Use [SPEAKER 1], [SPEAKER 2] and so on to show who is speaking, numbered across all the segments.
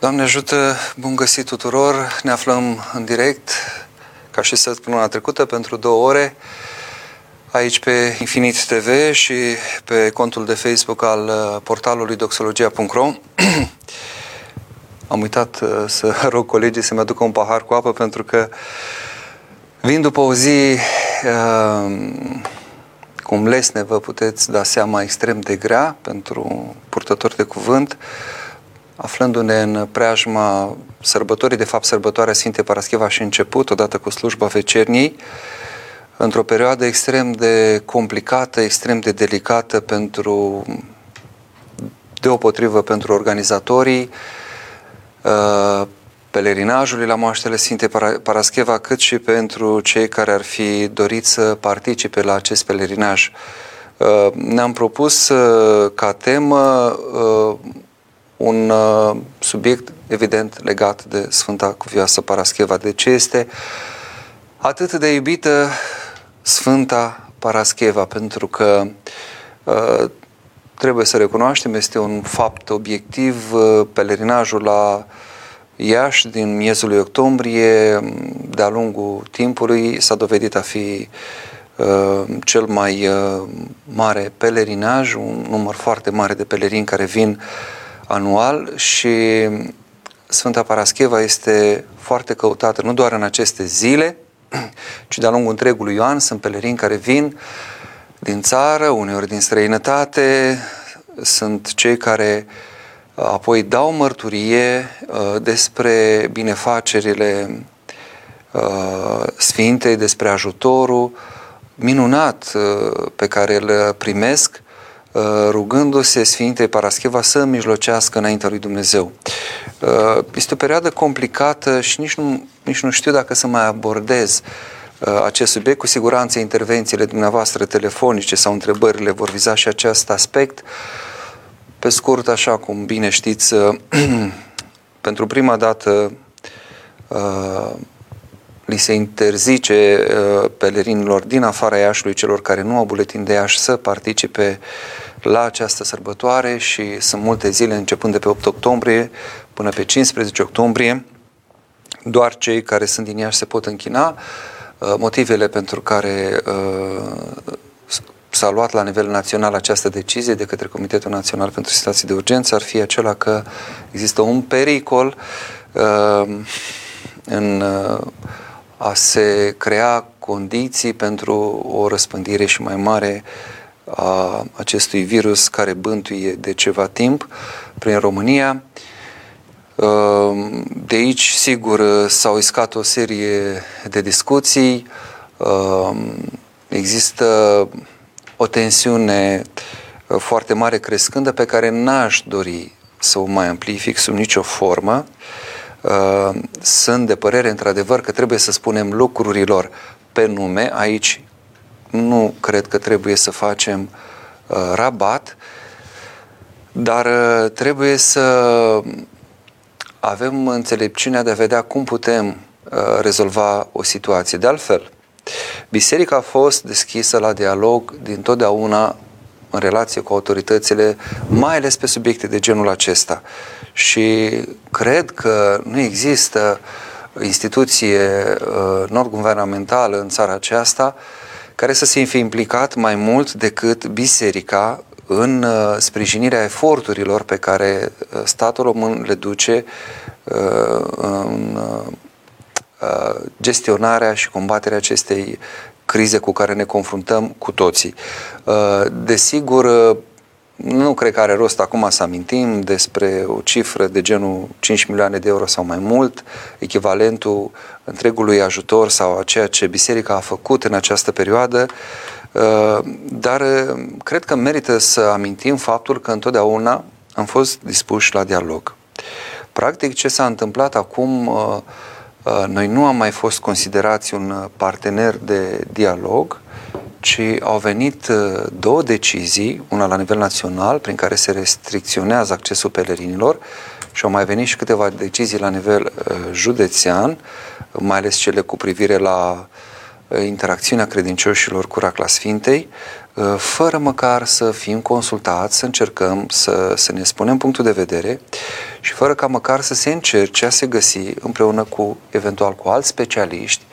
[SPEAKER 1] Doamne ajută, bun găsit tuturor! Ne aflăm în direct, ca și săptămâna trecută, pentru două ore, aici pe Infinit TV și pe contul de Facebook al uh, portalului doxologia.ro. Am uitat uh, să rog colegii să-mi aducă un pahar cu apă pentru că vin după o zi uh, cum lesne vă puteți da seama extrem de grea pentru purtători de cuvânt, aflându-ne în preajma sărbătorii, de fapt sărbătoarea Sfinte Parascheva și început, odată cu slujba vecerniei, într-o perioadă extrem de complicată, extrem de delicată pentru, deopotrivă pentru organizatorii uh, pelerinajului la moaștele Sfinte Parascheva, cât și pentru cei care ar fi dorit să participe la acest pelerinaj. Uh, ne-am propus uh, ca temă un uh, subiect evident legat de Sfânta Cuvioasă Parascheva. De ce este atât de iubită Sfânta Parascheva? Pentru că uh, trebuie să recunoaștem, este un fapt obiectiv, uh, pelerinajul la Iași din miezul lui octombrie, de-a lungul timpului, s-a dovedit a fi uh, cel mai uh, mare pelerinaj, un număr foarte mare de pelerini care vin uh, anual și Sfânta Parascheva este foarte căutată nu doar în aceste zile, ci de-a lungul întregului an. Sunt pelerini care vin din țară, uneori din străinătate, sunt cei care uh, apoi dau mărturie uh, despre binefacerile uh, Sfintei, despre ajutorul minunat pe care îl primesc. Uh, rugându-se Sfintei Parascheva să mijlocească înaintea lui Dumnezeu. Uh, este o perioadă complicată și nici nu, nici nu știu dacă să mai abordez uh, acest subiect. Cu siguranță intervențiile dumneavoastră telefonice sau întrebările vor viza și acest aspect. Pe scurt, așa cum bine știți, pentru prima dată li se interzice uh, pelerinilor din afara Iașului, celor care nu au buletin de Iași, să participe la această sărbătoare și sunt multe zile începând de pe 8 octombrie până pe 15 octombrie. Doar cei care sunt din Iași se pot închina. Uh, motivele pentru care uh, s-a luat la nivel național această decizie de către Comitetul Național pentru Situații de Urgență ar fi acela că există un pericol în a se crea condiții pentru o răspândire și mai mare a acestui virus care bântuie de ceva timp prin România. De aici, sigur, s-au iscat o serie de discuții. Există o tensiune foarte mare crescândă pe care n-aș dori să o mai amplific sub nicio formă. Uh, sunt de părere într-adevăr că trebuie să spunem lucrurilor pe nume. Aici nu cred că trebuie să facem uh, rabat, dar uh, trebuie să avem înțelepciunea de a vedea cum putem rezolva o situație. De altfel, biserica a fost deschisă la dialog din totdeauna în relație cu autoritățile, mai ales pe subiecte de genul acesta. Și cred că nu există instituție uh, non-guvernamentală în țara aceasta care să se fi implicat mai mult decât biserica în uh, sprijinirea eforturilor pe care uh, statul român le duce în gestionarea și combaterea acestei crize cu care ne confruntăm cu toții. Uh, desigur, uh, nu cred că are rost acum să amintim despre o cifră de genul 5 milioane de euro sau mai mult, echivalentul întregului ajutor sau a ceea ce biserica a făcut în această perioadă, uh, dar cred că merită să amintim faptul că întotdeauna am fost dispuși la dialog. Practic, ce s-a întâmplat acum Uh, noi nu am mai fost considerați un uh, partener de dialog, ci au venit uh, două decizii, una la nivel național, prin care se restricționează accesul pelerinilor, și au mai venit și câteva decizii la nivel județean, mai ales cele cu privire la interacțiunea credincioșilor cu racla Sfintei, fără măcar să fim consultați, să încercăm să, să ne spunem punctul de vedere și fără ca măcar să se încerce a se găsi împreună cu, eventual cu alți specialiști,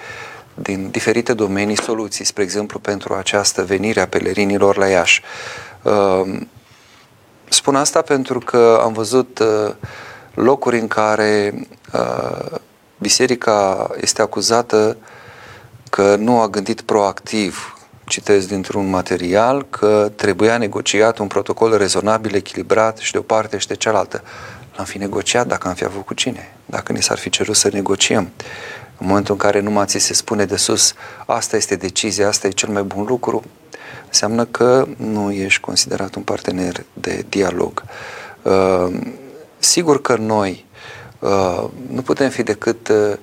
[SPEAKER 1] din diferite domenii soluții, spre exemplu pentru această venire a pelerinilor la Iași. Spun asta pentru că am văzut locuri în care biserica este acuzată că nu a gândit proactiv, citesc dintr-un material, că trebuia negociat un protocol rezonabil, echilibrat și de o parte și de cealaltă. L-am fi negociat dacă am fi avut cu cine, dacă ni s-ar fi cerut să negociem. În momentul în care numai ți se spune de sus, asta este decizia, asta e cel mai bun lucru, înseamnă că nu ești considerat un partener de dialog. Uh, sigur că noi uh, nu putem fi decât uh,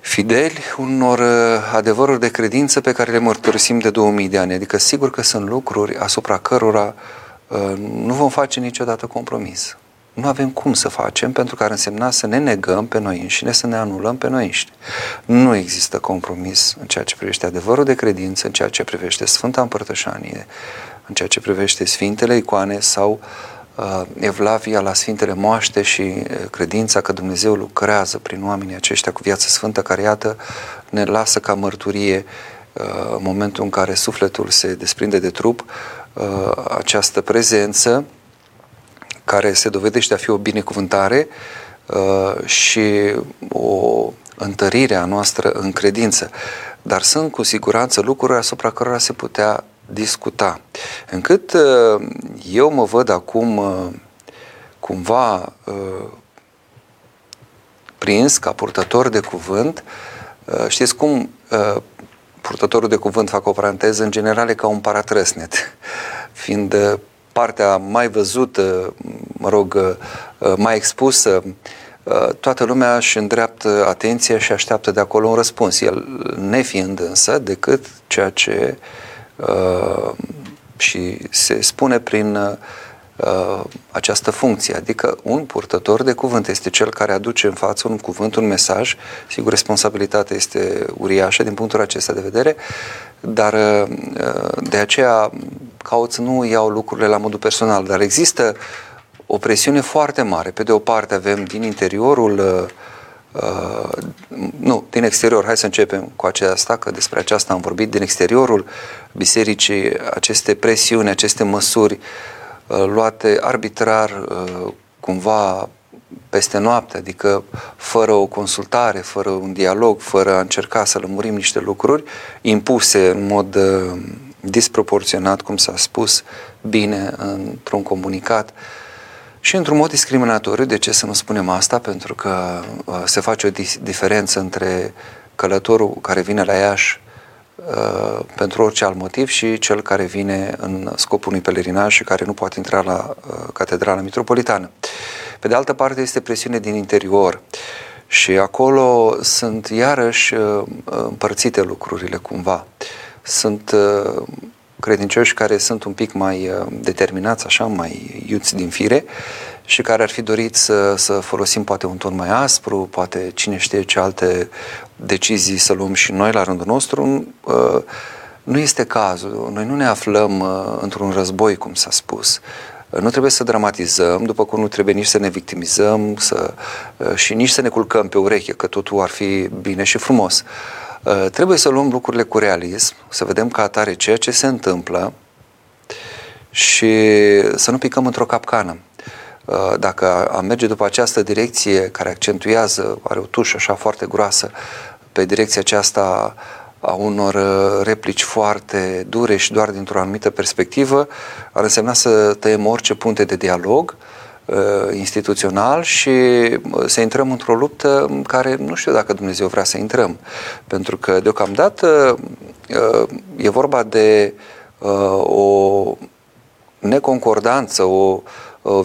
[SPEAKER 1] fideli unor uh, adevăruri de credință pe care le mărturisim de 2000 de ani. Adică sigur că sunt lucruri asupra cărora uh, nu vom face niciodată compromis. Nu avem cum să facem pentru că ar însemna să ne negăm pe noi înșine, să ne anulăm pe noi înșine. Nu există compromis în ceea ce privește adevărul de credință, în ceea ce privește Sfânta Împărtășanie, în ceea ce privește Sfintele Icoane sau uh, evlavia la Sfintele Moaște și uh, credința că Dumnezeu lucrează prin oamenii aceștia cu viață sfântă, care iată ne lasă ca mărturie uh, în momentul în care sufletul se desprinde de trup, uh, această prezență care se dovedește a fi o binecuvântare uh, și o întărire a noastră în credință. Dar sunt cu siguranță lucruri asupra cărora se putea discuta. Încât uh, eu mă văd acum uh, cumva prins ca purtător de cuvânt. Știți cum purtătorul de cuvânt, fac o paranteză, în general e ca un paratrăsnet, fiind partea mai văzută, mă rog, mai expusă, toată lumea își îndreaptă atenția și așteaptă de acolo un răspuns. El nefiind însă decât ceea ce uh, și se spune prin uh, această funcție, adică un purtător de cuvânt este cel care aduce în față un cuvânt, un mesaj, sigur responsabilitatea este uriașă din punctul acesta de vedere, dar uh, de aceea caut să nu iau lucrurile la modul personal, dar există o presiune foarte mare. Pe de o parte avem din interiorul, uh, uh, nu, din exterior, hai să începem cu aceasta, că despre aceasta am vorbit, din exteriorul bisericii, aceste presiuni, aceste măsuri uh, luate arbitrar, uh, cumva peste noapte, adică fără o consultare, fără un dialog, fără a încerca să lămurim niște lucruri, impuse în mod uh, disproporționat, cum s-a spus bine într-un comunicat, și într-un mod discriminatoriu, de ce să nu spunem asta? Pentru că uh, se face o diferență între călătorul care vine la Iași uh, pentru orice alt motiv și cel care vine în scopul unui pelerinaj și care nu poate intra la uh, Catedrala Mitropolitană. Pe de altă parte este presiune din interior și acolo sunt iarăși uh, împărțite lucrurile cumva. Sunt uh, credincioși care sunt un pic mai uh, determinați, așa, mai iuți din fire și care ar fi dorit să, să folosim poate un ton mai aspru, poate cine știe ce alte decizii să luăm și noi la rândul nostru. Uh, nu este cazul. Noi nu ne aflăm într-un război, cum s-a spus. Nu trebuie să dramatizăm, după cum nu trebuie nici să ne victimizăm să, și nici să ne culcăm pe ureche, că totul ar fi bine și frumos. Uh, trebuie să luăm lucrurile cu realism, să vedem ca atare ceea ce se întâmplă și să nu picăm într-o capcană. Uh, dacă am merge după această direcție care accentuează, are o tușă așa foarte groasă, pe direcția aceasta a unor uh, replici foarte dure și doar dintr-o anumită perspectivă, ar însemna să tăiem orice punte de dialog, uh, Uh, instituțional și uh, să intrăm într-o luptă în care nu știu dacă Dumnezeu vrea să intrăm. Pentru că deocamdată uh, e vorba de o neconcordanță, o, o,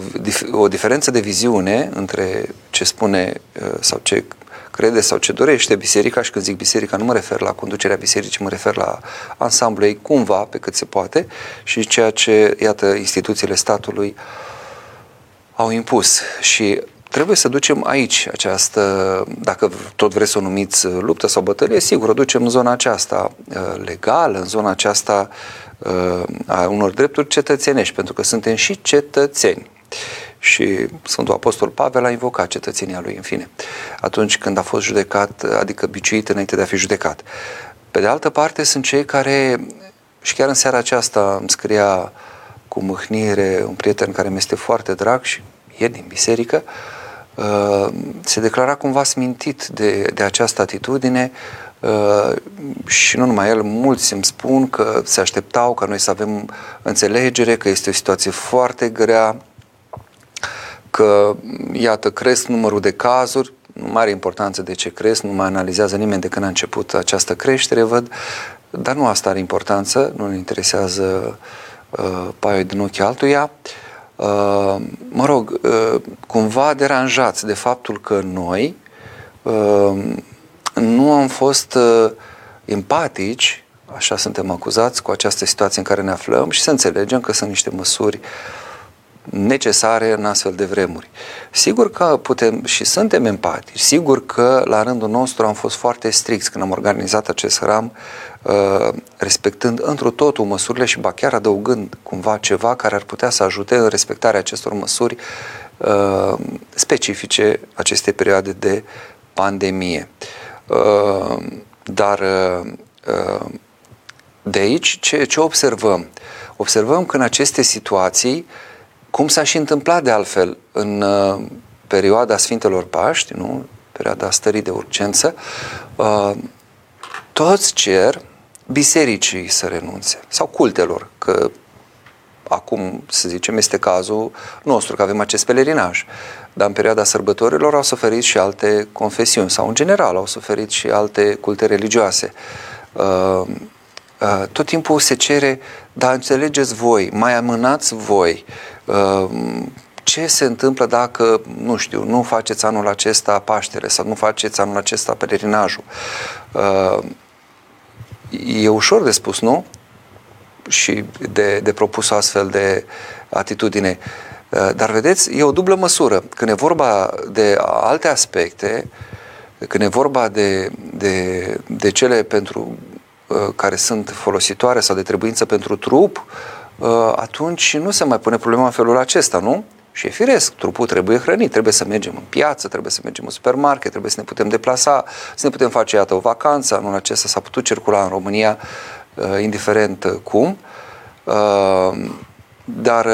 [SPEAKER 1] o diferență de viziune între ce spune sau ce crede sau ce dorește biserica și când zic biserica nu mă refer la conducerea bisericii, mă refer la ansamblul ei cumva pe cât se poate și ceea ce, iată, instituțiile statului uh, au impus și trebuie să ducem aici această, dacă tot vreți să o numiți luptă sau bătălie, sigur, o ducem în zona aceasta uh, legală, în zona aceasta uh, a unor drepturi cetățenești, pentru că suntem și cetățeni. Și Sfântul Apostol Pavel a invocat cetățenia lui, în fine, atunci când a fost judecat, adică biciuit înainte de a fi judecat. Pe de altă parte, sunt cei care, și chiar în seara aceasta îmi scria cu mâhnire un prieten care mi este foarte drag și e din biserică, uh, se declara cumva smintit de, de această atitudine uh, și nu numai el, mulți îmi spun că se așteptau ca noi să avem înțelegere, că este o situație foarte grea, că, iată, cresc numărul de cazuri, nu mare importanță de ce cresc, nu mai analizează nimeni de când a început această creștere, văd, dar nu asta are importanță, nu ne interesează uh, paiul din ochii altuia. Uh, mă rog, uh, cumva deranjați de faptul că noi uh, nu am fost uh, empatici, așa suntem acuzați, cu această situație în care ne aflăm și să înțelegem că sunt niște măsuri uh, necesare în astfel de vremuri. Sigur că putem și suntem empatici, sigur că la rândul nostru am fost foarte stricți când am organizat acest hram, uh, respectând întru totul măsurile și ba chiar adăugând cumva ceva care ar putea să ajute în respectarea acestor măsuri uh, specifice acestei perioade de pandemie. Uh, dar de aici ce, ce observăm? Observăm că în aceste situații cum s-a și întâmplat de altfel în uh, perioada Sfintelor Paști, nu? perioada stării de urgență, uh, toți cer bisericii să renunțe, sau cultelor, că acum, să zicem, este cazul nostru, că avem acest pelerinaj. Dar în perioada sărbătorilor au suferit și alte confesiuni, sau în general au suferit și alte culte religioase. Uh, uh, tot timpul se cere, dar înțelegeți voi, mai amânați voi, Ehm, ce se întâmplă dacă, nu știu, nu faceți anul acesta Paștele sau nu faceți anul acesta pelerinajul. Ehm, e ușor de spus, nu? Și de, de propus astfel de atitudine. Ehm, dar vedeți, e o dublă măsură. Când e vorba de alte aspecte, când e vorba de, de, de cele pentru care sunt folositoare sau de trebuință pentru trup, Uh, atunci nu se mai pune problema în felul acesta, nu? Și e firesc, trupul trebuie hrănit, trebuie să mergem în piață, trebuie să mergem în supermarket, trebuie să ne putem deplasa, să ne putem face, iată, o vacanță. Anul acesta s-a putut circula în România, uh, indiferent cum. Uh, dar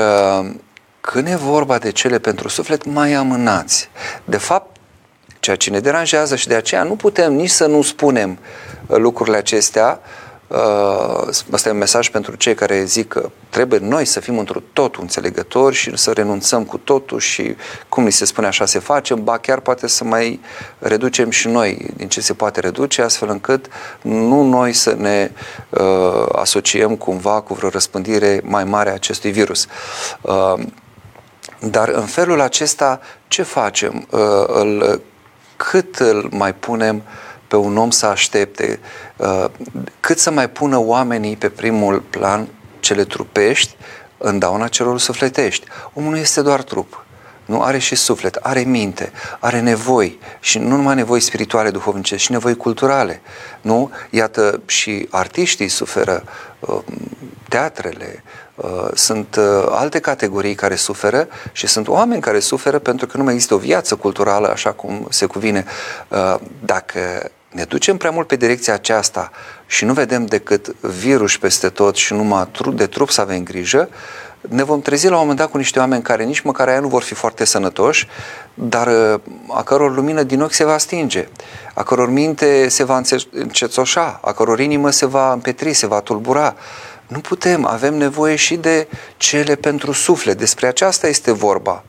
[SPEAKER 1] când e vorba de cele pentru suflet, mai amânați. De fapt, ceea ce ne deranjează și de aceea nu putem nici să nu spunem lucrurile acestea, Uh, ăsta e un mesaj pentru cei care zic că trebuie noi să fim într totul înțelegători și să renunțăm cu totul și cum ni se spune așa se facem, ba chiar poate să mai reducem și noi din ce se poate reduce, astfel încât nu noi să ne uh, asociem cumva cu vreo răspândire mai mare a acestui virus. Uh, dar în felul acesta ce facem? Uh, îl, cât îl mai punem uh, pe un om să aștepte, uh, cât să mai pună oamenii pe primul plan cele trupești în dauna celor sufletești. Omul nu este doar trup, nu are și suflet, are minte, are nevoi și nu numai nevoi spirituale, duhovnice, și nevoi culturale. Nu? Iată, și artiștii suferă, uh, teatrele, uh, sunt alte categorii care suferă și sunt oameni care suferă pentru că nu mai există o viață culturală așa cum se cuvine. Dacă ne ducem prea mult pe direcția aceasta și nu vedem decât virus peste tot și numai de trup să avem grijă, ne vom trezi la un moment dat cu niște oameni care nici măcar aia nu vor fi foarte sănătoși, dar uh, a căror lumină din ochi se va stinge, a căror minte se va încețoșa, a căror inimă se va împetri, se va tulbura. Nu putem, avem nevoie și de cele pentru suflet. Despre aceasta este vorba.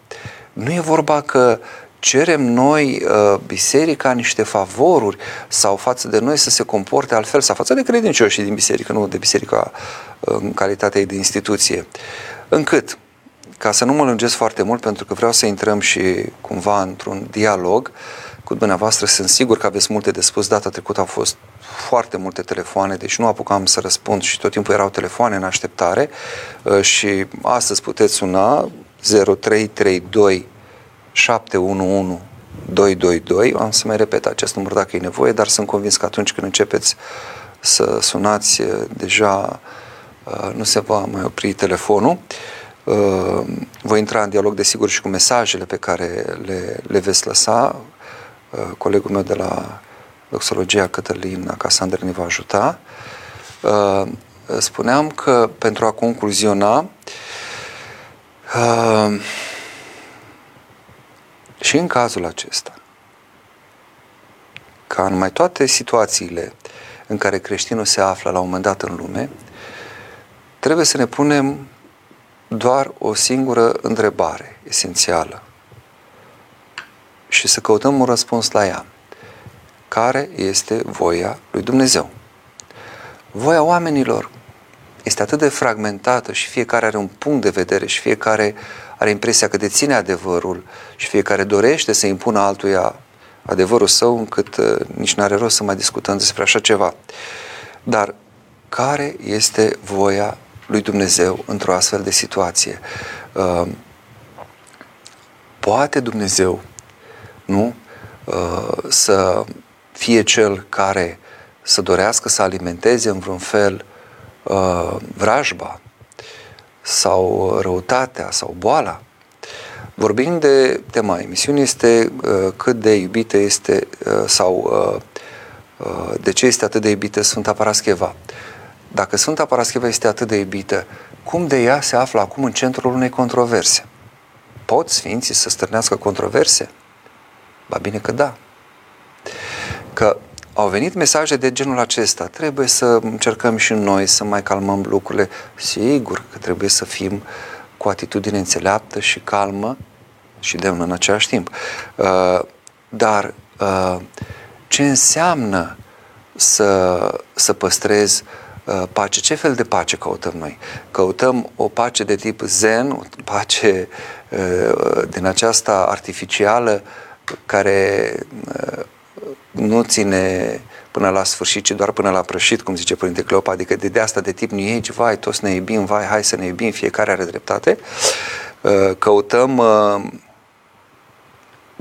[SPEAKER 1] Nu e vorba că cerem noi uh, biserica niște favoruri sau față de noi să se comporte altfel sau față de credincioși din biserică, nu de biserica uh, în calitate de instituție. Încât, ca să nu mă lungesc foarte mult, pentru că vreau să intrăm și cumva într-un dialog cu dumneavoastră, sunt sigur că aveți multe de spus. Data trecută au fost foarte multe telefoane, deci nu apucam să răspund și tot timpul erau telefoane în așteptare uh, și astăzi puteți suna 0332 711 222. Am să mai repet acest număr dacă e nevoie, dar sunt convins că atunci când începeți să sunați, deja nu se va mai opri telefonul. Voi intra în dialog, desigur, și cu mesajele pe care le, le veți lăsa. Colegul meu de la Doxologia Cătălin Casandre ne va ajuta. Spuneam că pentru a concluziona, și în cazul acesta, ca în mai toate situațiile în care creștinul se află la un moment dat în lume, trebuie să ne punem doar o singură întrebare esențială și să căutăm un răspuns la ea. Care este voia lui Dumnezeu? Voia oamenilor este atât de fragmentată și fiecare are un punct de vedere și fiecare are impresia că deține adevărul și fiecare dorește să impună altuia adevărul său încât uh, nici nu are rost să mai discutăm despre așa ceva. Dar care este voia lui Dumnezeu într-o astfel de situație? Uh, poate Dumnezeu, nu, uh, să fie cel care să dorească să alimenteze în vreun fel uh, vrajba sau răutatea sau boala. Vorbind de tema emisiunii este uh, cât de iubită este uh, sau uh, uh, de ce este atât de iubită Sfânta Parascheva. Dacă Sfânta Parascheva este atât de iubită, cum de ea se află acum în centrul unei controverse? Pot Sfinții să stârnească controverse? Ba bine că da. Că au venit mesaje de genul acesta. Trebuie să încercăm și noi să mai calmăm lucrurile. Sigur că trebuie să fim cu atitudine înțeleaptă și calmă și demnă în același timp. Uh, dar uh, ce înseamnă să, să păstrezi uh, pace? Ce fel de pace căutăm noi? Căutăm o pace de tip zen, o pace din aceasta artificială care nu ține până la sfârșit, ci doar până la prășit, cum zice Părinte Cleopa, adică de, de asta de tip New Age, vai, toți ne iubim, vai, hai să ne iubim, fiecare are dreptate. Uh, căutăm uh,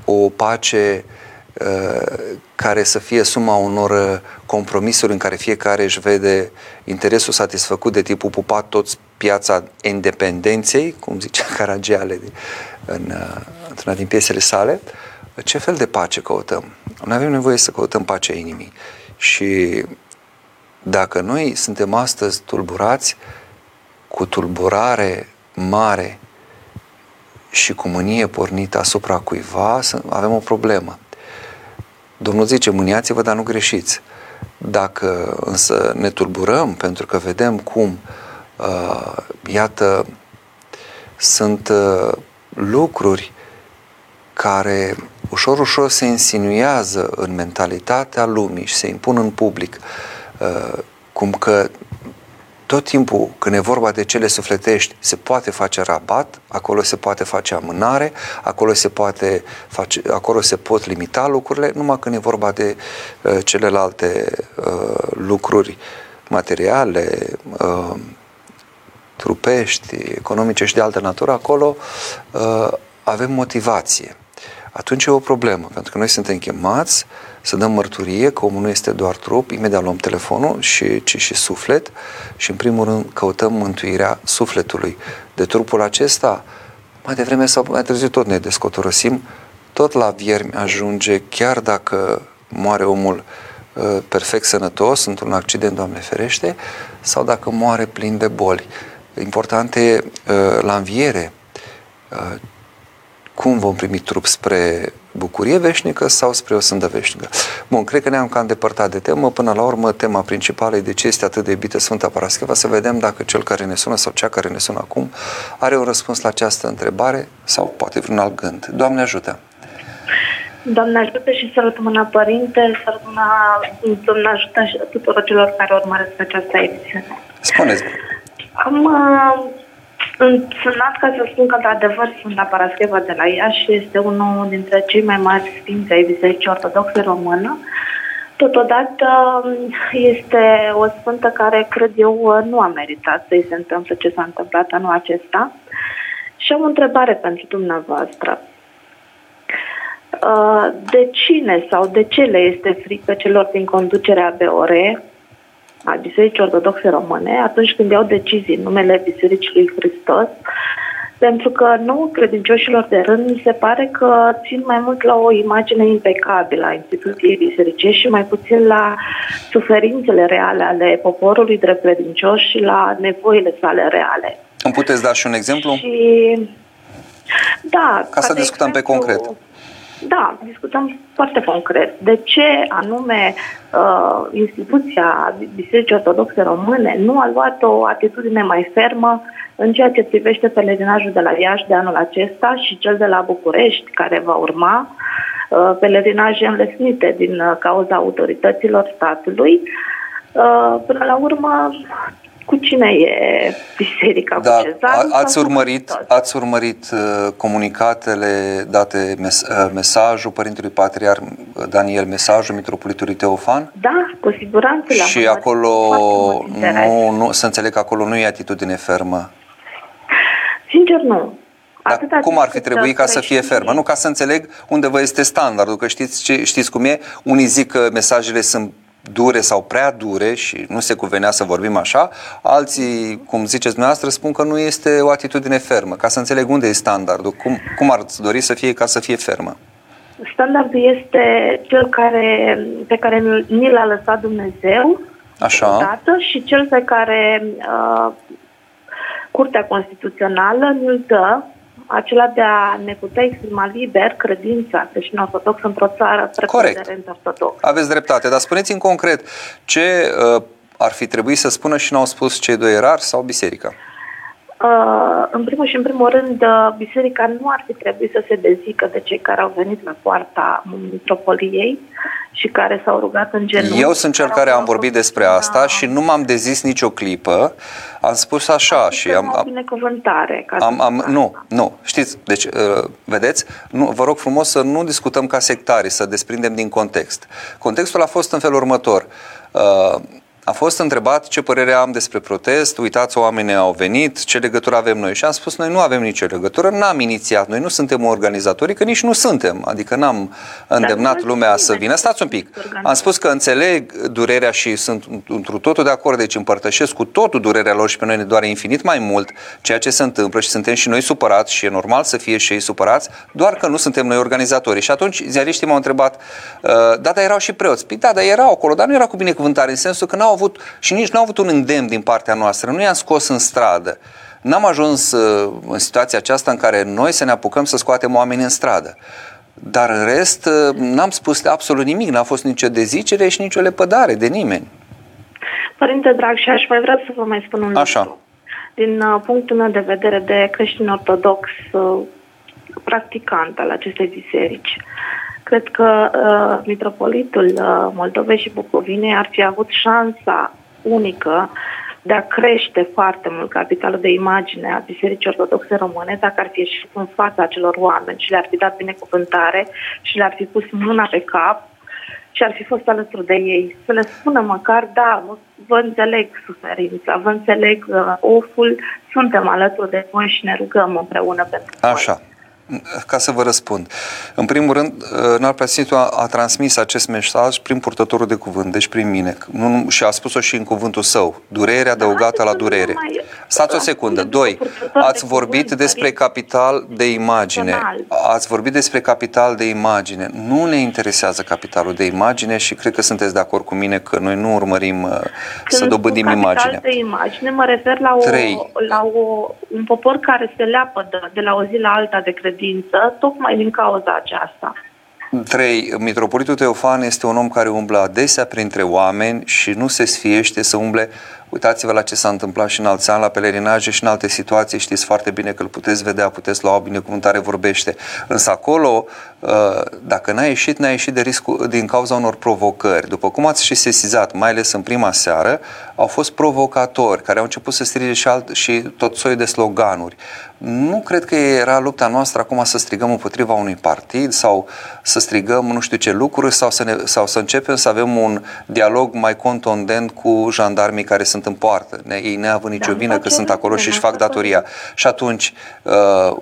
[SPEAKER 1] o pace uh, care să fie suma unor compromisuri în care fiecare își vede interesul satisfăcut de tipul pupat toți piața independenței, cum zicea Caragiale în, într-una din piesele sale, ce fel de pace căutăm? Noi avem nevoie să căutăm pacea inimii. Și dacă noi suntem astăzi tulburați cu tulburare mare și cu mânie pornită asupra cuiva, avem o problemă. Domnul zice, mâniați-vă, dar nu greșiți. Dacă însă ne tulburăm pentru că vedem cum, uh, iată, sunt uh, lucruri care ușor, ușor se insinuează în mentalitatea lumii și se impun în public, uh, cum că tot timpul când e vorba de cele sufletești se poate face rabat, acolo se poate face amânare, acolo se, poate face, acolo se pot limita lucrurile, numai când e vorba de uh, celelalte uh, lucruri materiale, uh, trupești, economice și de altă natură, acolo uh, avem motivație atunci e o problemă, pentru că noi suntem chemați să dăm mărturie că omul nu este doar trup, imediat luăm telefonul, și, ci și suflet și în primul rând căutăm mântuirea sufletului. De trupul acesta, mai devreme sau mai târziu tot ne descotorosim, tot la viermi ajunge, chiar dacă moare omul uh, perfect sănătos într-un accident, Doamne ferește, sau dacă moare plin de boli. Important e uh, la înviere uh, cum vom primi trup spre bucurie veșnică sau spre o sândă veșnică. Bun, cred că ne-am cam depărtat de temă. Până la urmă, tema principală e de ce este atât de iubită Sfânta Parascheva, să vedem dacă cel care ne sună sau cea care ne sună acum are un răspuns la această întrebare sau poate vreun alt gând. Doamne ajută!
[SPEAKER 2] Doamne ajută și să mâna Părinte, să Doamne ajută și tuturor celor care urmăresc această emisiune.
[SPEAKER 1] Spuneți!
[SPEAKER 2] Am uh, sunt sunat ca să spun că, într-adevăr, Sfânta Parascheva de la Iași este unul dintre cei mai mari sfinți ai Bisericii Ortodoxe Română. Totodată este o sfântă care, cred eu, nu a meritat să-i se întâmple ce s-a întâmplat anul acesta. Și am o întrebare pentru dumneavoastră. uh, de cine sau de ce le este frică celor din conducerea BOR a Bisericii Ortodoxe Române atunci când iau decizii în numele Bisericii lui Hristos pentru că nu credincioșilor de rând mi se pare că țin mai mult la o imagine impecabilă a instituției bisericești și mai puțin la suferințele reale ale poporului drept credincios și la nevoile sale reale.
[SPEAKER 1] Îmi puteți da și un exemplu?
[SPEAKER 2] Și, da.
[SPEAKER 1] Ca să discutăm exemplu, pe concret.
[SPEAKER 2] Da, discutăm foarte concret. De ce anume uh, instituția Bisericii Ortodoxe Române nu a luat o atitudine mai fermă în ceea ce privește pelerinajul de la Iași de anul acesta și cel de la București, care va urma, uh, pelerinaje înlesnite din uh, cauza autorităților statului. Uh, până la urmă, cu cine e biserica
[SPEAKER 1] da,
[SPEAKER 2] cu cezarul?
[SPEAKER 1] Ați urmărit, ați urmărit uh, comunicatele date, mes, uh, mesajul Părintelui Patriar Daniel, mesajul Mitropolitului Teofan?
[SPEAKER 2] Da, cu siguranță.
[SPEAKER 1] Și acolo, nu, nu, să înțeleg că acolo nu e atitudine fermă.
[SPEAKER 2] Sincer, nu.
[SPEAKER 1] Dar cum ar fi trebuit ca să fie fermă? Nu, ca să înțeleg unde vă este standardul, că știți, ce, știți cum e? Unii zic că mesajele sunt dure sau prea dure și nu se cuvenea să vorbim așa, alții, cum ziceți dumneavoastră, spun că nu este o atitudine fermă. Ca să înțeleg unde e standardul, cum, cum ar dori să fie ca să fie fermă?
[SPEAKER 2] Standardul este cel care, pe care ni l-a lăsat Dumnezeu
[SPEAKER 1] Așa.
[SPEAKER 2] Odată, și cel pe care uh, Curtea Constituțională ne-l dă acela de a ne putea exprima liber credința creștin ortodox într-o țară
[SPEAKER 1] preponderent
[SPEAKER 2] ortodox.
[SPEAKER 1] Aveți dreptate, dar spuneți în concret ce uh, ar fi trebuit să spună și n-au spus cei doi erari sau biserica?
[SPEAKER 2] Uh, în primul și în primul rând, uh, biserica nu ar fi trebuit să se dezică de cei care au venit la poarta mitropoliei și care s-au rugat în genunchi.
[SPEAKER 1] Eu sunt cel care am vorbit despre asta da. și nu m-am dezis nicio clipă. Am spus așa
[SPEAKER 2] și am... Am binecuvântare. Ca
[SPEAKER 1] am, am, nu, nu. Știți, deci, uh, vedeți, nu, vă rog frumos să nu discutăm ca sectari, să desprindem din context. Contextul a fost în felul următor. Uh, a fost întrebat ce părere am despre protest, uitați, oamenii au venit, ce legătură avem noi. Și am spus, noi nu avem nicio legătură, n-am inițiat, noi nu suntem organizatori, că nici nu suntem, adică n-am îndemnat Dar lumea să vină. Stați un pic. Am spus că înțeleg durerea și sunt într totul de acord, deci împărtășesc cu totul durerea lor și pe noi ne doare infinit mai mult ceea ce se întâmplă și suntem și noi supărați și e normal să fie și ei supărați, doar că nu suntem noi organizatori. Și atunci ziariștii m-au întrebat, uh, da, dar erau și preoți. Păi da, dar erau acolo, dar nu era cu binecuvântare, în sensul că n-au au avut și nici nu au avut un îndemn din partea noastră, nu i-am scos în stradă. N-am ajuns uh, în situația aceasta în care noi să ne apucăm să scoatem oamenii în stradă. Dar în rest, uh, n-am spus absolut nimic, n-a fost nicio dezicere și nicio lepădare de nimeni.
[SPEAKER 2] Părinte drag, și aș mai vrea să vă mai spun un
[SPEAKER 1] Așa.
[SPEAKER 2] lucru. Din uh, punctul meu de vedere de creștin ortodox, practicant al acestei biserici, cred că uh, Mitropolitul uh, Moldovei și Bucovinei ar fi avut șansa unică de a crește foarte mult capitalul de imagine a Bisericii Ortodoxe Române dacă ar fi ieșit în fața acelor oameni și le-ar fi dat binecuvântare și le-ar fi pus mâna pe cap și ar fi fost alături de ei. Să le spună măcar, da, vă înțeleg suferința, vă înțeleg uh, oful, suntem alături de voi și ne rugăm împreună pentru
[SPEAKER 1] Așa. Voi ca să vă răspund. În primul rând, înalt preasfințitul a, a transmis acest mesaj prin purtătorul de cuvânt, deci prin mine. Nu, și a spus-o și în cuvântul său. Durere adăugată la durere. Stați o secundă. Doi, ați vorbit despre capital de imagine. Ați vorbit despre capital de imagine. Nu ne interesează capitalul de imagine și cred că sunteți de acord cu mine că noi nu urmărim uh, să dobândim imagine.
[SPEAKER 2] de imagine mă refer la, o, la o, un popor care se leapă de, de la o zi la alta de credință credință, tocmai din cauza aceasta.
[SPEAKER 1] 3. Mitropolitul Teofan este un om care umblă adesea printre oameni și nu se sfiește să umble Uitați-vă la ce s-a întâmplat și în alți ani, la pelerinaje și în alte situații. Știți foarte bine că îl puteți vedea, puteți lua o binecuvântare, vorbește. Însă acolo, uh, dacă n-a ieșit, n-a ieșit de riscul, din cauza unor provocări. După cum ați și sesizat, mai ales în prima seară, au fost provocatori care au început să strige și, alt, și tot soiul de sloganuri. Nu cred că era lupta noastră acum să strigăm împotriva unui partid sau să strigăm nu știu ce lucruri sau să, ne, sau să începem să avem un dialog mai contundent cu jandarmii care sunt sunt în poartă, ne, ei neavând nicio da, vină că sunt acolo și își fac datoria. Și atunci, uh,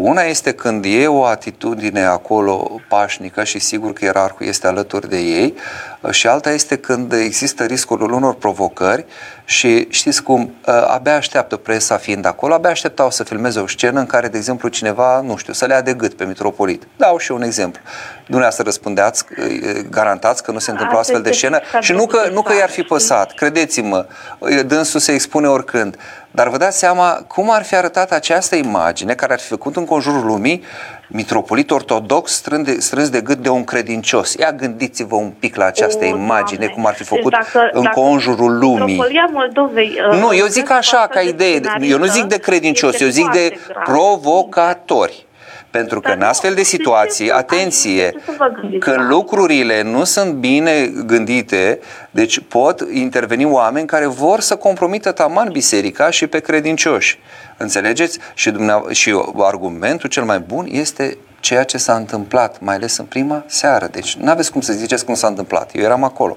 [SPEAKER 1] una este când e o atitudine acolo pașnică și sigur că ierarhul este alături de ei și alta este când există riscul unor provocări și știți cum, abia așteaptă presa fiind acolo, abia așteptau să filmeze o scenă în care, de exemplu, cineva, nu știu, să le ia de gât pe mitropolit. Dau și un exemplu. Dumneavoastră răspundeați, garantați că nu se întâmplă astfel de scenă și nu că, nu că i-ar fi păsat, credeți-mă, dânsul se expune oricând. Dar vă dați seama cum ar fi arătat această imagine care ar fi făcut în conjurul lumii mitropolit ortodox strâns de, strâns de gât de un credincios. Ia gândiți-vă un pic la această o, imagine, doamne. cum ar fi deci făcut deci dacă, în dacă conjurul lumii.
[SPEAKER 2] Moldovei,
[SPEAKER 1] uh, nu, eu zic așa ca idee, eu nu zic de credincios, eu zic de provocatori. Pentru că în astfel de situații, atenție, că lucrurile nu sunt bine gândite, deci pot interveni oameni care vor să compromită taman biserica și pe credincioși. Înțelegeți? Și, dumneav- și argumentul cel mai bun este ceea ce s-a întâmplat, mai ales în prima seară. Deci nu aveți cum să ziceți cum s-a întâmplat. Eu eram acolo.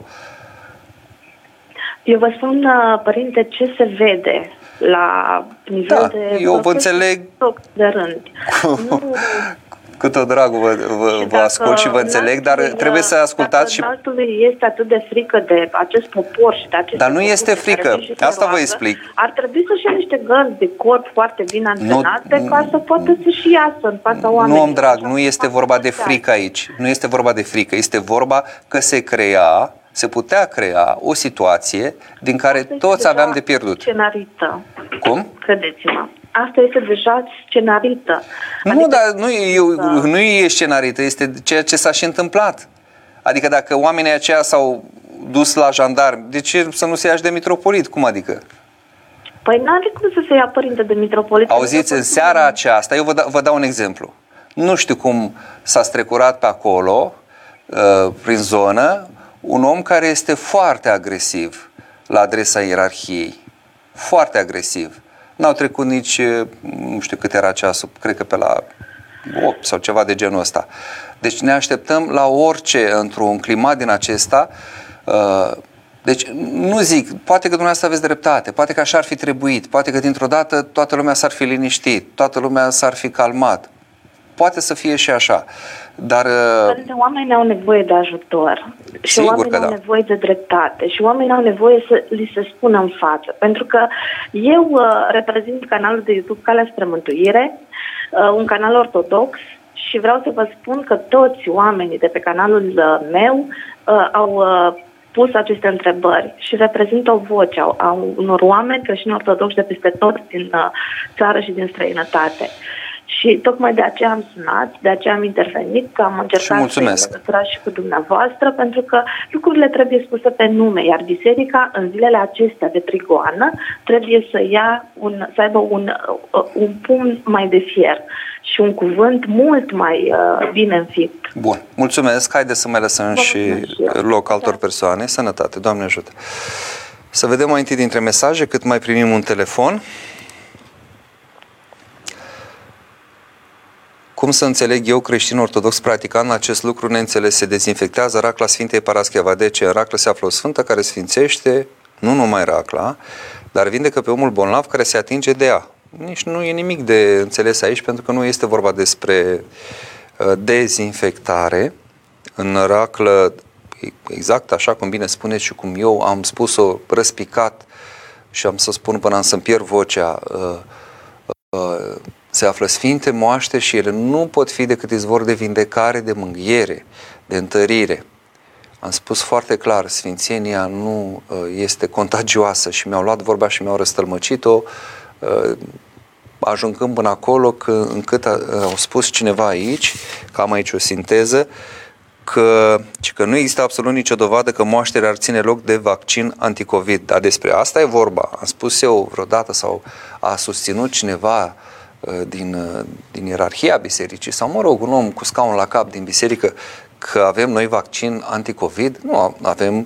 [SPEAKER 2] Eu vă spun, uh, părinte, ce se vede la nivel
[SPEAKER 1] da,
[SPEAKER 2] de...
[SPEAKER 1] eu vă înțeleg...
[SPEAKER 2] De rând. nu,
[SPEAKER 1] cu tot dragul vă, vă, vă ascult și vă înțeleg, dar trebuie să ascultați și...
[SPEAKER 2] Dacă este atât de frică de acest popor și de acest
[SPEAKER 1] Dar nu este frică, asta vă explic.
[SPEAKER 2] Ar trebui să-și ia niște gărzi de corp foarte bine antrenate nu, ca să poată să-și iasă în fața oamenilor.
[SPEAKER 1] Nu, om drag, nu este vorba de frică aici. Nu este vorba de frică, este vorba că se crea se putea crea o situație din care Asta toți aveam de pierdut.
[SPEAKER 2] Scenarită.
[SPEAKER 1] Cum?
[SPEAKER 2] Credeți-mă. Asta este deja scenarită.
[SPEAKER 1] Nu, adică dar nu, eu, nu e scenarită, este ceea ce s-a și întâmplat. Adică dacă oamenii aceia s-au dus la jandarmi, de ce să nu se ia de mitropolit? Cum adică?
[SPEAKER 2] Păi n-are cum să se ia părinte de mitropolit.
[SPEAKER 1] Auziți, în seara aceasta, eu vă, da, vă dau un exemplu. Nu știu cum s-a strecurat pe acolo, uh, prin zonă, un om care este foarte agresiv la adresa ierarhiei. Foarte agresiv. N-au trecut nici, nu știu cât era ceasul, cred că pe la 8 sau ceva de genul ăsta. Deci ne așteptăm la orice într-un climat din acesta. Deci nu zic, poate că dumneavoastră aveți dreptate, poate că așa ar fi trebuit, poate că dintr-o dată toată lumea s-ar fi liniștit, toată lumea s-ar fi calmat. Poate să fie și așa. Dar...
[SPEAKER 2] Părinte, oamenii au nevoie de ajutor și
[SPEAKER 1] Sigur
[SPEAKER 2] oamenii
[SPEAKER 1] că
[SPEAKER 2] au
[SPEAKER 1] da.
[SPEAKER 2] nevoie de dreptate și oamenii au nevoie să li se spună în față. Pentru că eu uh, reprezint canalul de YouTube Calea Spre Mântuire, uh, un canal ortodox și vreau să vă spun că toți oamenii de pe canalul uh, meu uh, au uh, pus aceste întrebări și reprezintă o voce a, a unor oameni creștini ortodoxi de peste tot din uh, țară și din străinătate. Uh, și tocmai de aceea am sunat, de aceea am intervenit, că am încercat să legătura și cu dumneavoastră, pentru că lucrurile trebuie spuse pe nume, iar biserica în zilele acestea de trigoană trebuie să ia un, să aibă un, uh, un pumn mai de fier și un cuvânt mult mai uh, bine înfipt.
[SPEAKER 1] Bun, mulțumesc. Haideți să mai lăsăm Vă și loc altor da. persoane. Sănătate, Doamne ajută. Să vedem mai întâi dintre mesaje, cât mai primim un telefon. Cum să înțeleg eu, creștin ortodox, practicant acest lucru neînțeles? Se dezinfectează racla Sfintei Parascheva. De ce? În raclă se află o sfântă care sfințește nu numai racla, dar vindecă pe omul bolnav care se atinge de ea. Nici nu e nimic de înțeles aici, pentru că nu este vorba despre uh, dezinfectare. În raclă, exact așa cum bine spuneți și cum eu am spus-o răspicat și am să spun până am să-mi pierd vocea, uh, uh, se află sfinte moaște și ele nu pot fi decât izvor de vindecare, de mânghiere, de întărire. Am spus foarte clar, sfințenia nu uh, este contagioasă și mi-au luat vorba și mi-au răstălmăcit-o, uh, ajungând până acolo că, încât a, uh, au spus cineva aici, că am aici o sinteză, că, că nu există absolut nicio dovadă că moașterea ar ține loc de vaccin anticovid. Dar despre asta e vorba. Am spus eu vreodată sau a susținut cineva Uh, din, uh, din ierarhia bisericii sau, mă rog, un om cu scaun la cap din biserică că avem noi vaccin anticovid, nu, avem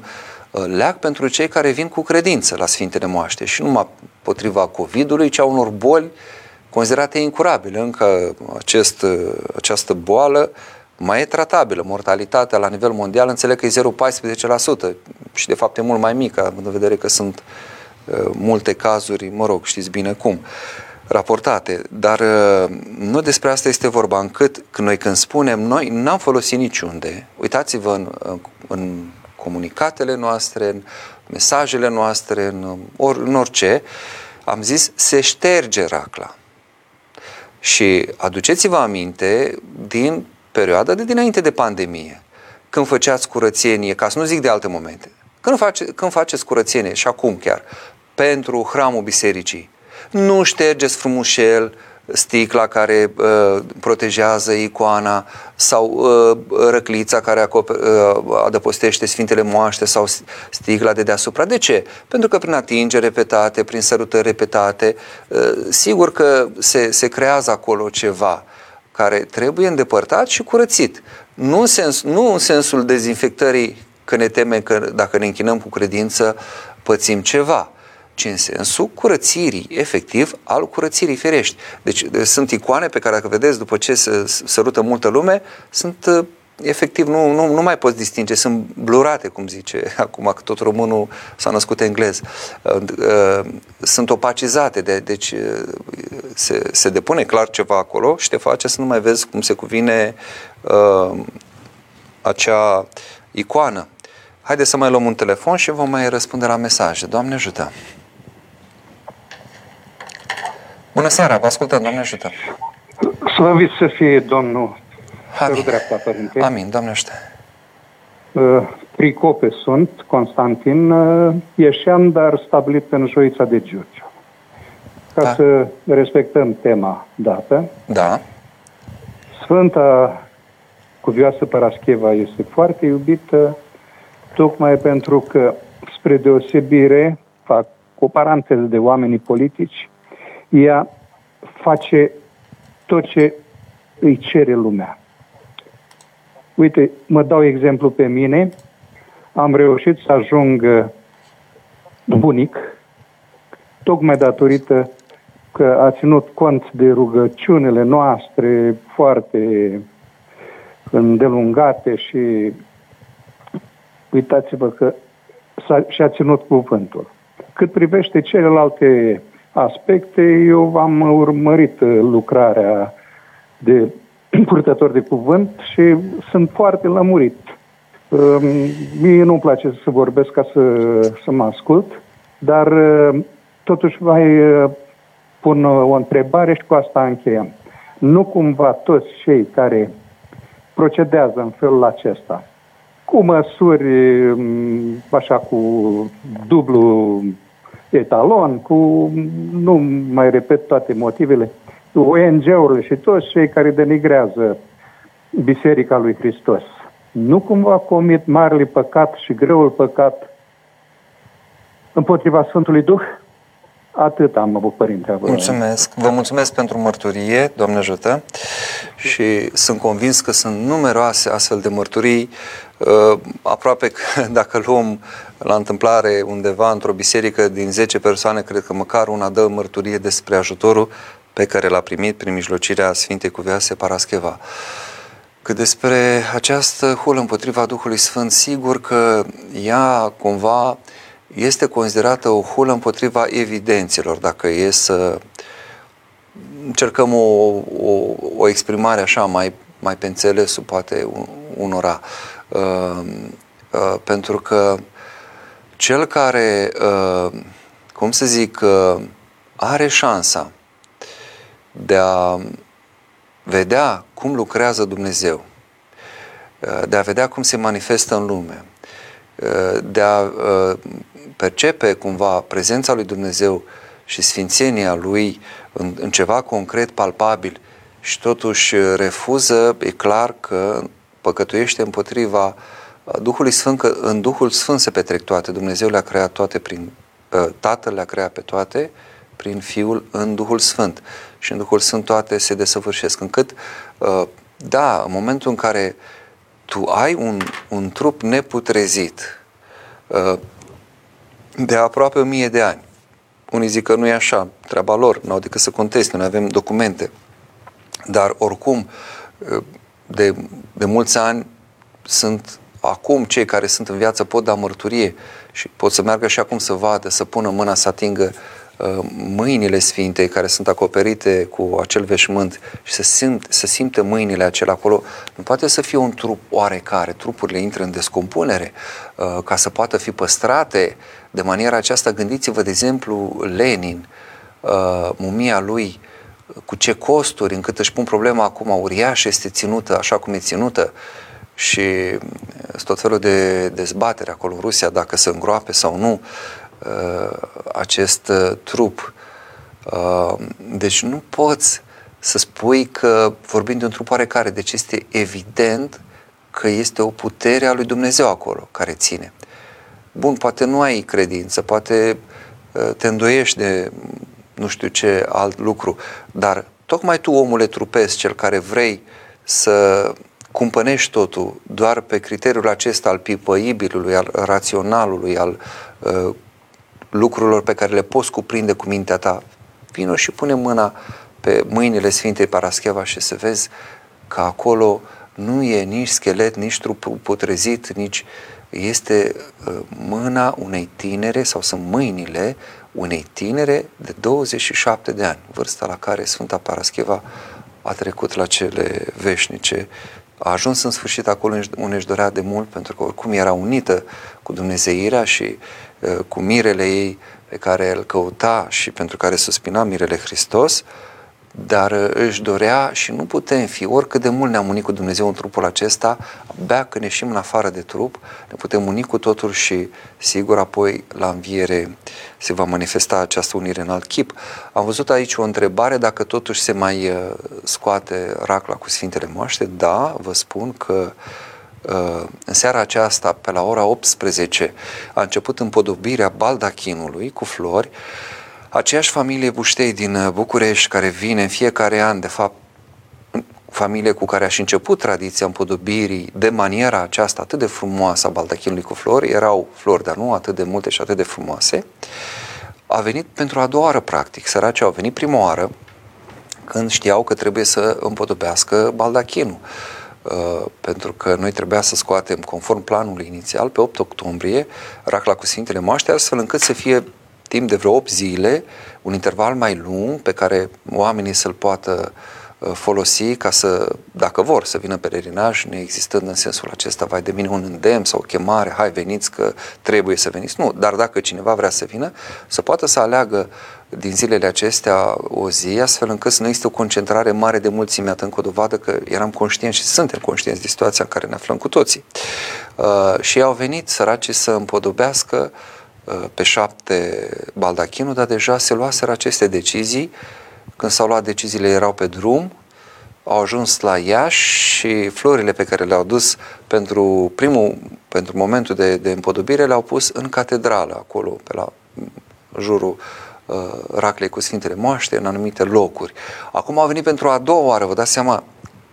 [SPEAKER 1] uh, leac pentru cei care vin cu credință la Sfintele Moaște și numai potriva COVID-ului, ci a unor boli considerate incurabile. Încă acest, această boală mai e tratabilă. Mortalitatea la nivel mondial înțeleg că e 0,14% și de fapt e mult mai mică, având în vedere că sunt multe cazuri, mă rog, știți bine cum. Uh, raportate. Dar uh, nu despre asta este vorba, încât când noi când spunem, noi n-am folosit niciunde. Uitați-vă în, în comunicatele noastre, în mesajele noastre, în, or, în orice, am zis, se șterge racla. Și aduceți-vă aminte din perioada de dinainte de pandemie, când făceați curățenie, ca să nu zic de alte momente, când, face, când faceți curățenie și acum chiar, pentru hramul bisericii, nu ștergeți frumușel sticla care uh, protejează icoana sau uh, răclița care acoper, uh, adăpostește Sfintele Moaște sau sticla de deasupra. De ce? Pentru că prin atingeri repetate, prin sărutări repetate, uh, sigur că se, se creează acolo ceva care trebuie îndepărtat și curățit. Nu în, sens, nu în sensul dezinfectării că ne temem că dacă ne închinăm cu credință pățim ceva, ci în sensul curățirii, efectiv, al curățirii ferești. Deci sunt icoane pe care, dacă vedeți, după ce se sărută multă lume, sunt uh, efectiv, nu, nu, nu mai poți distinge, sunt blurate, cum zice acum, că tot românul s-a născut englez. Uh, uh, sunt opacizate, de, deci se, se depune clar ceva acolo și te face să nu mai vezi cum se cuvine uh, acea icoană. Haideți să mai luăm un telefon și vom mai răspunde la mesaje. Doamne ajută! Bună seara, vă ascultăm, Doamne ajută!
[SPEAKER 3] Slăvit să fie Domnul
[SPEAKER 1] Amin.
[SPEAKER 3] dreapta, Părinte.
[SPEAKER 1] Amin, Doamne ajută!
[SPEAKER 3] Uh, Pricope sunt, Constantin, uh, ieșeam, dar stabilit în Joița de Giurgiu. Ca
[SPEAKER 1] Da.
[SPEAKER 3] să respectăm tema dată,
[SPEAKER 1] Da,
[SPEAKER 3] Sfânta Cuvioasă Parascheva este foarte iubită, tocmai pentru că, spre deosebire, fac o paranteză de oamenii politici, ea face tot ce îi cere lumea. Uite, mă dau exemplu pe mine, am reușit să ajung uh, bunic, tocmai datorită că a ținut cont de rugăciunile noastre foarte îndelungate și uitați-vă că s-a, și-a ținut cuvântul. Cât privește celelalte aspecte, eu am urmărit uh, lucrarea de purtător de cuvânt și sunt foarte lămurit. Um, Mie nu-mi place să vorbesc ca să, să mă ascult, dar uh, totuși mai uh, pun uh, o întrebare și cu asta încheiem. Nu cumva toți cei care procedează în felul acesta, cu măsuri mm, așa cu dublu etalon, cu, nu mai repet toate motivele, ONG-urile și toți cei care denigrează Biserica lui Hristos, nu cumva comit marele păcat și greul păcat împotriva Sfântului Duh? Atât am avut, Părinte. Avram.
[SPEAKER 1] mulțumesc. Vă mulțumesc pentru mărturie, Doamne ajută. Și sunt convins că sunt numeroase astfel de mărturii. Uh, Aproape că dacă luăm la întâmplare undeva într-o biserică din 10 persoane, cred că măcar una dă mărturie despre ajutorul pe care l-a primit prin mijlocirea Sfintei Cuvioase Parascheva. Cât despre această hulă împotriva Duhului Sfânt, sigur că ea cumva este considerată o hulă împotriva evidențelor, dacă e să încercăm o, o, o exprimare așa mai, mai pe înțelesul poate un- unora. Uh, uh, pentru că cel care, uh, cum să zic, uh, are șansa de a vedea cum lucrează Dumnezeu, uh, de a vedea cum se manifestă în lume, uh, de a uh, percepe cumva prezența lui Dumnezeu și sfințenia lui în, în ceva concret, palpabil și totuși refuză, e clar că păcătuiește împotriva uh, Duhului Sfânt, că în Duhul Sfânt se petrec toate. Dumnezeu le-a creat toate prin uh, Tatăl le-a creat pe toate prin Fiul în Duhul Sfânt. Și în Duhul Sfânt toate se desăvârșesc. Încât, uh, da, în momentul în care tu ai un, un trup neputrezit uh, de aproape o mie de ani, unii zic că nu e așa, treaba lor, n-au decât să conteste, noi avem documente. Dar oricum, de, de mulți ani sunt acum cei care sunt în viață pot da mărturie și pot să meargă și acum să vadă, să pună mâna să atingă uh, mâinile sfinte care sunt acoperite cu acel veșmânt și să, simt, să simte mâinile acelea acolo, nu poate să fie un trup oarecare. Trupurile intră în descompunere uh, ca să poată fi păstrate de maniera aceasta. Gândiți-vă, de exemplu, Lenin, uh, mumia lui, cu ce costuri, încât își pun problema acum uriașă, este ținută așa cum e ținută și tot felul de dezbatere acolo în Rusia dacă să îngroape sau nu uh, acest uh, trup. Uh, deci nu poți să spui că vorbim de un trup oarecare, deci este evident că este o putere a lui Dumnezeu acolo care ține. Bun, poate nu ai credință, poate te îndoiești de nu știu ce alt lucru, dar tocmai tu, omule trupesc, cel care vrei să cumpănești totul doar pe criteriul acesta al pipăibilului, al raționalului, al uh, lucrurilor pe care le poți cuprinde cu mintea ta, vino și pune mâna pe mâinile Sfintei Parascheva și să vezi că acolo nu e nici schelet, nici trup putrezit, nici este uh, mâna unei tinere sau sunt mâinile unei tinere de 27 de ani, vârsta la care Sfânta Parascheva a trecut la cele veșnice a ajuns în sfârșit acolo unde își dorea de mult, pentru că oricum era unită cu Dumnezeirea și uh, cu mirele ei pe care îl căuta și pentru care suspina mirele Hristos, dar uh, își dorea și nu putem fi, oricât de mult ne-am unit cu Dumnezeu în trupul acesta, abia când ieșim în afară de trup, ne putem uni cu totul și sigur apoi la înviere se va manifesta această unire în alt chip. Am văzut aici o întrebare dacă totuși se mai uh, scoate racla cu Sfintele Moaște. Da, vă spun că uh, în seara aceasta, pe la ora 18, a început împodobirea baldachinului cu flori aceeași familie Buștei din uh, București, care vine în fiecare an, de fapt, familie cu care aș și început tradiția împodobirii de maniera aceasta atât de frumoasă a baldachinului cu flori, erau flori, dar nu atât de multe și atât de frumoase, a venit pentru a doua oară, practic. Săracii au venit prima oară când știau că trebuie să împodobească baldachinul. Uh, pentru că noi trebuia să scoatem, conform planului inițial, pe 8 octombrie, racla cu Sfintele Moaște, astfel încât să fie timp de vreo 8 zile, un interval mai lung pe care oamenii să-l poată uh, folosi ca să, dacă vor, să vină pelerinaj, neexistând în sensul acesta, vai de mine un îndemn sau o chemare, hai veniți că trebuie să veniți. Nu, dar dacă cineva vrea să vină, să poată să aleagă din zilele acestea o zi, astfel încât să nu există o concentrare mare de mulțime, atât încă o dovadă că eram conștienți și suntem conștienți de situația în care ne aflăm cu toții. Uh, și au venit săracii să împodobească uh, Uh, pe șapte baldachinul, dar deja se luaseră aceste decizii. Când s-au luat deciziile, erau pe drum, au ajuns la Iași și florile pe care le-au dus pentru primul, pentru momentul de, de împodobire le-au pus în catedrală, acolo, pe la jurul uh, Raclei cu Sfintele Moaște, în anumite locuri. Acum au venit pentru a doua oară, vă dați seama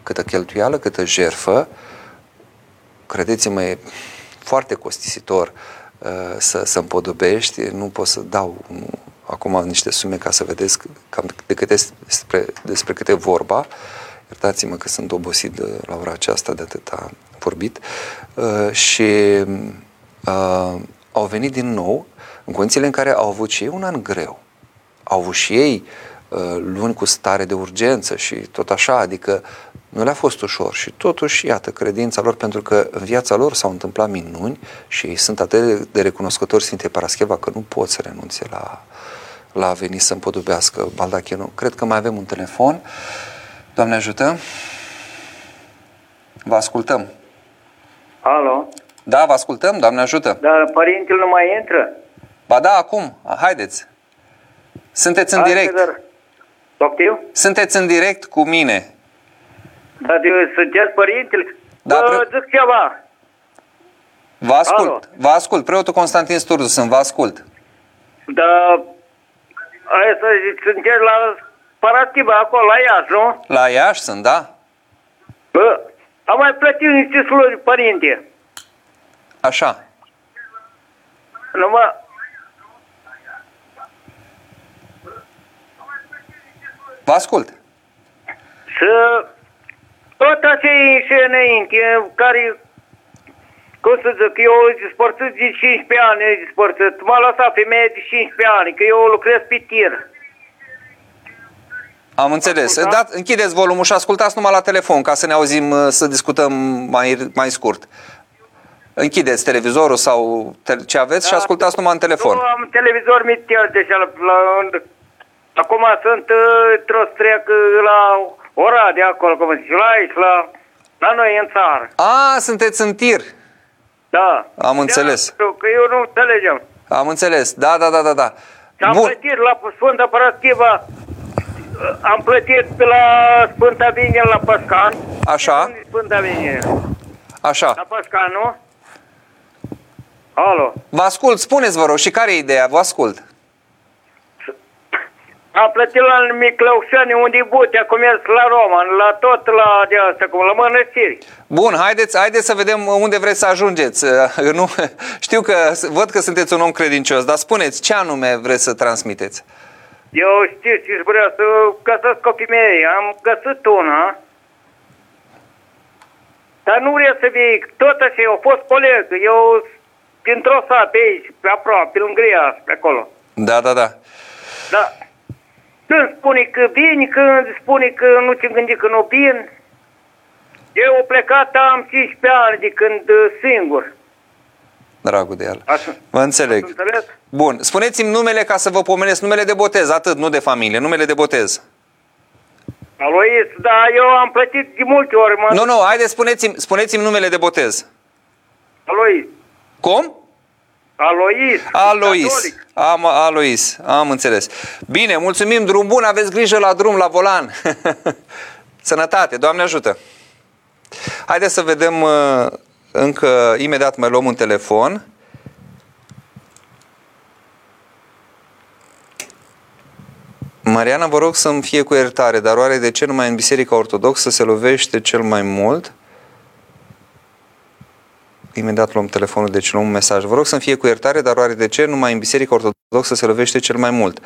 [SPEAKER 1] câtă cheltuială, câtă jerfă, credeți-mă, e foarte costisitor Uh, să, să împodobești, nu pot să dau nu, acum niște sume ca să vedeți cam de câte, despre, despre câte vorba. Iertați-mă că sunt obosit de, la ora aceasta de atâta vorbit. Uh, și uh, au venit din nou în condițiile în care au avut și ei un an greu. Au avut și ei uh, luni cu stare de urgență și tot așa, adică nu le-a fost ușor și totuși, iată, credința lor, pentru că în viața lor s-au întâmplat minuni și ei sunt atât de recunoscători Sfintei Parascheva că nu pot să renunțe la, la a veni să împodobească baldachinul. Cred că mai avem un telefon. Doamne ajută! Vă ascultăm!
[SPEAKER 4] Alo?
[SPEAKER 1] Da, vă ascultăm, Doamne ajută!
[SPEAKER 4] Dar părintele nu mai intră?
[SPEAKER 1] Ba da, acum, haideți! Sunteți în direct! Dar... Sunteți în direct cu mine.
[SPEAKER 4] Dar sunteți părintele?
[SPEAKER 1] Da,
[SPEAKER 4] vă pre... zic ceva.
[SPEAKER 1] Vă ascult, Alo. vă ascult. Preotul Constantin Sturzu sunt, vă ascult.
[SPEAKER 4] Da, aia să zic, sunteți la Parativa, acolo, la Iași, nu?
[SPEAKER 1] La Iași sunt, da.
[SPEAKER 4] Bă, am mai plătit niște slujbi, părinte.
[SPEAKER 1] Așa.
[SPEAKER 4] Numai...
[SPEAKER 1] Vă ascult.
[SPEAKER 4] Să tot așa și înainte, care cum să zic, eu dispărțit de 15 ani, dispărțit. M-a lăsat femeie de 15 ani, că eu lucrez pe tir.
[SPEAKER 1] Am înțeles.
[SPEAKER 4] Ascultați?
[SPEAKER 1] Da, închideți volumul și ascultați numai la telefon ca să ne auzim, uh, să discutăm mai, mai scurt. Închideți televizorul sau te- ce aveți și ascultați numai în telefon.
[SPEAKER 4] Eu am televizor mitel deja la, la, Acum sunt uh, într-o trec uh, la ora de acolo, cum zice, la aici, la, la noi în țară.
[SPEAKER 1] A, sunteți în tir.
[SPEAKER 4] Da.
[SPEAKER 1] Am înțeles.
[SPEAKER 4] Da, că eu nu înțelegem.
[SPEAKER 1] Am înțeles. Da, da, da, da, da.
[SPEAKER 4] Și am
[SPEAKER 1] Bun.
[SPEAKER 4] plătit la Sfânta Paraschiva, am plătit pe la Sfânta Vinie la Păscan.
[SPEAKER 1] Așa.
[SPEAKER 4] Unde e Sfânta Vinie?
[SPEAKER 1] Așa.
[SPEAKER 4] La Păscan, nu? Alo.
[SPEAKER 1] Vă ascult, spuneți vă rog, și care e ideea? Vă ascult.
[SPEAKER 4] Am plătit la Miclăușani, unde e Butea, cum mers la Roman, la tot la de asta, cum la mănăstiri.
[SPEAKER 1] Bun, haideți, haideți să vedem unde vreți să ajungeți. Uh, Nu, știu că văd că sunteți un om credincios, dar spuneți ce anume vreți să transmiteți.
[SPEAKER 4] Eu știu ce vreau să găsesc copii mei. Am găsit una. Dar nu vreau să vii. Tot așa, eu fost coleg. Eu dintr-o sat pe aici, pe aproape, pe lângă ea, pe acolo.
[SPEAKER 1] Da, da, da.
[SPEAKER 4] Da. Când spune că vin, când spune că nu ți gândi că nu vin. Eu am plecat, am 15 ani de când uh, singur.
[SPEAKER 1] Dragul de el.
[SPEAKER 4] Așa.
[SPEAKER 1] Vă înțeleg.
[SPEAKER 4] Ați înțeles?
[SPEAKER 1] Bun, spuneți-mi numele ca să vă pomenesc, numele de botez, atât, nu de familie, numele de botez.
[SPEAKER 4] Alois, da, eu am plătit de multe ori, mă.
[SPEAKER 1] Nu, nu, haideți, spuneți-mi, spuneți-mi numele de botez.
[SPEAKER 4] Alois.
[SPEAKER 1] Cum?
[SPEAKER 4] Alois.
[SPEAKER 1] Alois.
[SPEAKER 4] catolic.
[SPEAKER 1] Am, Alois, am înțeles. Bine, mulțumim, drum bun, aveți grijă la drum, la volan. Sănătate, Doamne ajută. Haideți să vedem uh, încă, imediat mai luăm un telefon. Mariana, vă rog să-mi fie cu iertare, dar oare de ce numai în Biserica Ortodoxă se lovește cel mai mult? Imediat luăm telefonul, deci luăm un mesaj. Vă rog să-mi fie cu iertare, dar oare de ce numai în Biserica Ortodoxă se lovește cel mai mult?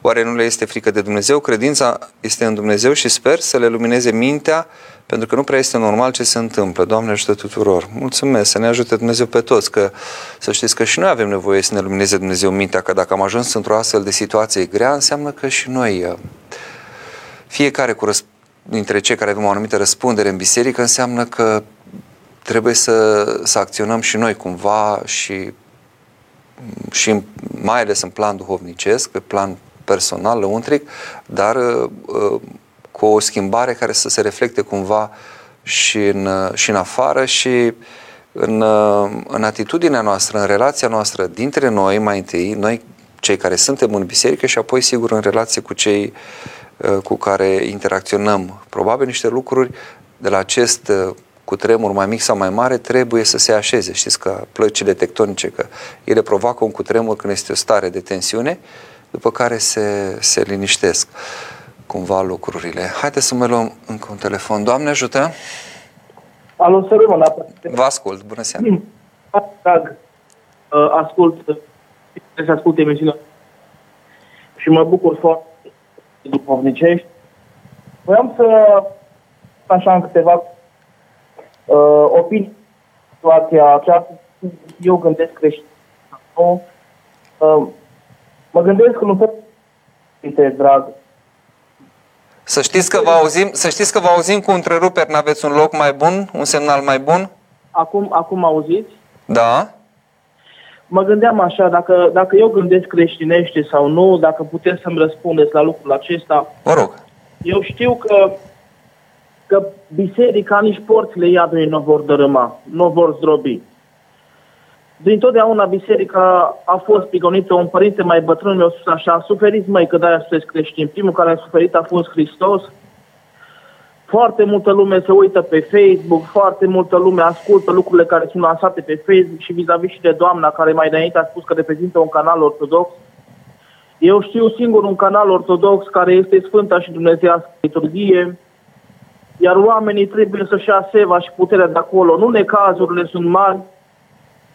[SPEAKER 1] Oare nu le este frică de Dumnezeu? Credința este în Dumnezeu și sper să le lumineze mintea, pentru că nu prea este normal ce se întâmplă. Doamne ajută tuturor! Mulțumesc, să ne ajute Dumnezeu pe toți, că să știți că și noi avem nevoie să ne lumineze Dumnezeu mintea, că dacă am ajuns într-o astfel de situație grea, înseamnă că și noi, uh, fiecare cu răsp- dintre cei care avem o anumită răspundere în biserică, înseamnă că trebuie să, să acționăm și noi cumva și, și în- mai ales în plan duhovnicesc, pe plan personal, lăuntric, dar uh, uh, cu o schimbare care să se reflecte cumva și în, uh, și în afară și în, uh, în atitudinea noastră, în relația noastră dintre noi mai întâi, noi cei care suntem în biserică și apoi sigur în relație cu cei uh, cu care interacționăm. Probabil niște lucruri de la acest uh, cu tremur mai mic sau mai mare trebuie să se așeze. Știți că plăcile tectonice, că ele provoacă un cutremur când este o stare de tensiune, după care se, se liniștesc cumva lucrurile. Haideți să mai luăm încă un telefon. Doamne ajută!
[SPEAKER 5] Alo, să rămân la
[SPEAKER 1] Vă ascult, bună seara!
[SPEAKER 5] drag, uh, ascult, uh, să ascult emisiunea și mă bucur foarte duhovnicești. Vreau să așa în câteva uh, opinii situația aceasta. Eu gândesc creștin. Uh, mă gândesc că nu pot fi drag.
[SPEAKER 1] Să știți că vă auzim, să știți că vă auzim cu întreruperi, n-aveți un loc mai bun, un semnal mai bun?
[SPEAKER 5] Acum, acum auziți?
[SPEAKER 1] Da?
[SPEAKER 5] Mă gândeam așa, dacă, dacă eu gândesc creștinește sau nu, dacă puteți să-mi răspundeți la lucrul acesta.
[SPEAKER 1] Vă rog.
[SPEAKER 5] Eu știu că, că biserica, nici porțile iadului nu vor dărâma, nu vor zdrobi. Din totdeauna biserica a fost prigonită, un părinte mai bătrân mi-a spus așa, a suferit mai că de-aia sunteți creștini. Primul care a suferit a fost Hristos. Foarte multă lume se uită pe Facebook, foarte multă lume ascultă lucrurile care sunt lansate pe Facebook și vis-a-vis și de doamna care mai înainte a spus că reprezintă un canal ortodox. Eu știu singur un canal ortodox care este Sfânta și Dumnezeiască liturghie, iar oamenii trebuie să-și ia seva și puterea de acolo. Nu necazurile sunt mari,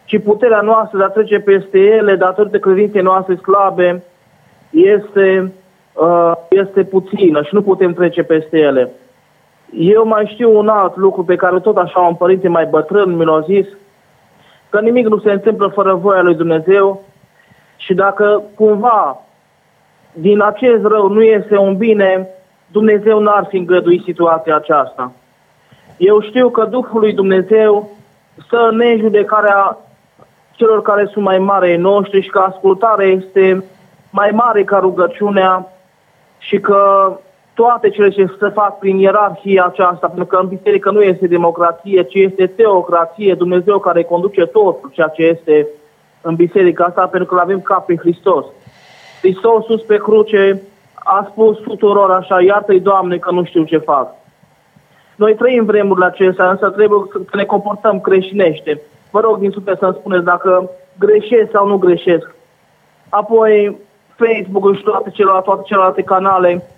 [SPEAKER 5] ci puterea noastră de a trece peste ele, datorită credinței noastre slabe, este, uh, este puțină și nu putem trece peste ele. Eu mai știu un alt lucru pe care tot așa un părinte mai bătrân mi l-a zis. că nimic nu se întâmplă fără voia lui Dumnezeu și dacă cumva din acest rău nu este un bine, Dumnezeu n-ar fi îngăduit situația aceasta. Eu știu că Duhul lui Dumnezeu stă în nejudecarea celor care sunt mai mari ai noștri și că ascultarea este mai mare ca rugăciunea și că toate cele ce se fac prin ierarhia aceasta, pentru că în biserică nu este democrație, ci este teocrație, Dumnezeu care conduce totul ceea ce este în biserica asta, pentru că avem cap pe Hristos. Hristos sus pe cruce a spus tuturor așa, iartă-i Doamne că nu știu ce fac. Noi trăim vremurile acestea, însă trebuie să ne comportăm creștinește. Vă rog din suflet să-mi spuneți dacă greșesc sau nu greșesc. Apoi, Facebook-ul și toate celelalte, toate celelalte canale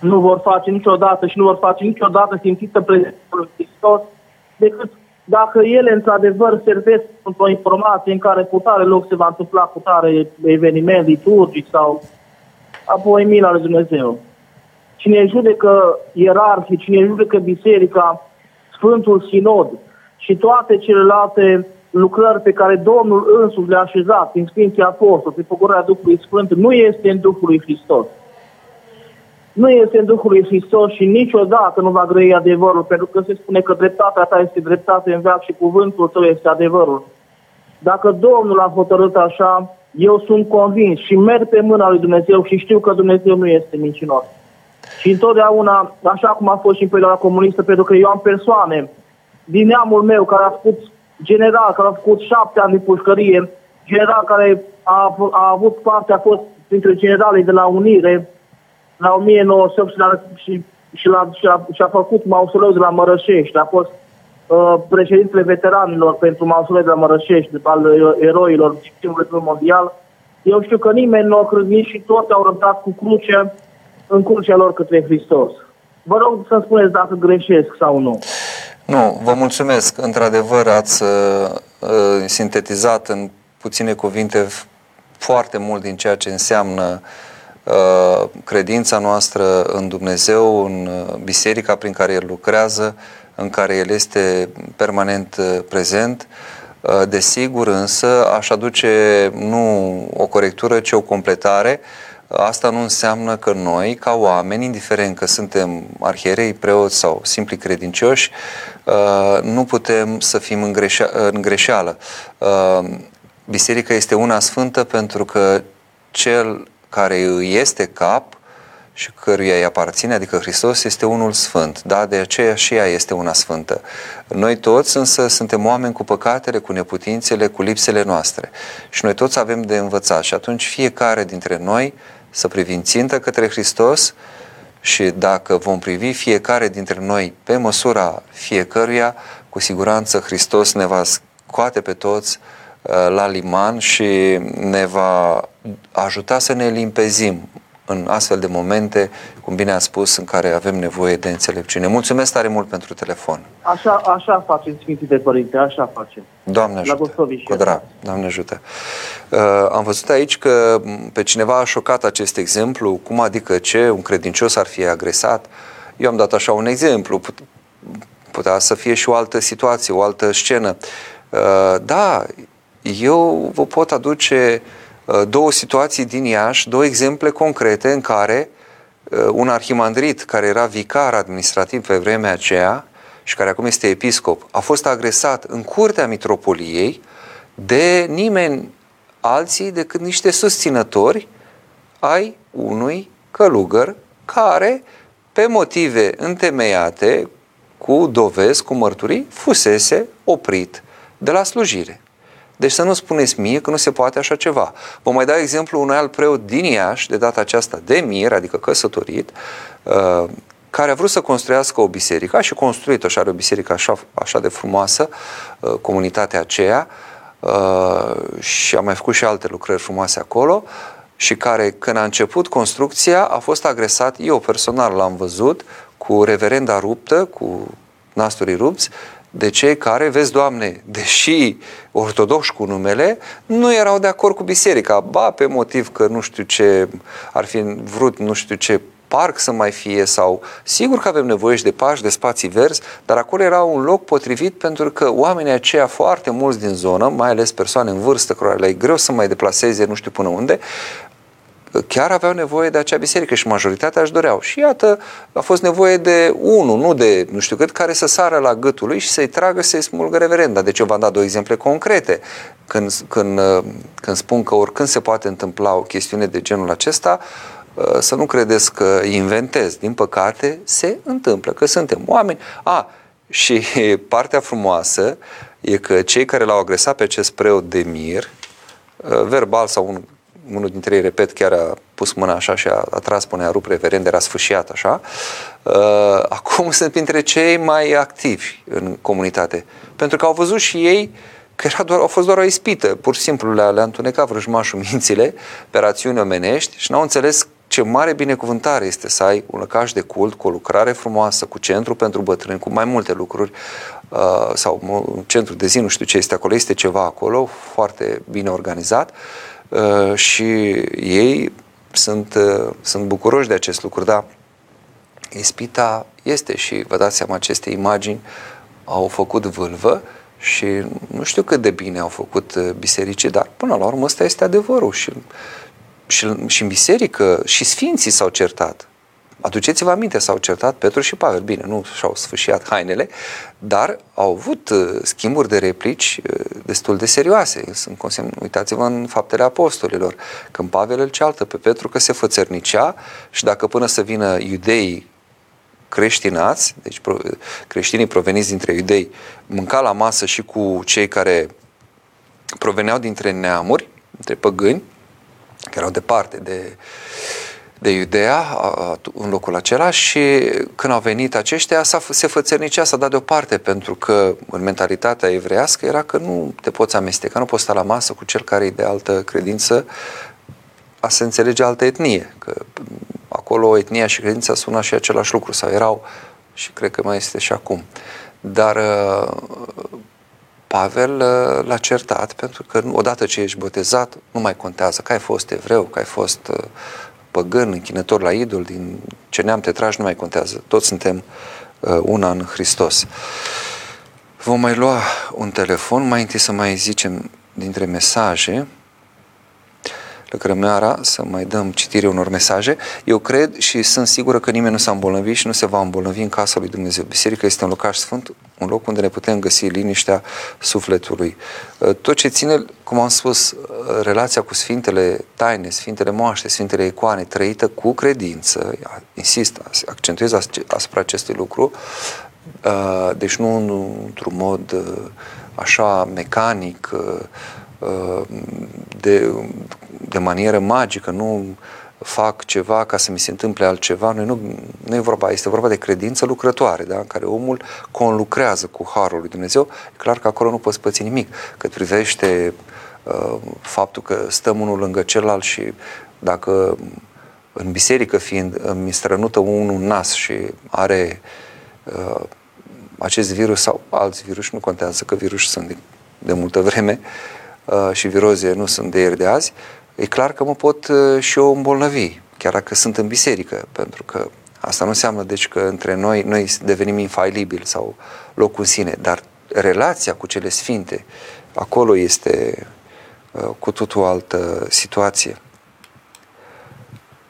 [SPEAKER 5] nu vor face niciodată și nu vor face niciodată simțită prezența lui Hristos decât dacă ele într-adevăr servesc într-o informație în care cu tare loc se va întâmpla cu tare eveniment liturgic sau apoi mila lui Dumnezeu. Cine judecă ierarhii, cine judecă biserica, Sfântul Sinod și toate celelalte lucrări pe care Domnul însuși le-a așezat prin Sfinții Apostoli, prin făcurarea Duhului Sfânt, nu este în Duhul lui Hristos. Nu este în Duhul lui Hristos și niciodată nu va grăi adevărul, pentru că se spune că dreptatea ta este dreptate în veac și cuvântul tău este adevărul. Dacă Domnul a hotărât așa, eu sunt convins și merg pe mâna lui Dumnezeu și știu că Dumnezeu nu este mincinos. Și întotdeauna, așa cum a fost și în perioada comunistă, pentru că eu am persoane din neamul meu care a făcut general, care a făcut șapte ani de pușcărie, general care a, a avut parte, a fost printre generalii de la Unire, la 1908 și, la, și, și, la, și, a, și a făcut mausoleul de la Mărășești, a fost uh, președintele veteranilor pentru mausoleul de la Mărășești, al uh, eroilor primului mondial. Eu știu că nimeni nu a crâznit și toți au răbdat cu cruce în crucea lor către Hristos. Vă rog să spuneți dacă greșesc sau nu.
[SPEAKER 1] Nu, vă mulțumesc. Într-adevăr, ați uh, uh, sintetizat în puține cuvinte foarte mult din ceea ce înseamnă uh, credința noastră în Dumnezeu, în uh, biserica prin care El lucrează, în care El este permanent uh, prezent. Uh, desigur, însă, aș aduce nu o corectură, ci o completare uh, Asta nu înseamnă că noi, ca oameni, indiferent că suntem arhierei, preoți sau simpli credincioși, uh, nu putem să fim în, greșea, în greșeală. Uh, biserica este una sfântă pentru că cel care îi este cap și căruia îi aparține, adică Hristos, este unul sfânt. Da? De aceea și ea este una sfântă. Noi toți însă suntem oameni cu păcatele, cu neputințele, cu lipsele noastre. Și noi toți avem de învățat. Și atunci fiecare dintre noi să privim țintă către Hristos și dacă vom privi fiecare dintre noi pe măsura fiecăruia, cu siguranță Hristos ne va scoate pe toți uh, la liman și ne va ajuta să ne limpezim în astfel de momente, cum bine a spus, în care avem nevoie de înțelepciune. Mulțumesc tare mult pentru telefon.
[SPEAKER 5] Așa, așa facem, Sfințite Părinte, așa facem.
[SPEAKER 1] Doamne ajută. Cu drag. Doamne ajută. Uh, am văzut aici că pe cineva a șocat acest exemplu, cum adică ce, un credincios ar fi agresat. Eu am dat așa un exemplu, putea să fie și o altă situație, o altă scenă. Uh, da, eu vă pot aduce uh, Uh, două situații din Iași, două exemple concrete în care uh, un arhimandrit care era vicar administrativ pe vremea aceea și care acum este episcop, a fost agresat în curtea mitropoliei de nimeni alții decât niște susținători ai unui călugăr care, pe motive întemeiate, cu dovezi, cu mărturii, fusese oprit de la slujire. Deci să nu spuneți mie că nu se poate așa ceva. Vă mai dau exemplu unui alt preot din Iași, de data aceasta de mir, adică căsătorit, uh, care a vrut să construiască o biserică, a și construit-o și are o biserică așa, așa de frumoasă, uh, comunitatea aceea, uh, și a mai făcut și alte lucrări frumoase acolo, și care, când a început construcția, a fost agresat, eu personal l-am văzut, cu reverenda ruptă, cu nasturii rupți, de cei care, vezi, Doamne, deși ortodoxi cu numele, nu erau de acord cu biserica. Ba, pe motiv că nu știu ce ar fi vrut, nu știu ce parc să mai fie sau sigur că avem nevoie și de pași, de spații verzi, dar acolo era un loc potrivit pentru că oamenii aceia foarte mulți din zonă, mai ales persoane în vârstă, care le e greu să mai deplaseze nu știu până unde, chiar aveau nevoie de acea biserică și majoritatea își doreau. Și iată, a fost nevoie de unul, nu de nu știu cât, care să sară la gâtul lui și să-i tragă să-i smulgă reverenda. Deci eu v-am dat două exemple concrete. Când, când, când spun că oricând se poate întâmpla o chestiune de genul acesta, să nu credeți că inventez. Din păcate, se întâmplă, că suntem oameni. A, și partea frumoasă e că cei care l-au agresat pe acest preot de mir, verbal sau un unul dintre ei, repet, chiar a pus mâna așa și a, a tras până a rupt reverend, era sfâșiat așa. Uh, acum sunt printre cei mai activi în comunitate. Pentru că au văzut și ei că era doar, au fost doar o ispită. Pur și simplu le-a, le-a întunecat vrăjmașul mințile pe rațiuni omenești și n-au înțeles ce mare binecuvântare este să ai un lăcaș de cult cu o lucrare frumoasă, cu centru pentru bătrâni, cu mai multe lucruri uh, sau un centru de zi, nu știu ce este acolo, este ceva acolo, foarte bine organizat Uh, și ei sunt, uh, sunt bucuroși de acest lucru, dar ispita este și vă dați seama aceste imagini au făcut vâlvă și nu știu cât de bine au făcut uh, bisericii, dar până la urmă ăsta este adevărul și, și, și în biserică și sfinții s-au certat. Aduceți-vă aminte, s-au certat Petru și Pavel. Bine, nu și-au sfâșiat hainele, dar au avut uh, schimburi de replici uh, destul de serioase. Sunt consemn... Uitați-vă în faptele apostolilor, când Pavel îl cealtă pe Petru că se fățărnicea și dacă până să vină iudeii creștinați, deci creștinii proveniți dintre iudei, mânca la masă și cu cei care proveneau dintre neamuri, dintre păgâni, care erau departe de de Iudea în locul acela și când au venit aceștia s-a, se fățărnicea, s-a dat deoparte pentru că în mentalitatea evreiască era că nu te poți amesteca, nu poți sta la masă cu cel care e de altă credință a se înțelege altă etnie, că acolo etnia și credința sună și același lucru sau erau și cred că mai este și acum. Dar Pavel l-a certat pentru că odată ce ești botezat nu mai contează că ai fost evreu, că ai fost păgân, închinător la idol, din ce neam te tragi, nu mai contează. Toți suntem uh, una în Hristos. Vom mai lua un telefon, mai întâi să mai zicem dintre mesaje lăcrămeara să mai dăm citire unor mesaje. Eu cred și sunt sigură că nimeni nu s-a îmbolnăvit și nu se va îmbolnăvi în casa lui Dumnezeu. Biserica este un locaș sfânt, un loc unde ne putem găsi liniștea sufletului. Uh, tot ce ține, cum am spus, uh, relația cu Sfintele Taine, Sfintele Moaște, Sfintele Icoane, trăită cu credință, insist, accentuez asupra acestui lucru, uh, deci nu într-un mod așa mecanic, de, de manieră magică, nu fac ceva ca să mi se întâmple altceva. Noi nu, nu e vorba, este vorba de credință lucrătoare, da? în care omul conlucrează cu Harul lui Dumnezeu. E clar că acolo nu poți păți nimic. Cât privește uh, faptul că stăm unul lângă celălalt și dacă în biserică fiind îmi strănută unul nas și are uh, acest virus sau alți virus, nu contează că virus sunt de, de multă vreme, uh, Uh, și viroze nu sunt de ieri de azi, e clar că mă pot uh, și eu îmbolnăvi, chiar dacă sunt în biserică, pentru că asta nu înseamnă deci că între noi noi devenim infailibili sau locul în sine, dar relația cu cele sfinte, acolo este uh, cu totul altă situație.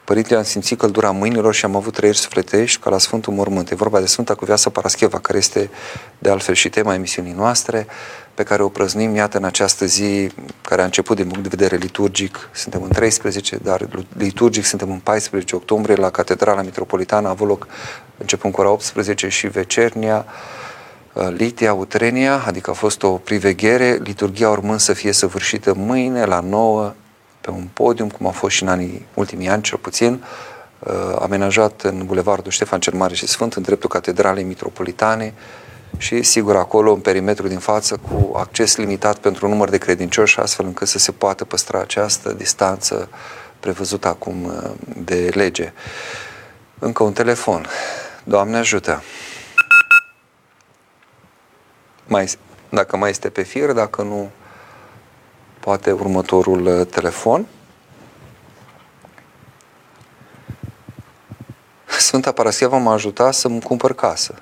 [SPEAKER 1] Părintele, am simțit căldura mâinilor și am avut trăiri sufletești ca la Sfântul Mormânt. E vorba de Sfânta Cuvioasă Parascheva, care este de altfel și tema emisiunii noastre, pe care o prăznim, iată, în această zi care a început din punct de vedere liturgic. Suntem în 13, dar liturgic suntem în 14 octombrie la Catedrala Mitropolitană. A avut loc începând cu ora 18 și Vecernia, uh, Litia, Utrenia, adică a fost o priveghere, liturgia urmând să fie săvârșită mâine la 9 pe un podium, cum a fost și în anii, ultimii ani cel puțin, uh, amenajat în Bulevardul Ștefan cel Mare și Sfânt, în dreptul Catedralei Mitropolitane și, sigur, acolo, în perimetru din față, cu acces limitat pentru un număr de credincioși, astfel încât să se poată păstra această distanță prevăzută acum uh, de lege. Încă un telefon. Doamne ajută! Mai, dacă mai este pe fir, dacă nu, poate următorul uh, telefon. Sfânta Parascheva m-a ajutat să-mi cumpăr casă.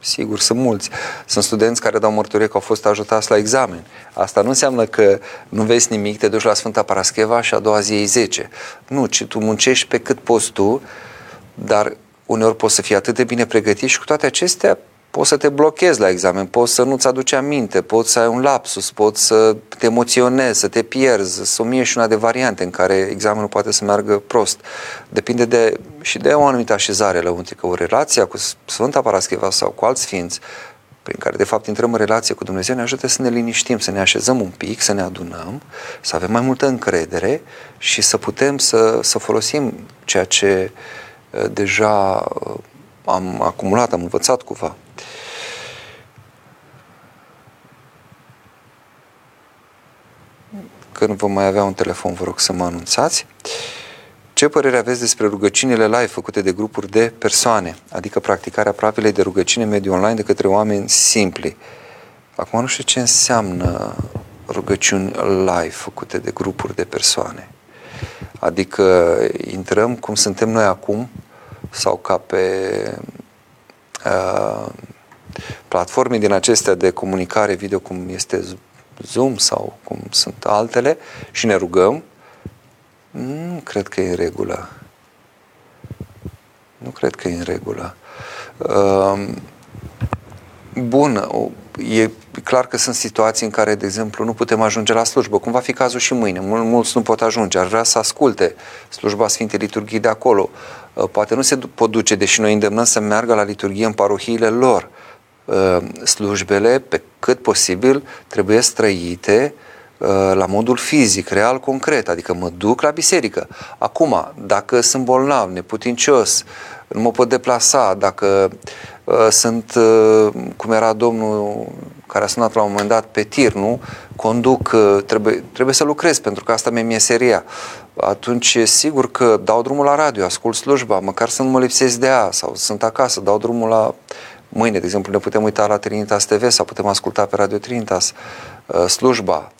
[SPEAKER 1] Sigur, sunt mulți. Sunt studenți care dau mărturie că au fost ajutați la examen. Asta nu înseamnă că nu vezi nimic, te duci la Sfânta Parascheva și a doua zi ei 10. Nu, ci tu muncești pe cât poți tu, dar uneori poți să fii atât de bine pregătit și cu toate acestea poți să te blochezi la examen, poți să nu-ți aduci aminte, poți să ai un lapsus, poți să te emoționezi, să te pierzi, să o mie și una de variante în care examenul poate să meargă prost. Depinde de, și de o anumită așezare lăuntrică, o relație cu Sfânta Parascheva sau cu alți sfinți, prin care de fapt intrăm în relație cu Dumnezeu, ne ajută să ne liniștim, să ne așezăm un pic, să ne adunăm, să avem mai multă încredere și să putem să, să folosim ceea ce uh, deja uh, am acumulat, am învățat cumva. Când vom mai avea un telefon, vă rog să mă anunțați. Ce părere aveți despre rugăciunile live făcute de grupuri de persoane, adică practicarea pravilei de rugăciune mediu online de către oameni simpli? Acum nu știu ce înseamnă rugăciuni live făcute de grupuri de persoane. Adică intrăm cum suntem noi acum sau ca pe uh, platforme din acestea de comunicare video cum este Zoom sau cum sunt altele și ne rugăm, nu cred că e în regulă. Nu cred că e în regulă. Um, bun, e clar că sunt situații în care, de exemplu, nu putem ajunge la slujbă, cum va fi cazul și mâine. Mul, mulți nu pot ajunge, ar vrea să asculte slujba Sfintei Liturghii de acolo. Uh, poate nu se pot duce, deși noi îndemnăm să meargă la liturghie în parohiile lor. Uh, slujbele, pe cât posibil, trebuie străite uh, la modul fizic, real, concret, adică mă duc la biserică. Acum, dacă sunt bolnav, neputincios, nu mă pot deplasa, dacă uh, sunt, uh, cum era domnul care a sunat la un moment dat pe tir, nu? Conduc, uh, trebuie, trebuie să lucrez pentru că asta mi-e meseria. Atunci e sigur că dau drumul la radio, ascult slujba, măcar să nu mă lipsesc de ea sau sunt acasă, dau drumul la Mâine, de exemplu, ne putem uita la Trinitas TV sau putem asculta pe Radio Trinitas uh, slujba.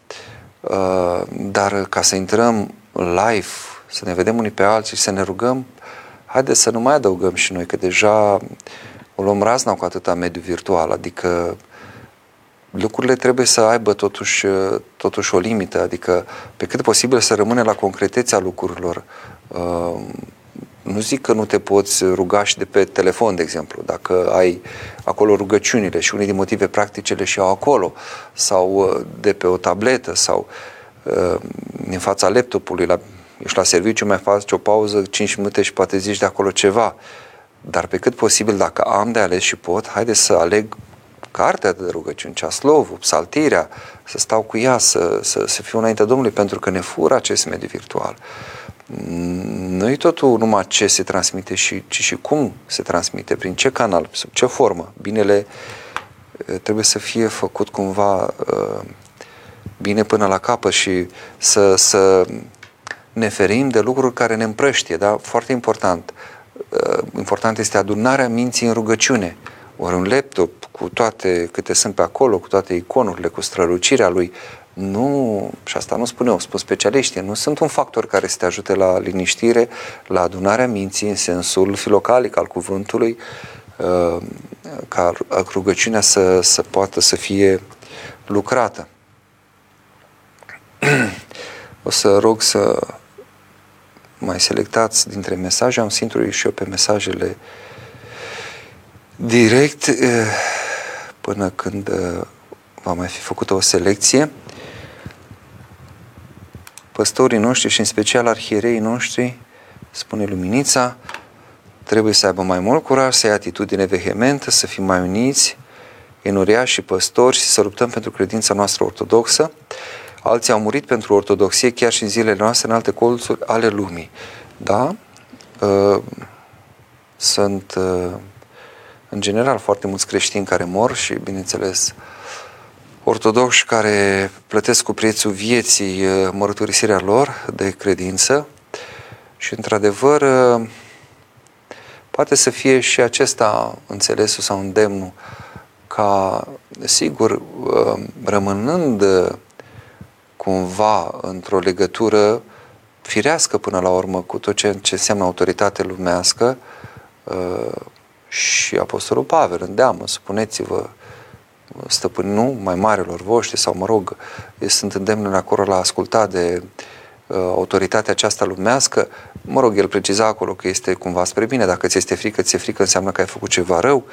[SPEAKER 1] Uh, dar ca să intrăm live, să ne vedem unii pe alții și să ne rugăm, haideți să nu mai adăugăm și noi, că deja o luăm razna cu atâta mediu virtual, adică lucrurile trebuie să aibă totuși, uh, totuși o limită, adică pe cât posibil să rămâne la concretețea lucrurilor nu zic că nu te poți ruga și de pe telefon, de exemplu, dacă ai acolo rugăciunile și unii din motive practice le și au acolo, sau uh, de pe o tabletă, sau uh, din fața laptopului, la, ești la serviciu, mai faci o pauză 5 minute și poate zici de acolo ceva. Dar pe cât posibil, dacă am de ales și pot, haide să aleg cartea de rugăciuni, ceaslovul, psaltirea, să stau cu ea, să, să, să fiu înainte Domnului, pentru că ne fură acest mediu virtual. Nu e totul numai ce se transmite, și, ci și cum se transmite, prin ce canal, sub ce formă. Binele trebuie să fie făcut cumva bine până la capăt și să, să ne ferim de lucruri care ne împrăștie, da? Foarte important. Important este adunarea minții în rugăciune. Ori un laptop cu toate câte sunt pe acolo, cu toate iconurile, cu strălucirea lui, nu, și asta nu spun eu, spun specialiștii, nu sunt un factor care să te ajute la liniștire, la adunarea minții în sensul filocalic al cuvântului, uh, ca rugăciunea să, să poată să fie lucrată. O să rog să mai selectați dintre mesaje, am să și eu pe mesajele direct uh, până când uh, va mai fi făcută o selecție păstorii noștri și în special arhiereii noștri, spune Luminița, trebuie să aibă mai mult curaj, să ai atitudine vehementă, să fim mai uniți, enuriași și păstori și să luptăm pentru credința noastră ortodoxă. Alții au murit pentru ortodoxie chiar și în zilele noastre în alte colțuri ale lumii. Da? Uh, sunt uh, în general foarte mulți creștini care mor și, bineînțeles, ortodoxi care plătesc cu prețul vieții uh, mărturisirea lor de credință. Și, într-adevăr, uh, poate să fie și acesta înțelesul sau îndemnul ca, sigur, uh, rămânând cumva într-o legătură firească până la urmă cu tot ce, ce înseamnă autoritate lumească, uh, și Apostolul Pavel îndeamnă, spuneți-vă stăpâni, nu mai marilor voștri sau, mă rog, sunt îndemnul acolo la asculta de uh, autoritatea aceasta lumească, mă rog, el preciza acolo că este cumva spre bine, dacă ți este frică, ți-e frică înseamnă că ai făcut ceva rău,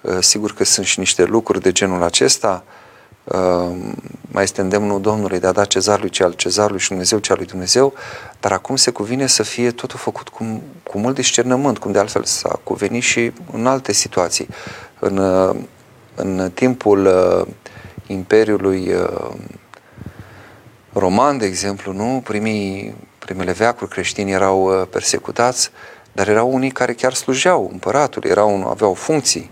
[SPEAKER 1] uh, sigur că sunt și niște lucruri de genul acesta, uh, mai este îndemnul Domnului de a da cezarului ce al cezarului și Dumnezeu ce al lui Dumnezeu, dar acum se cuvine să fie totul făcut cu, cu mult discernământ, cum de altfel s-a cuvenit și în alte situații. În, uh, în timpul uh, Imperiului uh, Roman, de exemplu, nu? Primii, primele veacuri creștini erau uh, persecutați, dar erau unii care chiar slujeau împăratul, erau, aveau funcții,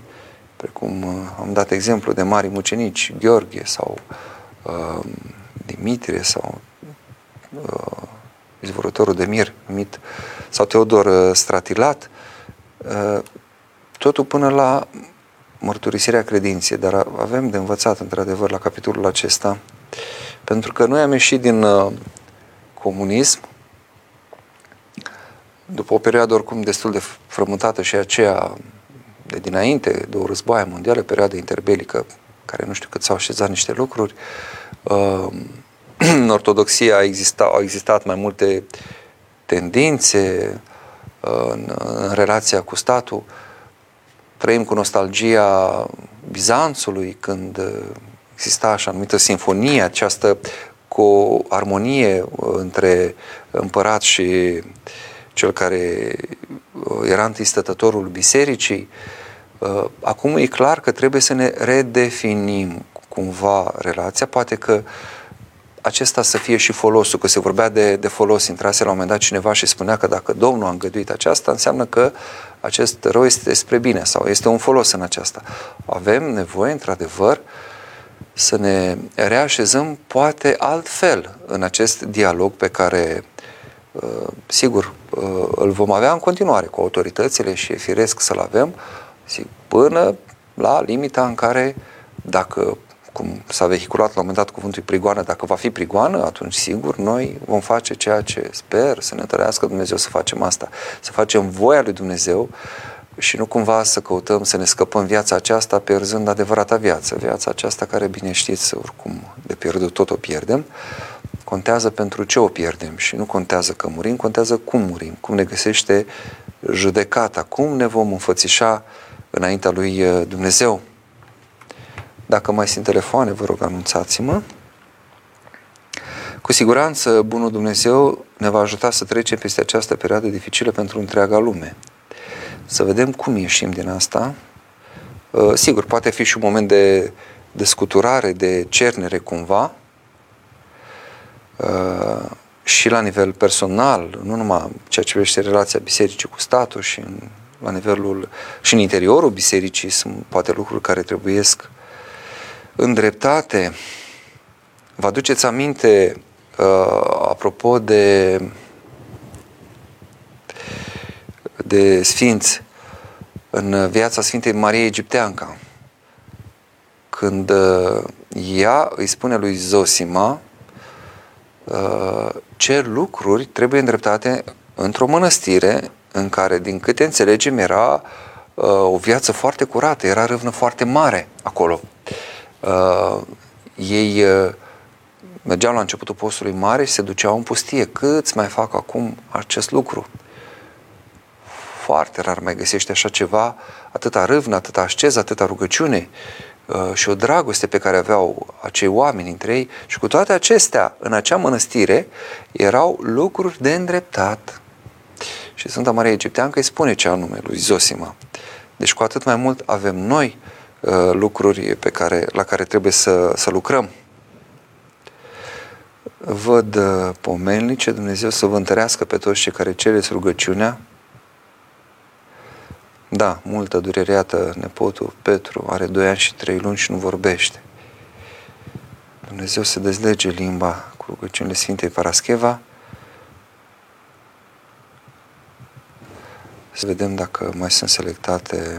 [SPEAKER 1] precum uh, am dat exemplu de mari mucenici, Gheorghe sau uh, Dimitrie sau uh, izvorătorul de mir numit, sau Teodor uh, Stratilat, uh, totul până la mărturisirea credinței, dar avem de învățat într-adevăr la capitolul acesta, pentru că noi am ieșit din uh, comunism după o perioadă oricum destul de frământată și aceea de dinainte, de o războaie mondială, perioada interbelică, care nu știu cât s-au așezat niște lucruri, uh, în ortodoxia exista, au existat mai multe tendințe uh, în, în relația cu statul, trăim cu nostalgia Bizanțului, când uh, exista așa numită sinfonie, această cu o armonie uh, între împărat și cel care uh, era întâi stătătorul bisericii. Acum e clar că trebuie să ne redefinim cumva relația, poate că acesta să fie și folosul, că se vorbea de, de folos, intrase la un moment dat cineva și spunea că dacă Domnul a îngăduit aceasta, înseamnă că acest rău este spre bine sau este un folos în aceasta. Avem nevoie, într-adevăr, să ne reașezăm poate altfel în acest dialog pe care, uh, sigur, uh, îl vom avea în continuare cu autoritățile și e firesc să-l avem, până la limita în care, dacă cum s-a vehiculat la un moment dat cuvântul prigoană, dacă va fi prigoană, atunci sigur noi vom face ceea ce sper să ne tărească Dumnezeu să facem asta, să facem voia lui Dumnezeu și nu cumva să căutăm să ne scăpăm viața aceasta pierzând adevărata viață. Viața aceasta care, bine știți, oricum de pierdut tot o pierdem, contează pentru ce o pierdem și nu contează că murim, contează cum murim, cum ne găsește judecata, cum ne vom înfățișa înaintea lui Dumnezeu. Dacă mai sunt telefoane, vă rog, anunțați-mă. Cu siguranță, Bunul Dumnezeu ne va ajuta să trecem peste această perioadă dificilă pentru întreaga lume. Să vedem cum ieșim din asta. Uh, sigur, poate fi și un moment de, de scuturare, de cernere cumva, uh, și la nivel personal, nu numai ceea ce privește relația bisericii cu statul și în, la nivelul și în interiorul bisericii sunt poate lucruri care trebuiesc în dreptate. Vă aduceți aminte, uh, apropo de, de sfinți, în viața Sfintei Marie Egipteanca, când uh, ea îi spune lui Zosima uh, ce lucruri trebuie îndreptate într-o mănăstire în care, din câte înțelegem, era uh, o viață foarte curată, era râvnă foarte mare acolo uh, ei uh, mergeau la începutul postului mare și se duceau în pustie. Câți mai fac acum acest lucru? Foarte rar mai găsește așa ceva, atâta râvnă, atâta asceză, atâta rugăciune uh, și o dragoste pe care aveau acei oameni între ei și cu toate acestea, în acea mănăstire, erau lucruri de îndreptat. Și Sfânta Maria Egipteancă îi spune ce anume lui Zosima. Deci cu atât mai mult avem noi Uh, lucruri pe care, la care trebuie să, să lucrăm. Văd uh, pomelnice, Dumnezeu să vă întărească pe toți cei care cereți rugăciunea. Da, multă durereată nepotul Petru, are doi ani și trei luni și nu vorbește. Dumnezeu să dezlege limba cu rugăciunile Sfintei Parascheva. Să vedem dacă mai sunt selectate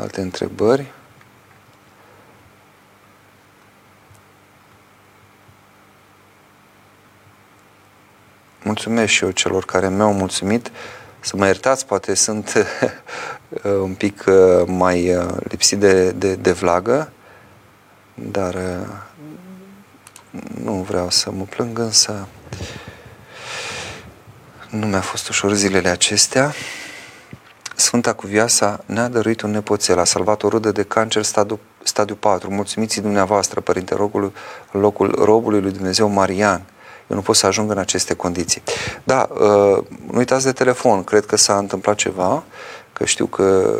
[SPEAKER 1] Alte întrebări? Mulțumesc și eu celor care mi-au mulțumit. să mă iertați, poate sunt un pic uh, mai uh, lipsit de, de, de vlagă, dar uh, nu vreau să mă plâng, însă nu mi-a fost ușor zilele acestea. Sfânta Cuvioasa ne-a dăruit un nepoțel, a salvat o rudă de cancer stadiu, stadiu 4. Mulțumiți dumneavoastră, Părinte Rogului, locul robului lui Dumnezeu Marian. Eu nu pot să ajung în aceste condiții. Da, uh, nu uitați de telefon, cred că s-a întâmplat ceva, că știu că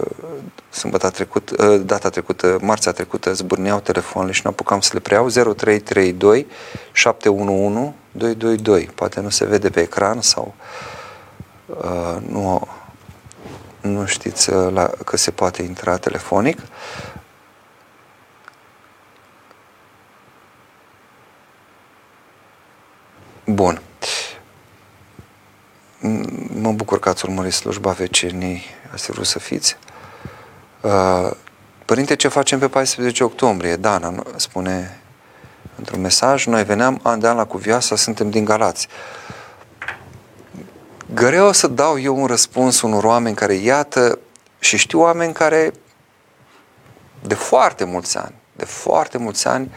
[SPEAKER 1] sâmbătă trecut, uh, data trecută, marțea trecută, zburneau telefoanele și nu apucam să le preiau, 0332 711 222. Poate nu se vede pe ecran sau uh, nu nu știți uh, la, că se poate intra telefonic. Bun. Mă bucur că ați urmărit slujba vecenii, ați vrut să fiți. Uh, Părinte, ce facem pe 14 octombrie? Dana spune într-un mesaj, noi veneam an de an la Cuvioasa, suntem din Galați. Greu să dau eu un răspuns unor oameni care, iată, și știu oameni care de foarte mulți ani, de foarte mulți ani,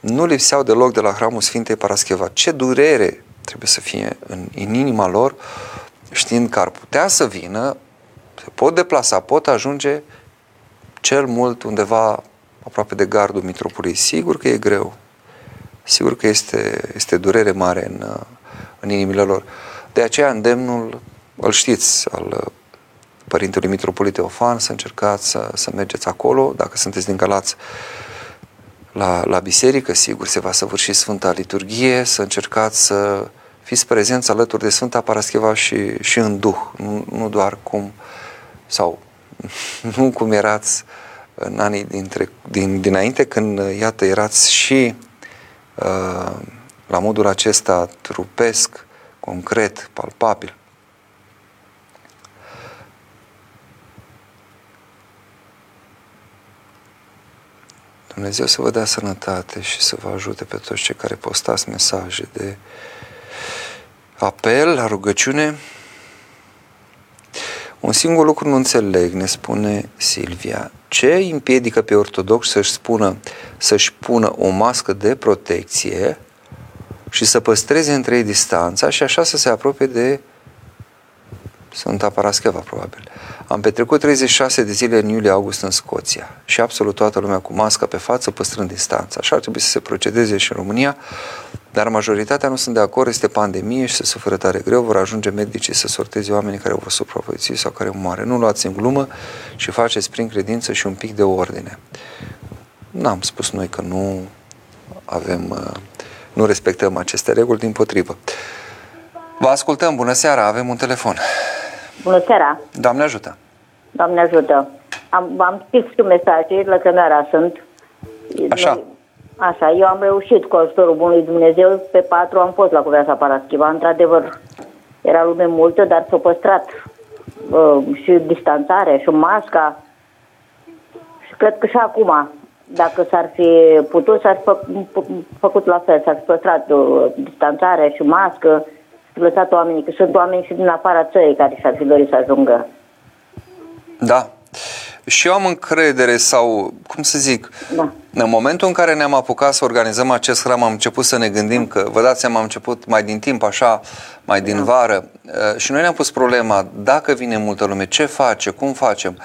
[SPEAKER 1] nu lipseau deloc de la Hramul Sfintei Parascheva. Ce durere trebuie să fie în, în inima lor, știind că ar putea să vină, se pot deplasa, pot ajunge cel mult undeva aproape de gardul Mitropoliei. Sigur că e greu. Sigur că este, este durere mare în, în inimile lor. De aceea îndemnul, îl știți, al Părintelui Mitropolit Teofan, să încercați să, să mergeți acolo, dacă sunteți din Galați, la, la biserică, sigur, se va săvârși Sfânta Liturghie, să încercați să fiți prezenți alături de Sfânta Parascheva și, și în Duh, nu, nu doar cum, sau nu cum erați în anii dintre, din, dinainte, când, iată, erați și uh, la modul acesta trupesc, concret, palpabil. Dumnezeu să vă dea sănătate și să vă ajute pe toți cei care postați mesaje de apel, la rugăciune. Un singur lucru nu înțeleg, ne spune Silvia. Ce împiedică pe ortodox să-și spună, să-și pună o mască de protecție și să păstreze între ei distanța și așa să se apropie de Sfânta Parascheva, probabil. Am petrecut 36 de zile în iulie-august în Scoția și absolut toată lumea cu mască pe față, păstrând distanța. Așa ar trebui să se procedeze și în România, dar majoritatea nu sunt de acord, este pandemie și se suferă tare greu, vor ajunge medicii să sorteze oamenii care vor supraviețui sau care moare. Nu luați în glumă și faceți prin credință și un pic de ordine. N-am spus noi că nu avem, uh, nu respectăm aceste reguli, din potrivă. Vă ascultăm, bună seara, avem un telefon.
[SPEAKER 6] Bună seara!
[SPEAKER 1] Doamne ajută!
[SPEAKER 6] Doamne ajută! Am, am scris și mesaje, la cămera sunt.
[SPEAKER 1] Așa.
[SPEAKER 6] Noi, așa, eu am reușit cu ajutorul Bunului Dumnezeu, pe patru am fost la Cuveasa Paraschiva, într-adevăr era lume multă, dar s-a păstrat uh, și distanțare și masca și cred că și acum, dacă s-ar fi putut, s-ar fi fă, făcut la fel, s-ar fi păstrat uh, distanțare și mască, lăsat oamenii, că sunt oameni și din afara țării care și-ar fi dorit să ajungă.
[SPEAKER 1] Da. Și eu am încredere sau, cum să zic, da. în momentul în care ne-am apucat să organizăm acest hram, am început să ne gândim că, vă dați seama, am început mai din timp, așa, mai din da. vară, uh, și noi ne-am pus problema, dacă vine multă lume, ce face, cum facem?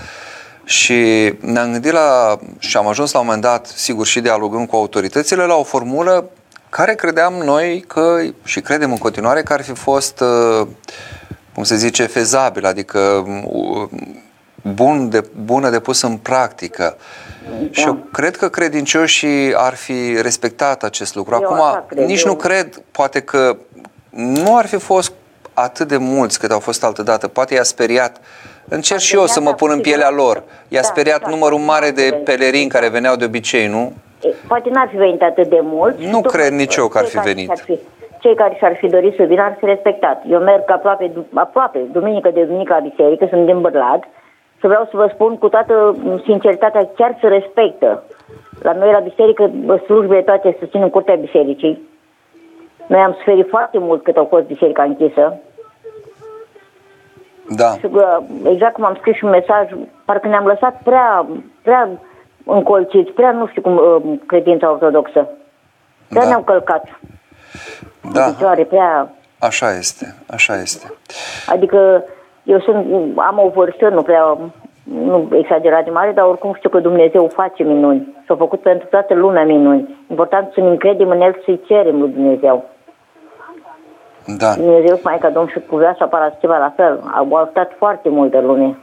[SPEAKER 1] Și ne-am gândit la, și am ajuns la un moment dat, sigur și dialogând cu autoritățile, la o formulă care credeam noi că, și credem în continuare, că ar fi fost, uh, cum se zice, fezabil, adică uh, bun de, bună de pus în practică. Da. Și eu cred că credincioșii ar fi respectat acest lucru. Acum, cred, nici eu... nu cred, poate că nu ar fi fost atât de mulți cât au fost altădată. Poate i-a speriat Încerc și eu să mă pun în pielea lor. I-a da, speriat da, numărul mare de pelerini care veneau de obicei, nu?
[SPEAKER 6] Poate n-ar fi venit atât de mult.
[SPEAKER 1] Nu cred nici eu că ar fi venit. Fi,
[SPEAKER 6] cei care și-ar fi dorit să vină ar fi respectat. Eu merg aproape, aproape, duminică de duminică la biserică, sunt din Bărlad, să vreau să vă spun cu toată sinceritatea, chiar să respectă. La noi la biserică, slujbele toate se țin în curtea bisericii. Noi am suferit foarte mult cât au fost biserica închisă.
[SPEAKER 1] Da.
[SPEAKER 6] Și, uh, exact cum am scris și un mesaj, parcă ne-am lăsat prea, prea încolțiți, prea nu știu cum, uh, credința ortodoxă. Prea
[SPEAKER 1] Da.
[SPEAKER 6] ne-au călcat.
[SPEAKER 1] Da.
[SPEAKER 6] În picioare, prea...
[SPEAKER 1] Așa este, așa este.
[SPEAKER 6] Adică eu sunt, am o vârstă, nu prea, nu exagerat de mare, dar oricum știu că Dumnezeu face minuni. S-a făcut pentru toată lumea minuni. Important să ne încredem în El să-i cerem lui Dumnezeu.
[SPEAKER 1] Da,
[SPEAKER 6] Dumnezeu, Maica Domnului și cu viața Parastiva la fel. Au ajutat foarte multă lume.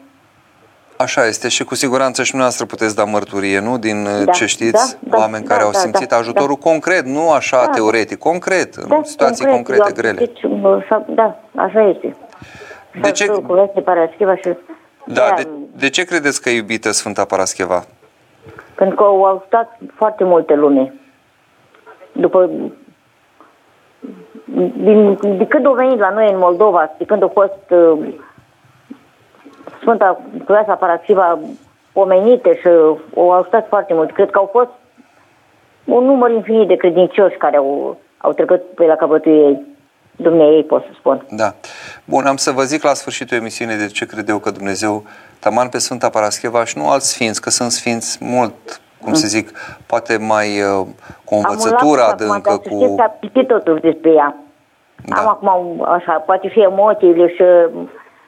[SPEAKER 1] așa este și cu siguranță și dumneavoastră puteți da mărturie, nu? Din uh,
[SPEAKER 6] Da,
[SPEAKER 1] ce știți,
[SPEAKER 6] da, da,
[SPEAKER 1] oameni
[SPEAKER 6] da,
[SPEAKER 1] care au
[SPEAKER 6] da,
[SPEAKER 1] simțit
[SPEAKER 6] da,
[SPEAKER 1] ajutorul concret, nu așa
[SPEAKER 6] Da.
[SPEAKER 1] teoretic, concret, în situații
[SPEAKER 6] concret,
[SPEAKER 1] concrete,
[SPEAKER 6] eu am
[SPEAKER 1] grele.
[SPEAKER 6] citit, uh, sau- da, așa este.
[SPEAKER 1] De ce-
[SPEAKER 6] Cu viața Parastiva și...
[SPEAKER 1] Da, de, de ce credeți că e iubită Sfânta Parascheva?
[SPEAKER 6] Pentru că au ajutat foarte multe lume. După... Din, de când au venit la noi în Moldova, de când a fost uh, Sfânta Cruiasa Paraschiva pomenite și au ajutat foarte mult. Cred că au fost un număr infinit de credincioși care au, au trecut pe la capătul ei. Dumnezeu ei, pot să spun.
[SPEAKER 1] Da. Bun, am să vă zic la sfârșitul emisiunii de ce cred eu că Dumnezeu taman pe Sfânta Parascheva și nu alți sfinți, că sunt sfinți mult, cum să zic, poate mai uh, cu o învățătură
[SPEAKER 6] Am un
[SPEAKER 1] adâncă,
[SPEAKER 6] lapsus acum, dar să știți
[SPEAKER 1] cu...
[SPEAKER 6] că am citit totuși despre ea.
[SPEAKER 1] Da.
[SPEAKER 6] Am acum, așa, poate fi emoțiile și...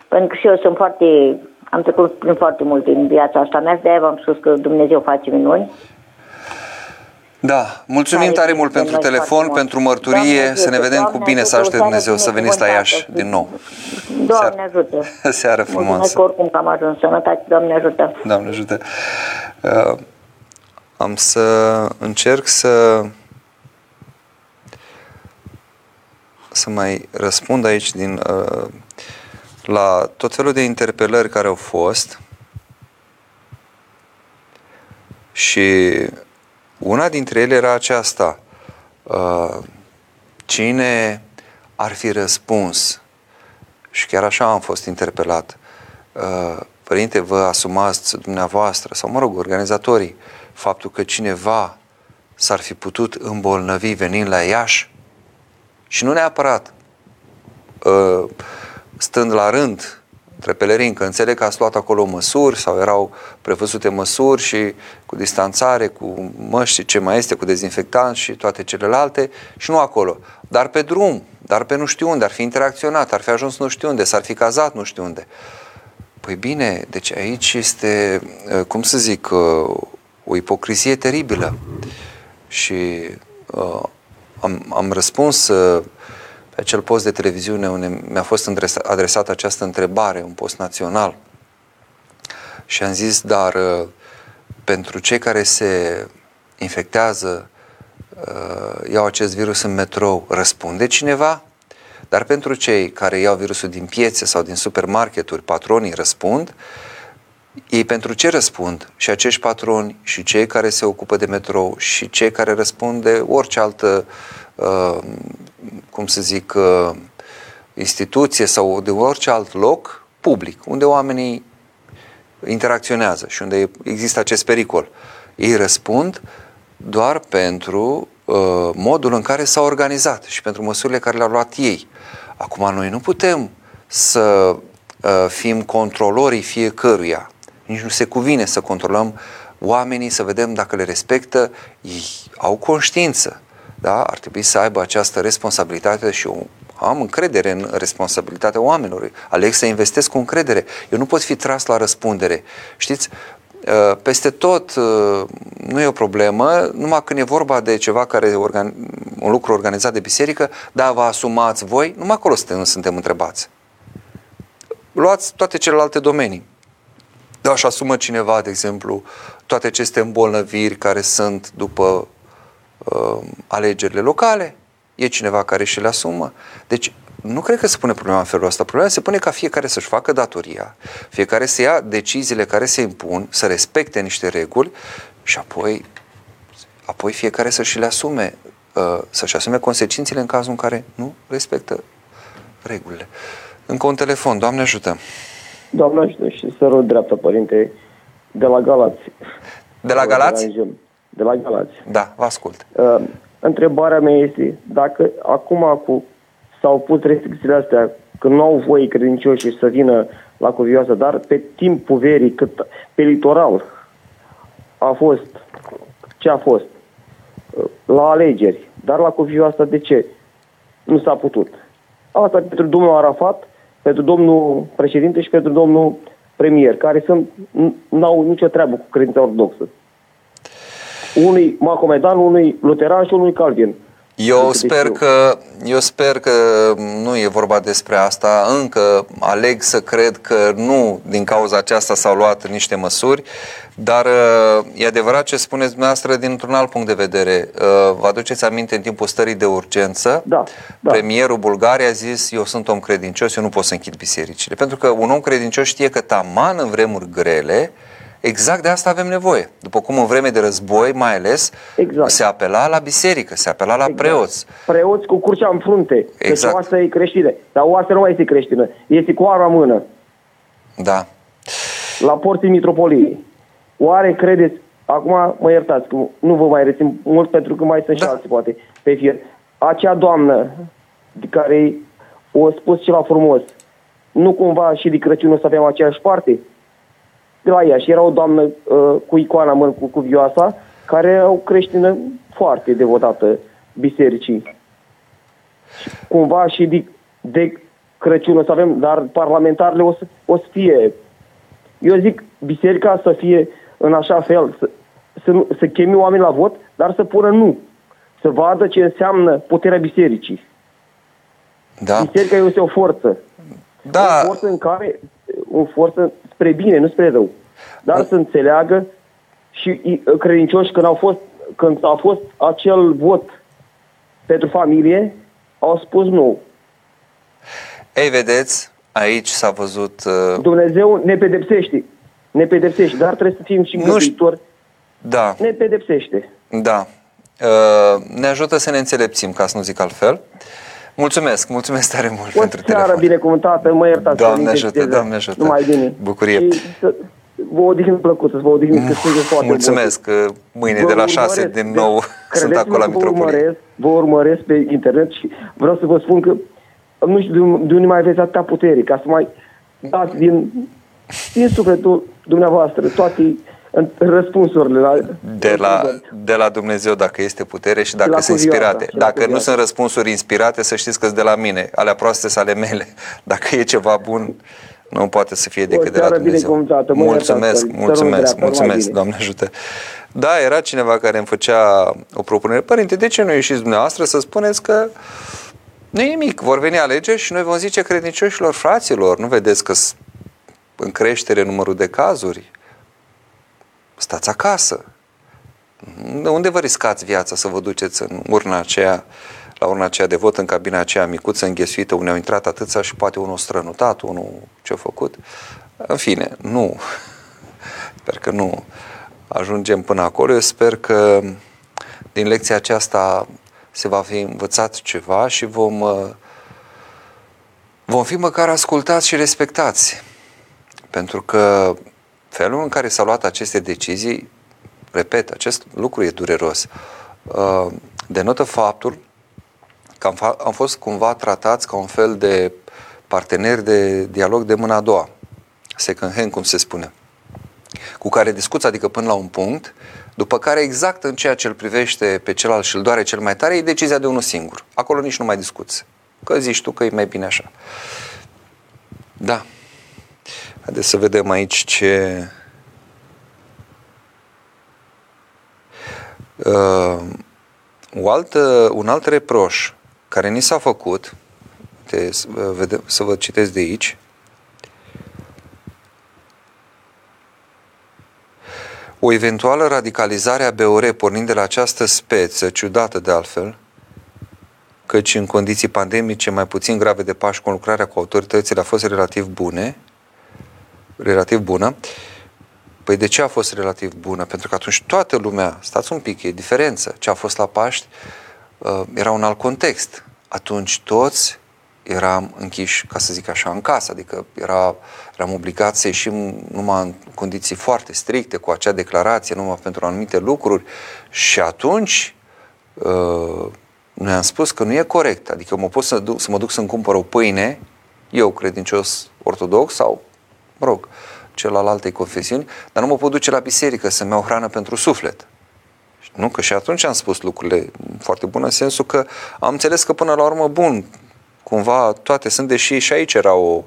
[SPEAKER 6] Pentru că și eu sunt foarte... Am trecut prin foarte multe în viața asta mea și de-aia v-am spus că Dumnezeu face minuni.
[SPEAKER 1] Da, mulțumim
[SPEAKER 6] Care
[SPEAKER 1] tare
[SPEAKER 6] este
[SPEAKER 1] mult pentru
[SPEAKER 6] noi
[SPEAKER 1] telefon,
[SPEAKER 6] foarte mult.
[SPEAKER 1] pentru mărturie,
[SPEAKER 6] Doamne
[SPEAKER 1] să ne
[SPEAKER 6] ajută,
[SPEAKER 1] vedem cu
[SPEAKER 6] Doamne
[SPEAKER 1] bine, să
[SPEAKER 6] ajută,
[SPEAKER 1] ajute
[SPEAKER 6] o seară
[SPEAKER 1] Dumnezeu să veniți la Iași
[SPEAKER 6] binecuvântată.
[SPEAKER 1] din nou.
[SPEAKER 6] Doamne
[SPEAKER 1] Seară-
[SPEAKER 6] ajută!
[SPEAKER 1] Seară
[SPEAKER 6] Mulțumesc
[SPEAKER 1] frumoasă.
[SPEAKER 6] oricum că am ajuns sănătate, Doamne ajută!
[SPEAKER 1] Doamne ajută. Uh, am să încerc să să mai răspund aici din uh, la tot felul de interpelări care au fost și una dintre ele era aceasta. Uh, cine ar fi răspuns? Și chiar așa am fost interpelat. Uh, Părinte, vă asumați dumneavoastră, sau mă rog, organizatorii, faptul că cineva s-ar fi putut îmbolnăvi venind la Iași? Și nu neapărat uh, stând la rând între pelerini, că înțeleg că ați luat acolo măsuri sau erau prevăzute măsuri și cu distanțare, cu măști, ce mai este, cu dezinfectant și toate celelalte și nu acolo. Dar pe drum, dar pe nu știu unde, ar fi interacționat, ar fi ajuns nu știu unde, s-ar fi cazat nu știu unde. Păi bine, deci aici este, uh, cum să zic, uh, o ipocrizie teribilă. Și uh, am, am răspuns uh, pe acel post de televiziune unde mi-a fost adresa- adresată această întrebare, un post național. Și am zis, dar uh, pentru cei care se infectează, uh, iau acest virus în metrou, răspunde cineva? Dar pentru cei care iau virusul din piețe sau din supermarketuri, patronii răspund, ei pentru ce răspund? Și acești patroni, și cei care se ocupă de metrou, și cei care răspund de orice altă, uh, cum să zic, uh, instituție sau de orice alt loc public, unde oamenii interacționează și unde există acest pericol. Ei răspund doar pentru uh, modul în care s-au organizat și pentru măsurile care le-au luat ei. Acum noi nu putem să uh, fim controlorii fiecăruia. Nici nu se cuvine să controlăm oamenii, să vedem dacă le respectă. Ei au conștiință. Da? Ar trebui să aibă această responsabilitate și eu am încredere în responsabilitatea oamenilor. Aleg să investesc cu încredere. Eu nu pot fi tras la răspundere. Știți, uh, peste tot uh, nu e o problemă, numai când e vorba de ceva care e organ... un lucru organizat de biserică, da, vă asumați voi, numai acolo suntem, suntem întrebați. Luați toate celelalte domenii. Da, și asumă cineva, de exemplu, toate aceste îmbolnăviri care sunt după uh, alegerile locale, e cineva care și le asumă. Deci, nu cred că se pune problema în felul ăsta. Problema se pune ca fiecare să-și facă datoria, fiecare să ia deciziile care se impun, să respecte niște reguli și apoi, apoi fiecare să-și le asume, uh, să-și asume consecințele în cazul în care nu respectă regulile. Încă un telefon, Doamne ajută!
[SPEAKER 7] Doamne ajută și să rog dreaptă, părinte, de la Galați.
[SPEAKER 1] De la Galați?
[SPEAKER 7] De la Galați.
[SPEAKER 1] Da, vă ascult.
[SPEAKER 7] Uh, întrebarea mea este, dacă acum cu, s-au pus restricțiile astea, că nu au voie credincioșii să vină la cuvioasă, dar pe timpul verii, cât pe litoral a fost ce a fost la alegeri, dar la cuvioasă de ce nu s-a putut? Asta pentru domnul Arafat, pentru domnul președinte și pentru domnul premier, care sunt, n-au nicio treabă cu credința ortodoxă. Unui mahomedan, unui luteran și unui calvin.
[SPEAKER 1] Eu sper, că, eu sper că nu e vorba despre asta. Încă aleg să cred că nu din cauza aceasta s-au luat niște măsuri, dar uh, e adevărat ce spuneți dumneavoastră dintr-un alt punct de vedere. Uh, vă aduceți aminte în timpul stării de urgență?
[SPEAKER 7] Da, da.
[SPEAKER 1] Premierul Bulgariei a zis, eu sunt om credincios, eu nu pot să închid bisericile. Pentru că un om credincios știe că taman în vremuri grele, Exact de asta avem nevoie. După cum în vreme de război, mai ales,
[SPEAKER 7] exact.
[SPEAKER 1] se apela la biserică, se apela la exact. preoți.
[SPEAKER 7] Preoți cu curcea în frunte.
[SPEAKER 1] Exact.
[SPEAKER 7] Că oasă e creștină. Dar oasă nu mai este creștină. Este cu ara mână.
[SPEAKER 1] Da.
[SPEAKER 7] La porții mitropoliei. Oare credeți, acum mă iertați, că nu vă mai rețin mult pentru că mai sunt da. și alții, poate, pe fier. Acea doamnă de care o spus ceva frumos, nu cumva și de Crăciun o să avem aceeași parte? De la ea și era o doamnă uh, cu icoana mă, cu, cu vioasa, care o creștină foarte devotată bisericii. Și cumva și de, de Crăciun o să avem, dar parlamentarele o să, o să fie. Eu zic biserica să fie în așa fel, să, să, să chemi oameni la vot, dar să pună nu. Să vadă ce înseamnă puterea bisericii.
[SPEAKER 1] Da.
[SPEAKER 7] Biserica este o forță.
[SPEAKER 1] Da.
[SPEAKER 7] O forță în care, o forță spre bine, nu spre rău. Dar da. să înțeleagă și credincioși când, au fost, când a fost acel vot pentru familie, au spus nu.
[SPEAKER 1] Ei, vedeți, aici s-a văzut... Uh...
[SPEAKER 7] Dumnezeu ne pedepsește. Ne pedepsește, dar trebuie să fim și îngăduitori.
[SPEAKER 1] Da.
[SPEAKER 7] Ne pedepsește.
[SPEAKER 1] Da. Uh, ne ajută să ne înțelepțim, ca să nu zic altfel. Mulțumesc, mulțumesc tare mult
[SPEAKER 7] o
[SPEAKER 1] pentru telefon.
[SPEAKER 7] O binecuvântată, mă iertați.
[SPEAKER 1] Doamne ajută, Doamne ajută.
[SPEAKER 7] Numai bine.
[SPEAKER 1] Bucurie. Și
[SPEAKER 7] să, vă odihnă plăcută, să vă odihniți, că sunteți foarte
[SPEAKER 1] Mulțumesc, că mâine vă de la 6 din nou de, sunt acolo la Mitropolie.
[SPEAKER 7] Vă urmăresc, vă urmăresc pe internet și vreau să vă spun că nu știu de unde mai aveți atâta putere, ca să mai dați din, din sufletul dumneavoastră toate răspunsurile la...
[SPEAKER 1] De la, de la Dumnezeu, dacă este putere și dacă sunt inspirate. Dacă nu sunt răspunsuri inspirate, să știți că sunt de la mine. Alea proaste sunt ale mele. Dacă e ceva bun, nu poate să fie decât de la Dumnezeu. Mulțumesc, mulțumesc, mulțumesc, Doamne ajută. Da, era cineva care îmi făcea o propunere. Părinte, de ce nu ieșiți dumneavoastră să spuneți că nu e nimic, vor veni alegeri și noi vom zice credincioșilor fraților, nu vedeți că în creștere numărul de cazuri? Stați acasă. De unde vă riscați viața să vă duceți în urna aceea, la urna aceea de vot, în cabina aceea micuță, înghesuită, unde au intrat atâția și poate unul strănutat, unul ce-a făcut? În fine, nu. Sper că nu ajungem până acolo. Eu sper că din lecția aceasta se va fi învățat ceva și vom, uh, vom fi măcar ascultați și respectați. Pentru că felul în care s-au luat aceste decizii, repet, acest lucru e dureros, uh, denotă faptul că am, fa- am fost cumva tratați ca un fel de parteneri de dialog de mâna a doua, second hand, cum se spune, cu care discuți, adică până la un punct, după care exact în ceea ce îl privește pe celălalt și îl doare cel mai tare, e decizia de unul singur. Acolo nici nu mai discuți. Că zici tu că e mai bine așa. Da. Haideți să vedem aici ce... Uh, o altă, un alt reproș care ni s-a făcut, de, să, vedem, să vă citesc de aici, O eventuală radicalizare a BOR pornind de la această speță, ciudată de altfel, căci în condiții pandemice mai puțin grave de pași cu lucrarea cu autoritățile a fost relativ bune, relativ bună. Păi de ce a fost relativ bună? Pentru că atunci toată lumea, stați un pic, e diferență. Ce a fost la Paști uh, era un alt context. Atunci toți eram închiși, ca să zic așa, în casă, adică era, eram obligați să ieșim numai în condiții foarte stricte, cu acea declarație, numai pentru anumite lucruri și atunci uh, noi am spus că nu e corect, adică mă pot să, duc, să mă duc să-mi cumpăr o pâine, eu credincios ortodox sau mă rog, cel al altei confesiuni, dar nu mă pot duce la biserică să-mi iau hrană pentru suflet. Nu, că și atunci am spus lucrurile foarte bune, în sensul că am înțeles că până la urmă, bun, cumva toate sunt, deși și aici era o,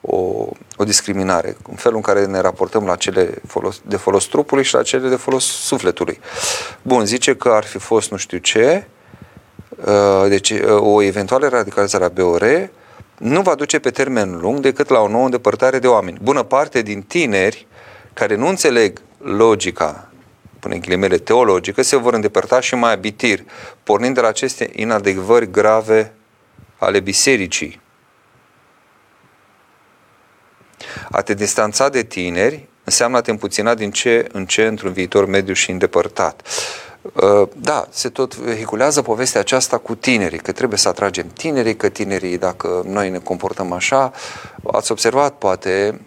[SPEAKER 1] o, o discriminare, în felul în care ne raportăm la cele folos, de folos trupului și la cele de folos sufletului. Bun, zice că ar fi fost nu știu ce, uh, deci uh, o eventuală radicalizare a BOR nu va duce pe termen lung decât la o nouă îndepărtare de oameni. Bună parte din tineri care nu înțeleg logica pune ghilimele teologică, se vor îndepărta și mai abitir, pornind de la aceste inadecvări grave ale bisericii. A te distanța de tineri înseamnă a te împuțina din ce în ce într-un viitor mediu și îndepărtat. Uh, da, se tot vehiculează povestea aceasta cu tinerii, că trebuie să atragem tinerii, că tinerii, dacă noi ne comportăm așa, ați observat poate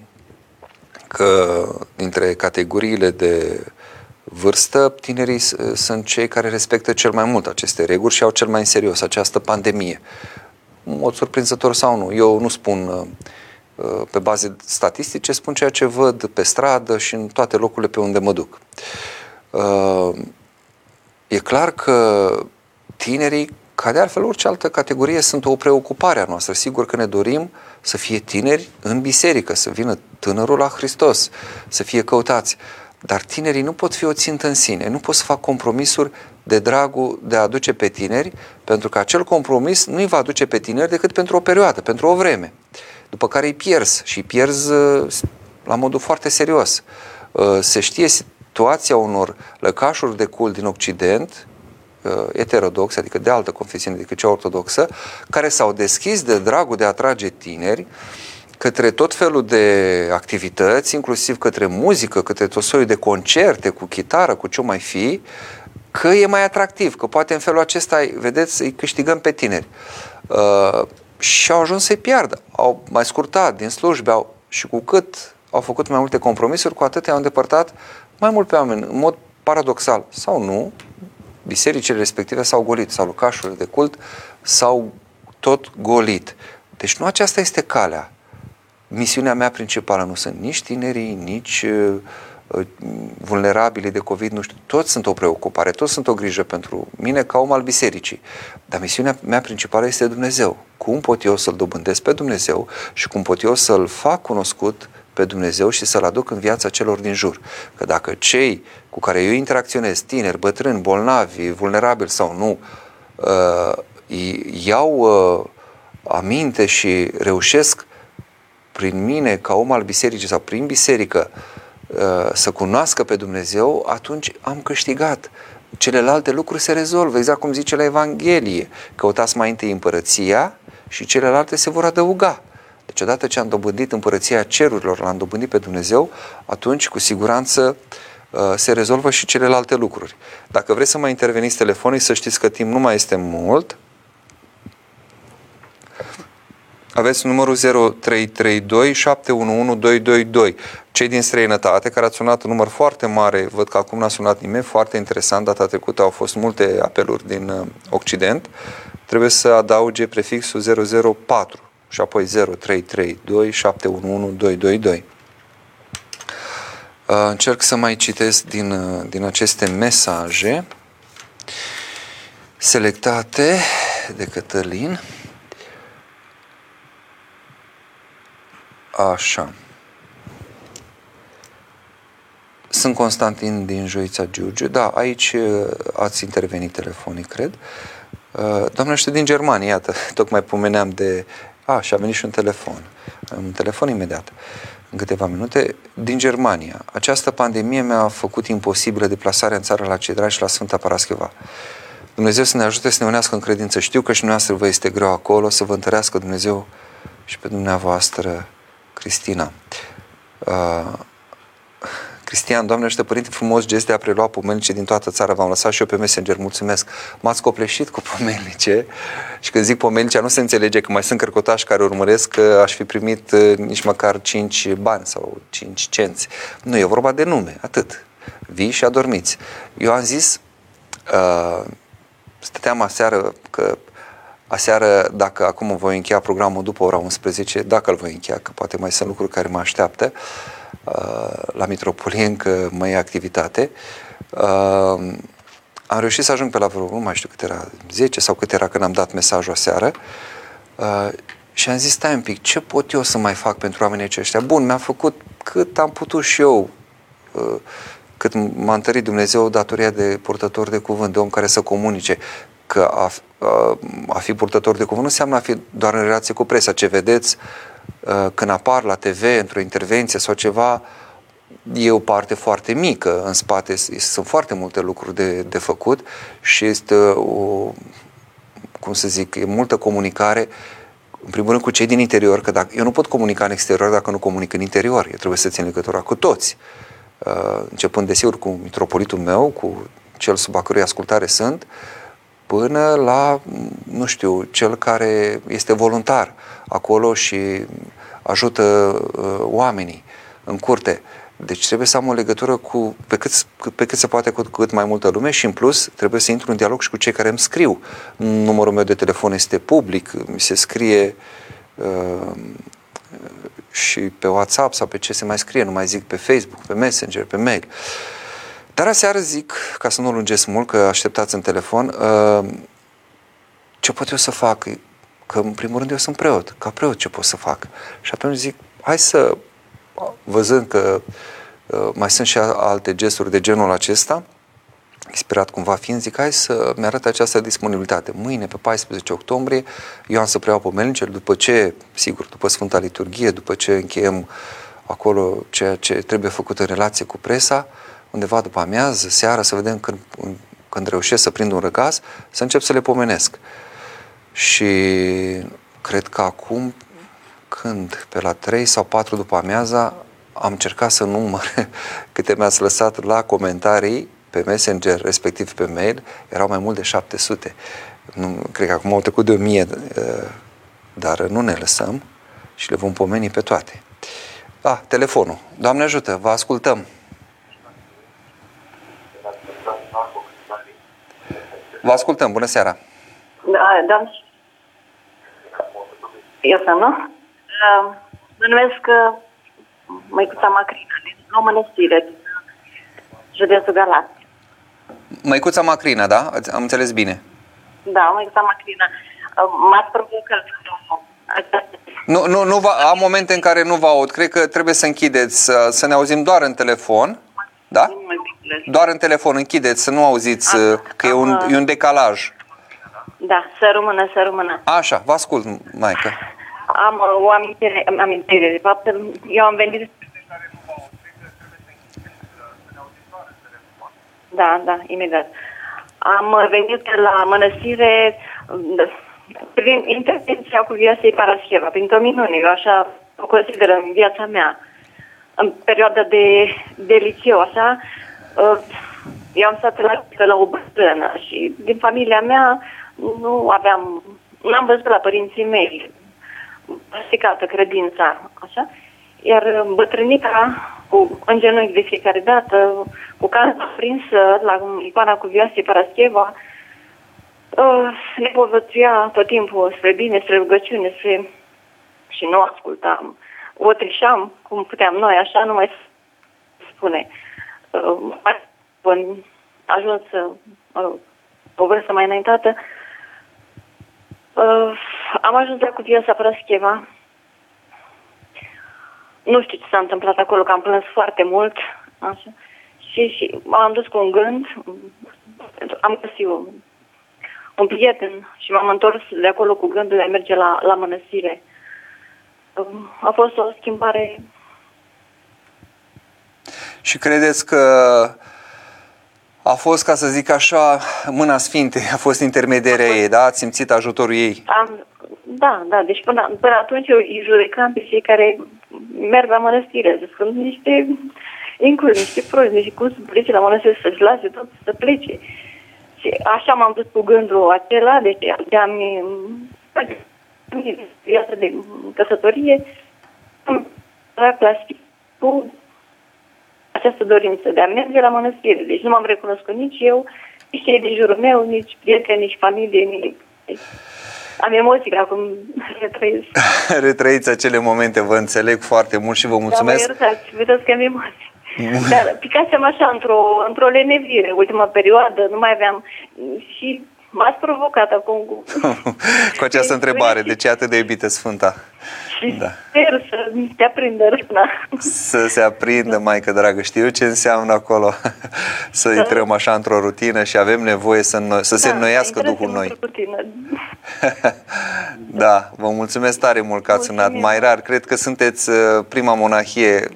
[SPEAKER 1] că dintre categoriile de vârstă, tinerii sunt cei care respectă cel mai mult aceste reguli și au cel mai în serios această pandemie. În mod surprinzător sau nu. Eu nu spun uh, uh, pe baze statistice, spun ceea ce văd pe stradă și în toate locurile pe unde mă duc. Uh, e clar că tinerii, ca de altfel orice altă categorie, sunt o preocupare a noastră. Sigur că ne dorim să fie tineri în biserică, să vină tânărul la Hristos, să fie căutați. Dar tinerii nu pot fi o țintă în sine, nu pot să fac compromisuri de dragul de a aduce pe tineri, pentru că acel compromis nu îi va aduce pe tineri decât pentru o perioadă, pentru o vreme, după care îi pierzi și îi pierzi uh, la modul foarte serios. Uh, se știe situația unor lăcașuri de cult din Occident, uh, eterodoxe, adică de altă confesiune decât cea ortodoxă, care s-au deschis de dragul de a atrage tineri, către tot felul de activități, inclusiv către muzică, către tot soiul de concerte cu chitară, cu ce mai fi, că e mai atractiv, că poate în felul acesta, vedeți, îi câștigăm pe tineri. Uh, și au ajuns să-i piardă. Au mai scurtat din slujbe au, și cu cât au făcut mai multe compromisuri, cu atât i-au îndepărtat mai mult pe oameni, în mod paradoxal sau nu, bisericile respective s-au golit, sau locașurile de cult s-au tot golit. Deci nu aceasta este calea misiunea mea principală nu sunt nici tinerii, nici uh, uh, vulnerabili de COVID, nu știu, toți sunt o preocupare, toți sunt o grijă pentru mine ca om al bisericii. Dar misiunea mea principală este Dumnezeu. Cum pot eu să-L dobândesc pe Dumnezeu și cum pot eu să-L fac cunoscut pe Dumnezeu și să-L aduc în viața celor din jur. Că dacă cei cu care eu interacționez, tineri, bătrâni, bolnavi, vulnerabili sau nu, uh, iau uh, aminte și reușesc prin mine, ca om al bisericii sau prin biserică, uh, să cunoască pe Dumnezeu, atunci am câștigat. Celelalte lucruri se rezolvă, exact cum zice la Evanghelie. Căutați mai întâi împărăția și celelalte se vor adăuga. Deci odată ce am dobândit împărăția cerurilor, l-am dobândit pe Dumnezeu, atunci cu siguranță uh, se rezolvă și celelalte lucruri. Dacă vreți să mai interveniți telefonic, să știți că timp nu mai este mult, aveți numărul 0332 711 222. Cei din străinătate care ați sunat un număr foarte mare, văd că acum n-a sunat nimeni, foarte interesant, data trecută au fost multe apeluri din uh, Occident, trebuie să adauge prefixul 004 și apoi 0332 711 222. Încerc să mai citesc din, uh, din aceste mesaje selectate de Cătălin. Așa. Sunt Constantin din Joița Giurgiu. Da, aici uh, ați intervenit telefonic, cred. Uh, doamne, știu din Germania, iată, tocmai pomeneam de... A, și a venit și un telefon. Un telefon imediat, în câteva minute. Din Germania. Această pandemie mi-a făcut imposibilă deplasarea în țară la Cedra și la Sfânta Parascheva. Dumnezeu să ne ajute să ne unească în credință. Știu că și dumneavoastră vă este greu acolo, să vă întărească Dumnezeu și pe dumneavoastră Cristina. Uh, Cristian, Doamne ajută, Părinte, frumos gest de a prelua pomenice din toată țara. V-am lăsat și eu pe Messenger, mulțumesc. M-ați copleșit cu pomenice și când zic pomenice, nu se înțelege că mai sunt cărcotași care urmăresc că aș fi primit uh, nici măcar 5 bani sau 5 cenți. Nu, e vorba de nume, atât. Vii și adormiți. Eu am zis, uh, stăteam aseară că Aseară, dacă acum voi încheia programul după ora 11, dacă îl voi încheia, că poate mai sunt lucruri care mă așteaptă, uh, la Mitropolie încă mai e activitate, uh, am reușit să ajung pe la vreo, nu mai știu cât era, 10 sau cât era când am dat mesajul aseară uh, și am zis, stai un pic, ce pot eu să mai fac pentru oamenii aceștia? Bun, mi-am făcut cât am putut și eu, uh, cât m-a întărit Dumnezeu datoria de purtător de cuvânt, de om care să comunice, că a, a, a fi purtător de cuvânt nu înseamnă a fi doar în relație cu presa. Ce vedeți uh, când apar la TV într-o intervenție sau ceva, e o parte foarte mică. În spate sunt foarte multe lucruri de, de făcut și este o, cum să zic, e multă comunicare în primul rând cu cei din interior, că dacă, eu nu pot comunica în exterior dacă nu comunic în interior. Eu trebuie să țin legătura cu toți. Uh, începând, desigur, cu mitropolitul meu, cu cel sub a cărui ascultare sunt, până la, nu știu, cel care este voluntar acolo și ajută uh, oamenii în curte. Deci trebuie să am o legătură cu, pe cât, pe cât se poate cu cât mai multă lume și în plus trebuie să intru în dialog și cu cei care îmi scriu. Numărul meu de telefon este public, mi se scrie uh, și pe WhatsApp sau pe ce se mai scrie, nu mai zic pe Facebook, pe Messenger, pe mail. Dar aseară zic, ca să nu lungesc mult, că așteptați în telefon, uh, ce pot eu să fac? Că în primul rând eu sunt preot. Ca preot ce pot să fac? Și atunci zic, hai să văzând că uh, mai sunt și alte gesturi de genul acesta, inspirat cumva fiind, zic, hai să-mi arăt această disponibilitate. Mâine, pe 14 octombrie, eu am să preiau pomelnicele după ce, sigur, după Sfânta Liturghie, după ce încheiem acolo ceea ce trebuie făcut în relație cu presa, undeva după amiază, seara, să vedem când, când reușesc să prind un răgaz, să încep să le pomenesc. Și cred că acum, când, pe la 3 sau 4 după amiaza, am încercat să număr câte mi-ați lăsat la comentarii pe Messenger, respectiv pe mail, erau mai mult de 700. Nu, cred că acum au trecut de 1000, uh, dar nu ne lăsăm și le vom pomeni pe toate. Ah, telefonul. Doamne ajută, vă ascultăm. Vă ascultăm, bună seara.
[SPEAKER 8] Da, da. Eu sunt, nu? Mă numesc uh, Măicuța Macrina, din o mănăstire, din județul Galați.
[SPEAKER 1] Măicuța Macrina, da? Am înțeles bine.
[SPEAKER 8] Da, Măicuța Macrina. Uh, m-ați provocat.
[SPEAKER 1] Nu, nu, nu va, am momente în care nu vă aud. Cred că trebuie să închideți, să, să ne auzim doar în telefon. Da? Doar în telefon, închideți, să nu auziți am, că am, e, un, e un decalaj.
[SPEAKER 8] Da, să rămână, să rămână.
[SPEAKER 1] Așa, vă ascult, Maică.
[SPEAKER 8] Am o amintire, amintire, de fapt, eu am venit... Da, da, imediat. Am venit la mănăstire prin intervenția cu Viasei Parascheva, printr-o minune, eu așa o consider în viața mea. În perioada de, de liceu, așa, uh, eu am stat la, la o bătrână și din familia mea nu aveam, n-am văzut la părinții mei practicată credința, așa, iar bătrânica cu în genunchi de fiecare dată, cu casa prinsă la icoana cu Vioasei Parascheva, uh, ne povățuia tot timpul spre bine, spre rugăciune, spre... și nu ascultam. O trișam cum puteam noi, așa nu mai spune. Uh, ajuns uh, o vârstă mai înaintată, uh, am ajuns la cutia să schema. Nu știu ce s-a întâmplat acolo, că am plâns foarte mult. Așa. Și, și m-am dus cu un gând, am găsit un, un prieten și m-am întors de acolo cu gândul de a merge la, la mănăstire. A fost o schimbare.
[SPEAKER 1] Și credeți că a fost, ca să zic așa, mâna sfinte, a fost intermedierea ei, da? Ați simțit ajutorul ei?
[SPEAKER 8] Am, da, da, deci până, până atunci eu îi judecam pe cei care merg la mănăstire, sunt niște inclus, niște proști, niște cum să plece la mănăstire, să-și lase tot, să plece. Și așa m-am dus cu gândul acela, deci de a-mi viața de căsătorie, la cu această dorință de a merge la mănăstire. Deci nu m-am recunoscut nici eu, nici cei din jurul meu, nici prieteni, nici familie, nimic. Deci, am emoții că acum retrăiesc.
[SPEAKER 1] Retrăiți acele momente, vă înțeleg foarte mult și vă
[SPEAKER 8] Dar mă
[SPEAKER 1] mulțumesc.
[SPEAKER 8] iertați, vedeți că am emoții. Dar picasem așa într-o, într-o lenevire, ultima perioadă, nu mai aveam și m-ați provocat acum cu...
[SPEAKER 1] Cu această întrebare, de ce e atât de iubită Sfânta?
[SPEAKER 8] și
[SPEAKER 1] Da.
[SPEAKER 8] sper să te aprindă râna.
[SPEAKER 1] Să se aprindă, Maică dragă, știu ce înseamnă acolo să intrăm așa într-o rutină și avem nevoie să, înno- să se
[SPEAKER 8] Da,
[SPEAKER 1] înnoiască
[SPEAKER 8] intrăm
[SPEAKER 1] Duhul noi.
[SPEAKER 8] într-o rutină.
[SPEAKER 1] Da, vă mulțumesc tare mult că ați sunat.
[SPEAKER 8] Mulțumim.
[SPEAKER 1] Mai rar, cred că sunteți uh, prima monahie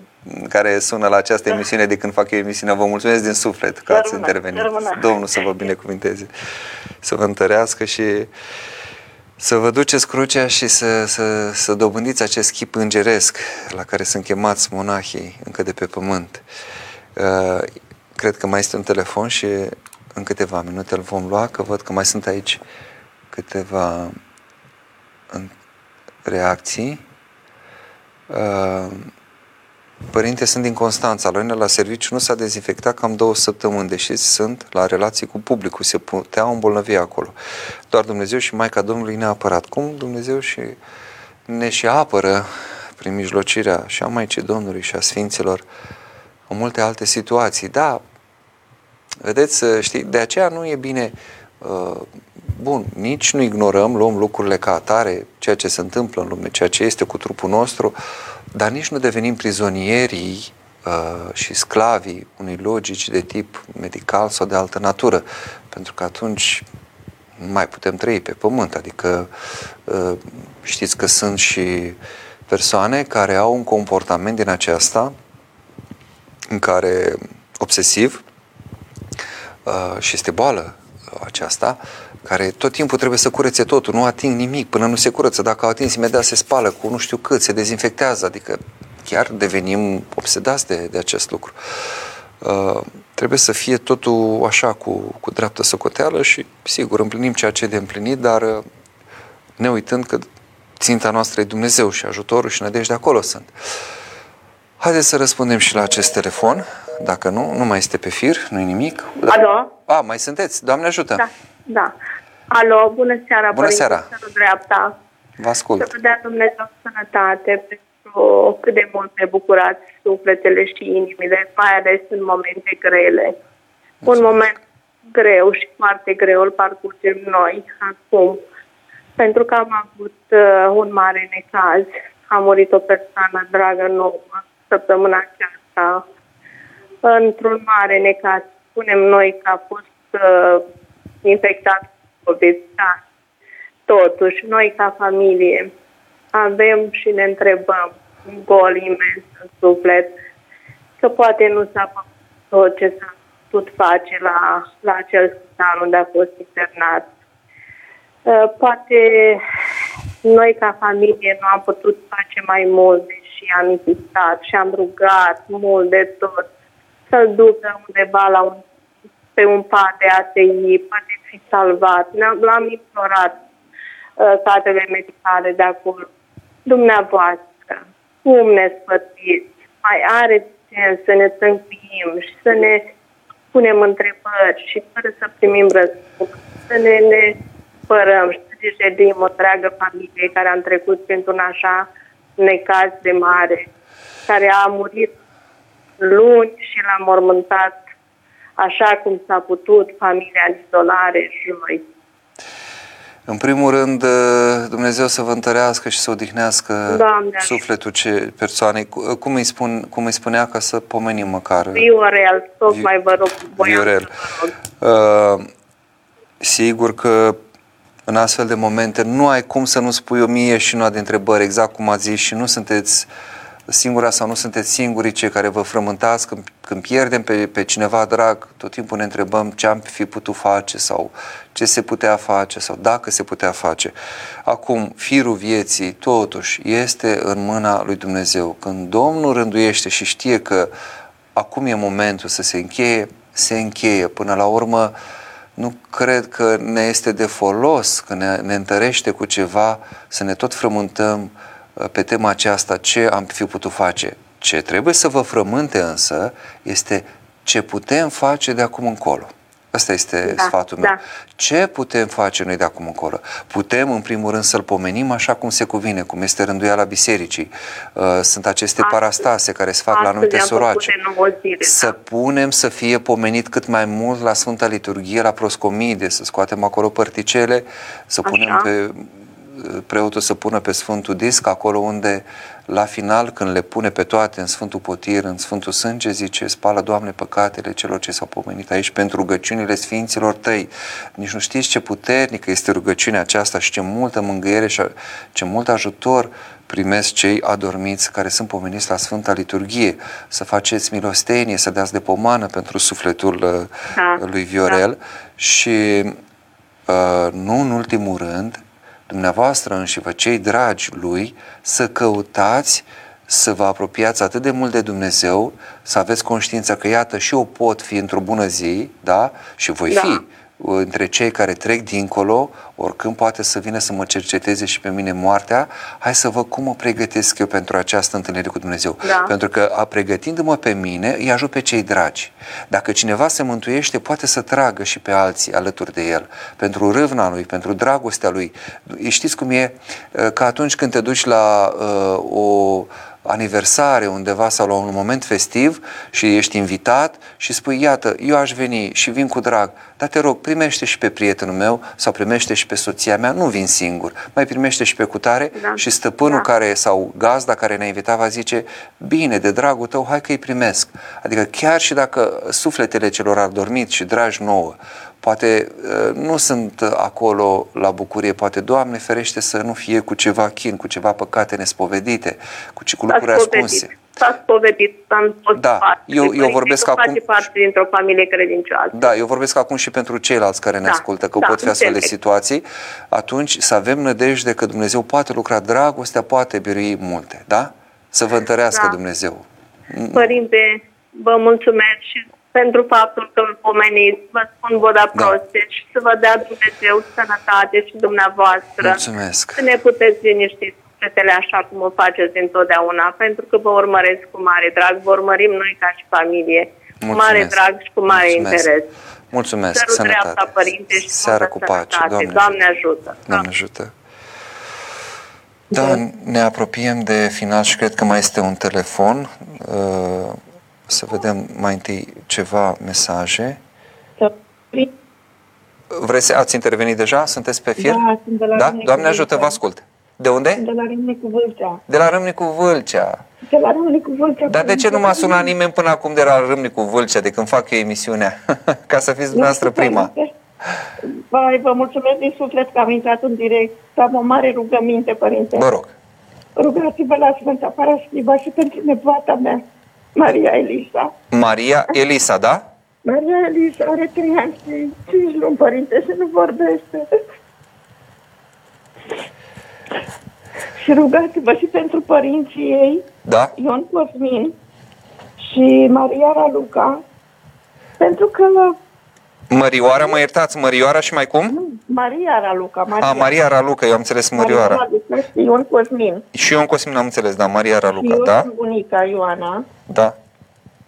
[SPEAKER 1] care sună la această emisiune de când fac eu emisiunea. Vă mulțumesc din suflet că ați
[SPEAKER 8] Rămână,
[SPEAKER 1] intervenit.
[SPEAKER 8] rămână.
[SPEAKER 1] Domnul să vă binecuvinteze, să vă întărească și să vă duceți crucea și să, să, să dobândiți acest chip îngeresc la care sunt chemați monahii încă de pe pământ. Uh, Cred că mai este un telefon și în câteva minute îl vom lua, că văd că mai sunt aici câteva în- reacții. Uh, Părinte, sunt din Constanța. La noi la serviciu nu s-a dezinfectat cam două săptămâni, deși sunt la relații cu publicul. Se putea îmbolnăvi acolo. Doar Dumnezeu și Maica Domnului ne-a apărat. Cum Dumnezeu și ne și apără prin mijlocirea și a Maicii Domnului și a Sfinților în multe alte situații. Da, vedeți, știi, de aceea nu e bine uh, Bun, nici nu ignorăm, luăm lucrurile ca atare, ceea ce se întâmplă în lume, ceea ce este cu trupul nostru, dar nici nu devenim prizonierii uh, și sclavii unei logici de tip medical sau de altă natură, pentru că atunci nu mai putem trăi pe pământ. Adică uh, știți că sunt și persoane care au un comportament din aceasta în care obsesiv uh, și este boală aceasta, care tot timpul trebuie să curețe totul, nu ating nimic până nu se curăță. Dacă au atins, imediat se spală cu nu știu cât, se dezinfectează, adică chiar devenim obsedați de, de acest lucru. Uh, trebuie să fie totul așa, cu, cu dreaptă socoteală și, sigur, împlinim ceea ce e de împlinit, dar uh, ne uitând că ținta noastră e Dumnezeu și ajutorul și nădejdea acolo sunt. Haideți să răspundem și la acest telefon. Dacă nu, nu mai este pe fir, nu-i nimic.
[SPEAKER 9] Alo?
[SPEAKER 1] A, mai sunteți? Doamne ajută!
[SPEAKER 9] Da, da. Alo, bună seara,
[SPEAKER 1] Bună
[SPEAKER 9] părinte,
[SPEAKER 1] seara.
[SPEAKER 9] Sărul dreapta.
[SPEAKER 1] Vă ascult.
[SPEAKER 9] Să vă dea Dumnezeu sănătate pentru cât de mult ne bucurați sufletele și inimile, mai ales în momente grele. Un moment greu și foarte greu îl parcurgem noi acum, pentru că am avut uh, un mare necaz. A murit o persoană dragă nouă săptămâna aceasta într-un mare necaz. Spunem noi că a fost uh, infectat cu COVID, da. Totuși, noi ca familie avem și ne întrebăm un gol imens în suflet că poate nu s-a făcut tot ce s-a putut face la, la acel spital unde a fost internat. Uh, Poate noi ca familie nu am putut face mai mult deși am insistat și am rugat mult de tot să-l ducă undeva la un, pe un pat de ATI, poate fi salvat. Ne-am- L-am implorat uh, cadrele medicale de acolo. Dumneavoastră, cum ne sfătuiți? Mai are sens să ne tâncuim și să ne punem întrebări și fără să primim răspuns, să ne, ne părăm și să dejedim o întreagă familie care am trecut pentru un așa necaz de mare, care a murit luni și l-a mormântat așa cum s-a putut, familia în izolare joi.
[SPEAKER 1] În primul rând, uh, Dumnezeu să vă întărească și să odihnească
[SPEAKER 9] Doamne ajută.
[SPEAKER 1] sufletul ce persoanei. Cu- Cum îi, spun, cum îi spunea ca să pomenim măcar?
[SPEAKER 9] Viorel, tocmai vă rog, voiam
[SPEAKER 1] Viorel.
[SPEAKER 9] să vă rog.
[SPEAKER 1] Uh, sigur că în astfel de momente nu ai cum să nu spui o mie și una de întrebări, exact cum ați zis, și nu sunteți singura sau nu sunteți singurii cei care vă frământați când, când pierdem pe, pe cineva drag, tot timpul ne întrebăm ce am fi putut face sau ce se putea face sau dacă se putea face. Acum, firul vieții, totuși, este în mâna lui Dumnezeu. Când Domnul rânduiește și știe că acum e momentul să se încheie, se încheie. Până la urmă, nu cred că ne este de folos, că ne, ne întărește cu ceva, să ne tot frământăm uh, pe tema aceasta ce am fi putut face. Ce trebuie să vă frământe însă este ce putem face de acum încolo. Ăsta este
[SPEAKER 2] Da,
[SPEAKER 1] sfatul meu.
[SPEAKER 2] da.
[SPEAKER 1] Ce putem face noi de acum încolo? Putem, în primul rând, să-l pomenim așa cum se cuvine, cum este rânduiala bisericii. Uh, Sunt aceste
[SPEAKER 2] Astăzi-
[SPEAKER 1] parastase care se fac la
[SPEAKER 2] astăzi
[SPEAKER 1] anumite
[SPEAKER 2] am făcut
[SPEAKER 1] soroace.
[SPEAKER 2] de nouă zile,
[SPEAKER 1] Să
[SPEAKER 2] da.
[SPEAKER 1] punem să fie pomenit cât mai mult la Sfânta Liturghie, la proscomide, să scoatem acolo părticele, să
[SPEAKER 2] Așa.
[SPEAKER 1] punem pe preotul să pună pe Sfântul Disc, acolo unde la final, când le pune pe toate în Sfântul Potir, în Sfântul Sânge, zice, spală, Doamne, păcatele celor ce s-au pomenit aici pentru rugăciunile Sfinților Tăi. Nici nu știți ce puternică este rugăciunea aceasta și ce multă mângâiere și a- ce mult ajutor primesc cei adormiți care sunt pomeniți la Sfânta Liturghie. Să faceți milostenie, să dați de pomană pentru sufletul uh,
[SPEAKER 2] Da,
[SPEAKER 1] lui Viorel și uh, nu în ultimul rând, dumneavoastră înși vă cei dragi lui, să căutați să vă apropiați atât de mult de Dumnezeu, să aveți conștiința că iată și eu pot fi într-o bună zi, da? Și voi
[SPEAKER 2] Da.
[SPEAKER 1] fi uh, între cei care trec dincolo, oricând poate să vină să mă cerceteze și pe mine moartea, hai să văd cum mă pregătesc eu pentru această întâlnire cu Dumnezeu.
[SPEAKER 2] Da.
[SPEAKER 1] Pentru că a pregătindu-mă pe mine, îi ajut pe cei dragi. Dacă cineva se mântuiește, poate să tragă și pe alții alături de el. Pentru râvna lui, pentru dragostea lui. Știți cum e? Uh, Că atunci când te duci la uh, o aniversare undeva sau la un moment festiv și ești invitat și spui, iată, eu aș veni și vin cu drag, dar te rog, primește și pe prietenul meu sau primește și pe soția mea, nu vin singur, mai primește și pe cutare
[SPEAKER 2] Da.
[SPEAKER 1] și stăpânul
[SPEAKER 2] Da.
[SPEAKER 1] care sau gazda care ne-a invitat va zice, bine, de dragul tău, hai că îi primesc. Adică chiar și dacă sufletele celor adormit și dragi nouă, poate uh, nu sunt acolo la bucurie, poate Doamne ferește să nu fie cu ceva chin, cu ceva păcate nespovedite, cu, ce- cu
[SPEAKER 2] S-a
[SPEAKER 1] lucruri
[SPEAKER 2] spovedit.
[SPEAKER 1] ascunse.
[SPEAKER 2] S-a spovedit, am fost
[SPEAKER 1] Da,
[SPEAKER 2] parte.
[SPEAKER 1] eu- eu
[SPEAKER 2] Părintele
[SPEAKER 1] vorbesc
[SPEAKER 2] nu
[SPEAKER 1] acum-
[SPEAKER 2] face parte dintr-o familie credincioasă.
[SPEAKER 1] Da, eu vorbesc acum și pentru ceilalți care ne
[SPEAKER 2] Da,
[SPEAKER 1] ascultă, că
[SPEAKER 2] da,
[SPEAKER 1] pot fi astfel de
[SPEAKER 2] înțeleg.
[SPEAKER 1] situații, atunci să avem nădejde că Dumnezeu poate lucra, dragostea poate birui multe, da? Să vă întărească
[SPEAKER 2] Da.
[SPEAKER 1] Dumnezeu.
[SPEAKER 2] Părinte, vă mulțumesc și pentru faptul că îl pomeniți. Vă spun voda
[SPEAKER 1] Da.
[SPEAKER 2] proste și să vă dea Dumnezeu sănătate și dumneavoastră.
[SPEAKER 1] Mulțumesc.
[SPEAKER 2] Să ne puteți liniști sufletele așa cum o faceți întotdeauna, pentru că vă urmăresc cu mare drag. Vă urmărim noi ca și familie. Cu
[SPEAKER 1] Mulțumesc.
[SPEAKER 2] mare drag și cu mare
[SPEAKER 1] Mulțumesc.
[SPEAKER 2] interes.
[SPEAKER 1] Mulțumesc,
[SPEAKER 2] Sărut dreapta,
[SPEAKER 1] sănătate.
[SPEAKER 2] Părinte, și
[SPEAKER 1] Seară
[SPEAKER 2] multă
[SPEAKER 1] cu pace,
[SPEAKER 2] sănătate.
[SPEAKER 1] Doamne,
[SPEAKER 2] Doamne ajută.
[SPEAKER 1] Doamne ajută. Da, ne apropiem de final și cred că mai este un telefon. Uh, Să vedem mai întâi ceva mesaje. Vreți să ați intervenit deja? Sunteți pe fir?
[SPEAKER 10] Da, sunt de la
[SPEAKER 1] da?
[SPEAKER 10] Râmnicu
[SPEAKER 1] Doamne ajută,
[SPEAKER 10] Vâlcea.
[SPEAKER 1] vă ascult. De unde?
[SPEAKER 10] De la Râmnicu Vâlcea.
[SPEAKER 1] De la Râmnicu Vâlcea.
[SPEAKER 10] De la Râmnicu Vâlcea.
[SPEAKER 1] Dar de ce nu m-a sunat nimeni până acum de la Râmnicu Vâlcea, de când fac eu emisiunea? Ca să fiți dumneavoastră prima.
[SPEAKER 10] Vai, vă mulțumesc din suflet că am intrat în direct. Am o mare rugăminte, Părinte.
[SPEAKER 1] Vă rog.
[SPEAKER 10] Rugați-vă la Sfânta Paraschiva și pentru nepoata mea, Maria Elisa.
[SPEAKER 1] Maria Elisa, da?
[SPEAKER 10] Maria Elisa are trei ani și cinci luni, Părinte, și nu vorbește. și rugați-vă și pentru părinții ei,
[SPEAKER 1] Da?
[SPEAKER 10] Ion Cosmin și Maria Raluca, pentru că
[SPEAKER 1] Mărioara, mă iertați, Mărioara și mai cum?
[SPEAKER 10] Maria Raluca, Maria,
[SPEAKER 1] A, Maria Raluca, eu am înțeles Mărioara.
[SPEAKER 10] Raluca și Ion Cosmin.
[SPEAKER 1] Și eu în Cosmin am înțeles, da, Maria
[SPEAKER 10] Și
[SPEAKER 1] Raluca,
[SPEAKER 10] eu
[SPEAKER 1] da?
[SPEAKER 10] sunt bunica Ioana,
[SPEAKER 1] Da.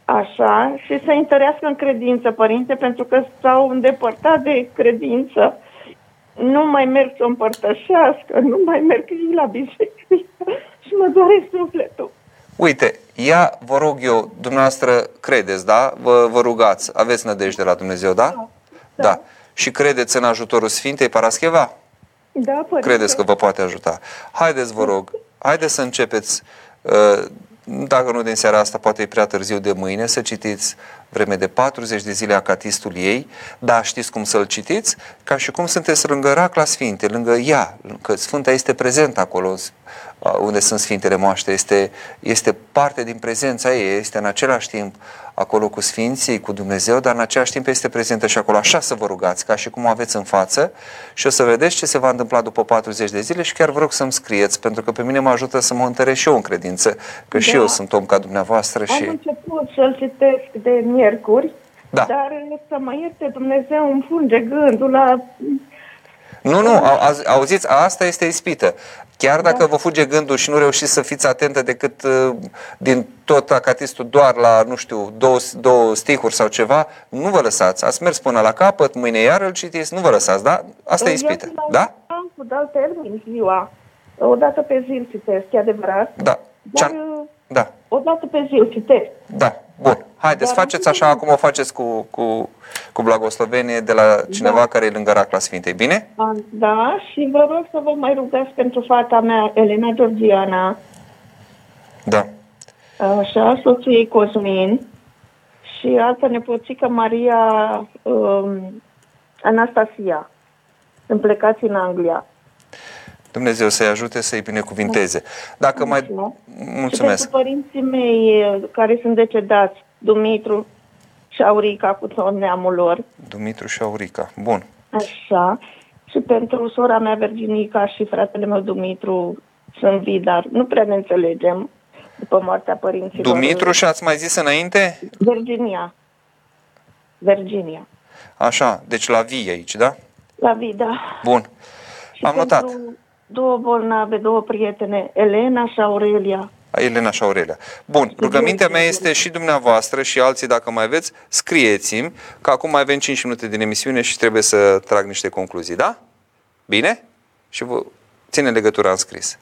[SPEAKER 10] așa, și să întărească în credință, părinte, pentru că s-au îndepărtat de credință. Nu mai merg să o împărtășească, nu mai merg ei la biserică și mă doare sufletul.
[SPEAKER 1] Uite, ea, vă rog eu, dumneavoastră credeți, da? Vă, vă rugați, aveți nădejde la Dumnezeu, da? Da. Și credeți în ajutorul Sfintei Parascheva?
[SPEAKER 10] Da, părinte.
[SPEAKER 1] Credeți că vă poate ajuta. Haideți, vă rog, haideți să începeți, uh, dacă nu din seara asta, poate e prea târziu de mâine, să citiți vreme de 40 de zile acatistul ei, dar știți cum să-l citiți? Ca și cum sunteți lângă racla Sfinte, lângă ea, că Sfânta este prezent acolo uh, unde sunt Sfintele Moaște, este, este parte din prezența ei, este în același timp acolo cu Sfinții, cu Dumnezeu, dar în același timp este prezentă și acolo. Așa să vă rugați, ca și cum o aveți în față și o să vedeți ce se va întâmpla după 40 de zile și chiar vă rog să-mi scrieți, pentru că pe mine mă ajută să mă întăresc și eu în credință, că și
[SPEAKER 10] Da.
[SPEAKER 1] eu sunt om ca dumneavoastră
[SPEAKER 10] Am
[SPEAKER 1] și...
[SPEAKER 10] început să-l citesc de miercuri,
[SPEAKER 1] Da.
[SPEAKER 10] dar să mă ierte Dumnezeu îmi funge gândul la...
[SPEAKER 1] Nu, nu, au- auzi- auziți, asta este ispită. Chiar dacă vă fuge gândul și nu reușiți să fiți atentă decât uh, din tot acatistul doar la, nu știu, două, două stihuri sau ceva, nu vă lăsați. Ați mers până la capăt, mâine iar îl citiți, nu vă lăsați, da? Asta e
[SPEAKER 10] Eu
[SPEAKER 1] ispită,
[SPEAKER 10] la-
[SPEAKER 1] da?
[SPEAKER 10] Am cu dau termin ziua. O dată pe zi îl citesc, e adevărat.
[SPEAKER 1] Da.
[SPEAKER 10] Dar
[SPEAKER 1] Ce
[SPEAKER 10] uh,
[SPEAKER 1] da,
[SPEAKER 10] o dată pe zi îl citesc.
[SPEAKER 1] da, bun. Haideți,
[SPEAKER 10] Dar
[SPEAKER 1] faceți
[SPEAKER 10] nu
[SPEAKER 1] așa cum o faceți cu, cu, cu blagoslovenie de la cineva
[SPEAKER 10] Da.
[SPEAKER 1] care e lângă Racla Sfintei, bine?
[SPEAKER 10] Da, și vă rog să vă mai rugați pentru fata mea, Elena Georgiana,
[SPEAKER 1] Da.
[SPEAKER 10] așa, soției Cosmin și altă nepoțică Maria um, Anastasia. Sunt plecați în Anglia.
[SPEAKER 1] Dumnezeu să-i ajute să-i binecuvinteze. Dacă mai...
[SPEAKER 10] Așa. Și
[SPEAKER 1] Mulțumesc.
[SPEAKER 10] pentru părinții mei eh, care sunt decedați, Dumitru și Aurica cu tot neamul lor,
[SPEAKER 1] Dumitru și Aurica. Bun.
[SPEAKER 10] așa, și pentru sora mea Virginica și fratele meu Dumitru sunt vii, dar nu prea ne înțelegem după moartea părinților.
[SPEAKER 1] Dumitru și ați mai zis înainte?
[SPEAKER 10] Virginia. Virginia.
[SPEAKER 1] Așa, deci la vii aici, da?
[SPEAKER 10] La vida.
[SPEAKER 1] Bun.
[SPEAKER 10] Și
[SPEAKER 1] Am notat.
[SPEAKER 10] Pentru două bolnave, două prietene, Elena și Aurelia.
[SPEAKER 1] Elena și Aurelia. Bun, rugămintea mea este și dumneavoastră și alții, dacă mai aveți, scrieți-mi, că acum mai avem 5 minute din emisiune și trebuie să trag niște concluzii, da? Bine? Și vă ține legătura în scris.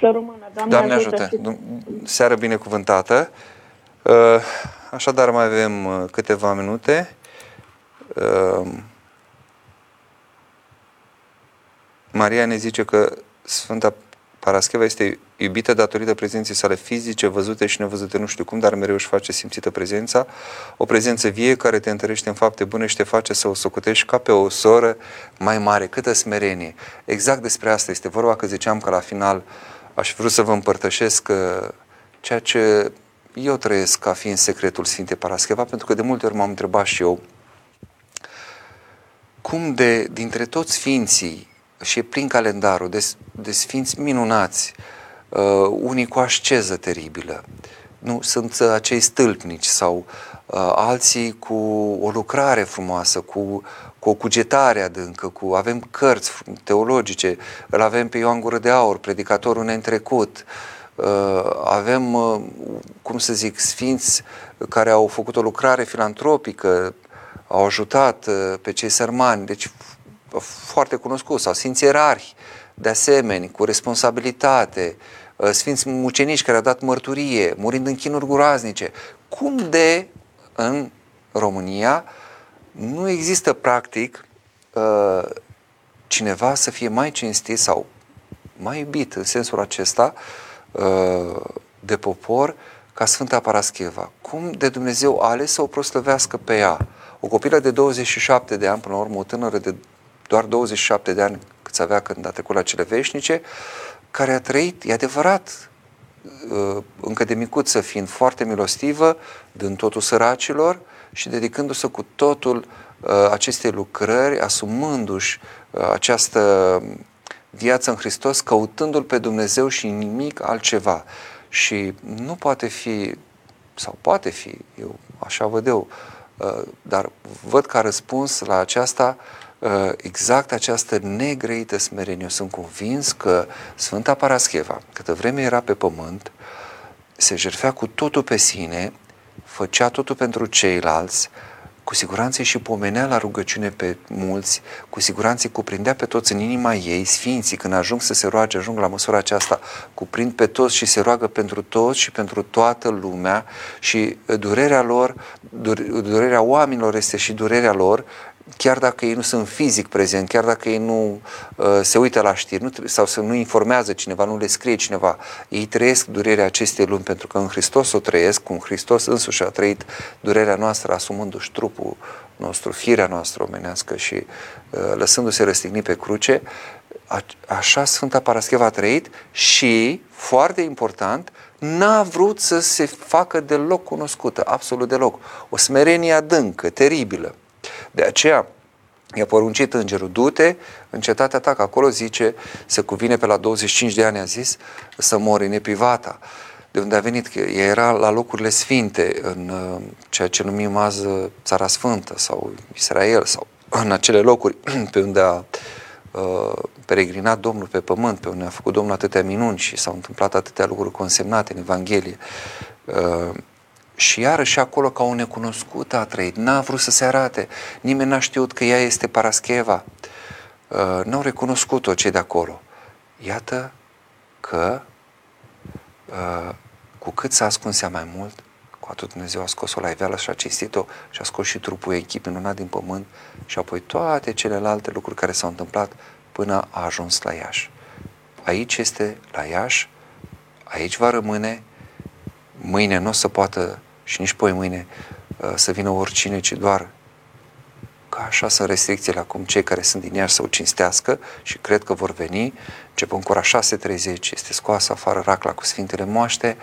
[SPEAKER 10] Să rămână, Doamne,
[SPEAKER 1] Doamne ajută!
[SPEAKER 10] și-
[SPEAKER 1] Dum- Seară binecuvântată! Uh, Așadar, mai avem uh, câteva minute. Uh, Maria ne zice că Sfânta Parascheva este iubită datorită prezenței sale fizice, văzute și nevăzute, nu știu cum, dar mereu își face simțită prezența. O prezență vie care te întărește în fapte bune și te face să o socotești ca pe o soră mai mare. Câtă smerenie! Exact despre asta este vorba, că ziceam că la final aș vrea să vă împărtășesc uh, ceea ce eu trăiesc ca fiind secretul Sfintei Parascheva, pentru că de multe ori m-am întrebat și eu cum de, dintre toți sfinții, și e plin calendarul. De, de sfinți minunați, uh, unii cu asceză teribilă, nu sunt uh, acei stâlpnici sau uh, alții cu o lucrare frumoasă, cu, cu o cugetare adâncă, cu avem cărți teologice, îl avem pe Ioan Gură de Aur, predicatorul neîntrecut, uh, avem, uh, cum să zic, sfinți care au făcut o lucrare filantropică, au ajutat uh, pe cei sărmani, deci f- foarte cunoscut, sau sfinți erarhi, de asemenea, cu responsabilitate, uh, sfinți mucenici care au dat mărturie, murind în chinuri groaznice. Cum de în România nu există practic uh, cineva să fie mai cinstit sau mai iubit în sensul acesta uh, de popor ca Sfânta Parascheva. Cum de Dumnezeu a ales să o proslăvească pe ea? O copilă de 27 de ani, până la urmă o tânără de doar 27 de ani cât avea când a trecut la cele veșnice, care a trăit, e adevărat, uh, încă de micuță fiind foarte milostivă, dând totul săracilor și dedicându-se cu totul uh, acestei lucrări, asumându-și uh, această viață în Hristos, căutându-L pe Dumnezeu și nimic altceva. Și nu poate fi, sau poate fi, eu așa văd eu, uh, dar văd ca răspuns la aceasta uh, exact această negreită smerenie. Eu sunt convins că Sfânta Parascheva, câtă vreme era pe pământ, se jertfea cu totul pe sine, făcea totul pentru ceilalți, cu siguranță și pomenea la rugăciune pe mulți, cu siguranță îi cuprindea pe toți în inima ei, sfinții, când ajung să se roage, ajung la măsura aceasta, cuprind pe toți și se roagă pentru toți și pentru toată lumea și durerea lor, durerea oamenilor este și durerea lor, chiar dacă ei nu sunt fizic prezent, chiar dacă ei nu uh, se uită la știri nu, sau să nu informează cineva, nu le scrie cineva, ei trăiesc durerea acestei lumi pentru că în Hristos o trăiesc, cum Hristos însuși a trăit durerea noastră asumându-și trupul nostru, firea noastră omenească și uh, lăsându-se răstignit pe cruce, a, așa Sfânta Parascheva a trăit și, foarte important, n-a vrut să se facă deloc cunoscută, absolut deloc. O smerenie adâncă, teribilă. De aceea i-a poruncit îngerul, du-te în cetatea ta, că acolo zice, se cuvine pe la 25 de ani, a zis, să mori neprivata. De unde a venit, că ea era la locurile sfinte, în uh, ceea ce numim azi uh, Țara Sfântă sau Israel, sau în acele locuri pe unde a uh, peregrinat Domnul pe pământ, pe unde a făcut Domnul atâtea minuni și s-au întâmplat atâtea lucruri consemnate în Evanghelie. Uh, și iarăși acolo ca o necunoscută a trăit, n-a vrut să se arate, nimeni n-a știut că ea este Parascheva, uh, n-au recunoscut-o cei de acolo. Iată că uh, cu cât s-a ascuns ea mai mult, cu atât Dumnezeu a scos-o la iveală și a cinstit-o și a scos și trupul ei chip minunat din pământ și apoi toate celelalte lucruri care s-au întâmplat până a ajuns la Iași. Aici este la Iași, aici va rămâne, mâine nu o să poată și nici poi mâine uh, să vină oricine, ci doar că așa sunt restricțiile acum, cei care sunt din Iași să o cinstească și cred că vor veni, începând cu ora 6.30, este scoasă afară racla cu Sfintele Moaște,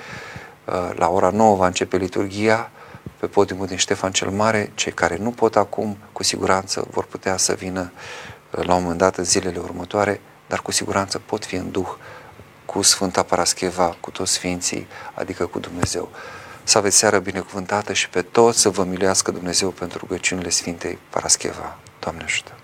[SPEAKER 1] uh, la ora 9 va începe liturgia, pe podiumul din Ștefan cel Mare, cei care nu pot acum, cu siguranță vor putea să vină uh, la un moment dat în zilele următoare, dar cu siguranță pot fi în Duh cu Sfânta Parascheva, cu toți Sfinții, adică cu Dumnezeu. Să aveți seară binecuvântată și pe toți să vă miluiască Dumnezeu pentru rugăciunile Sfintei Parascheva. Doamne ajută!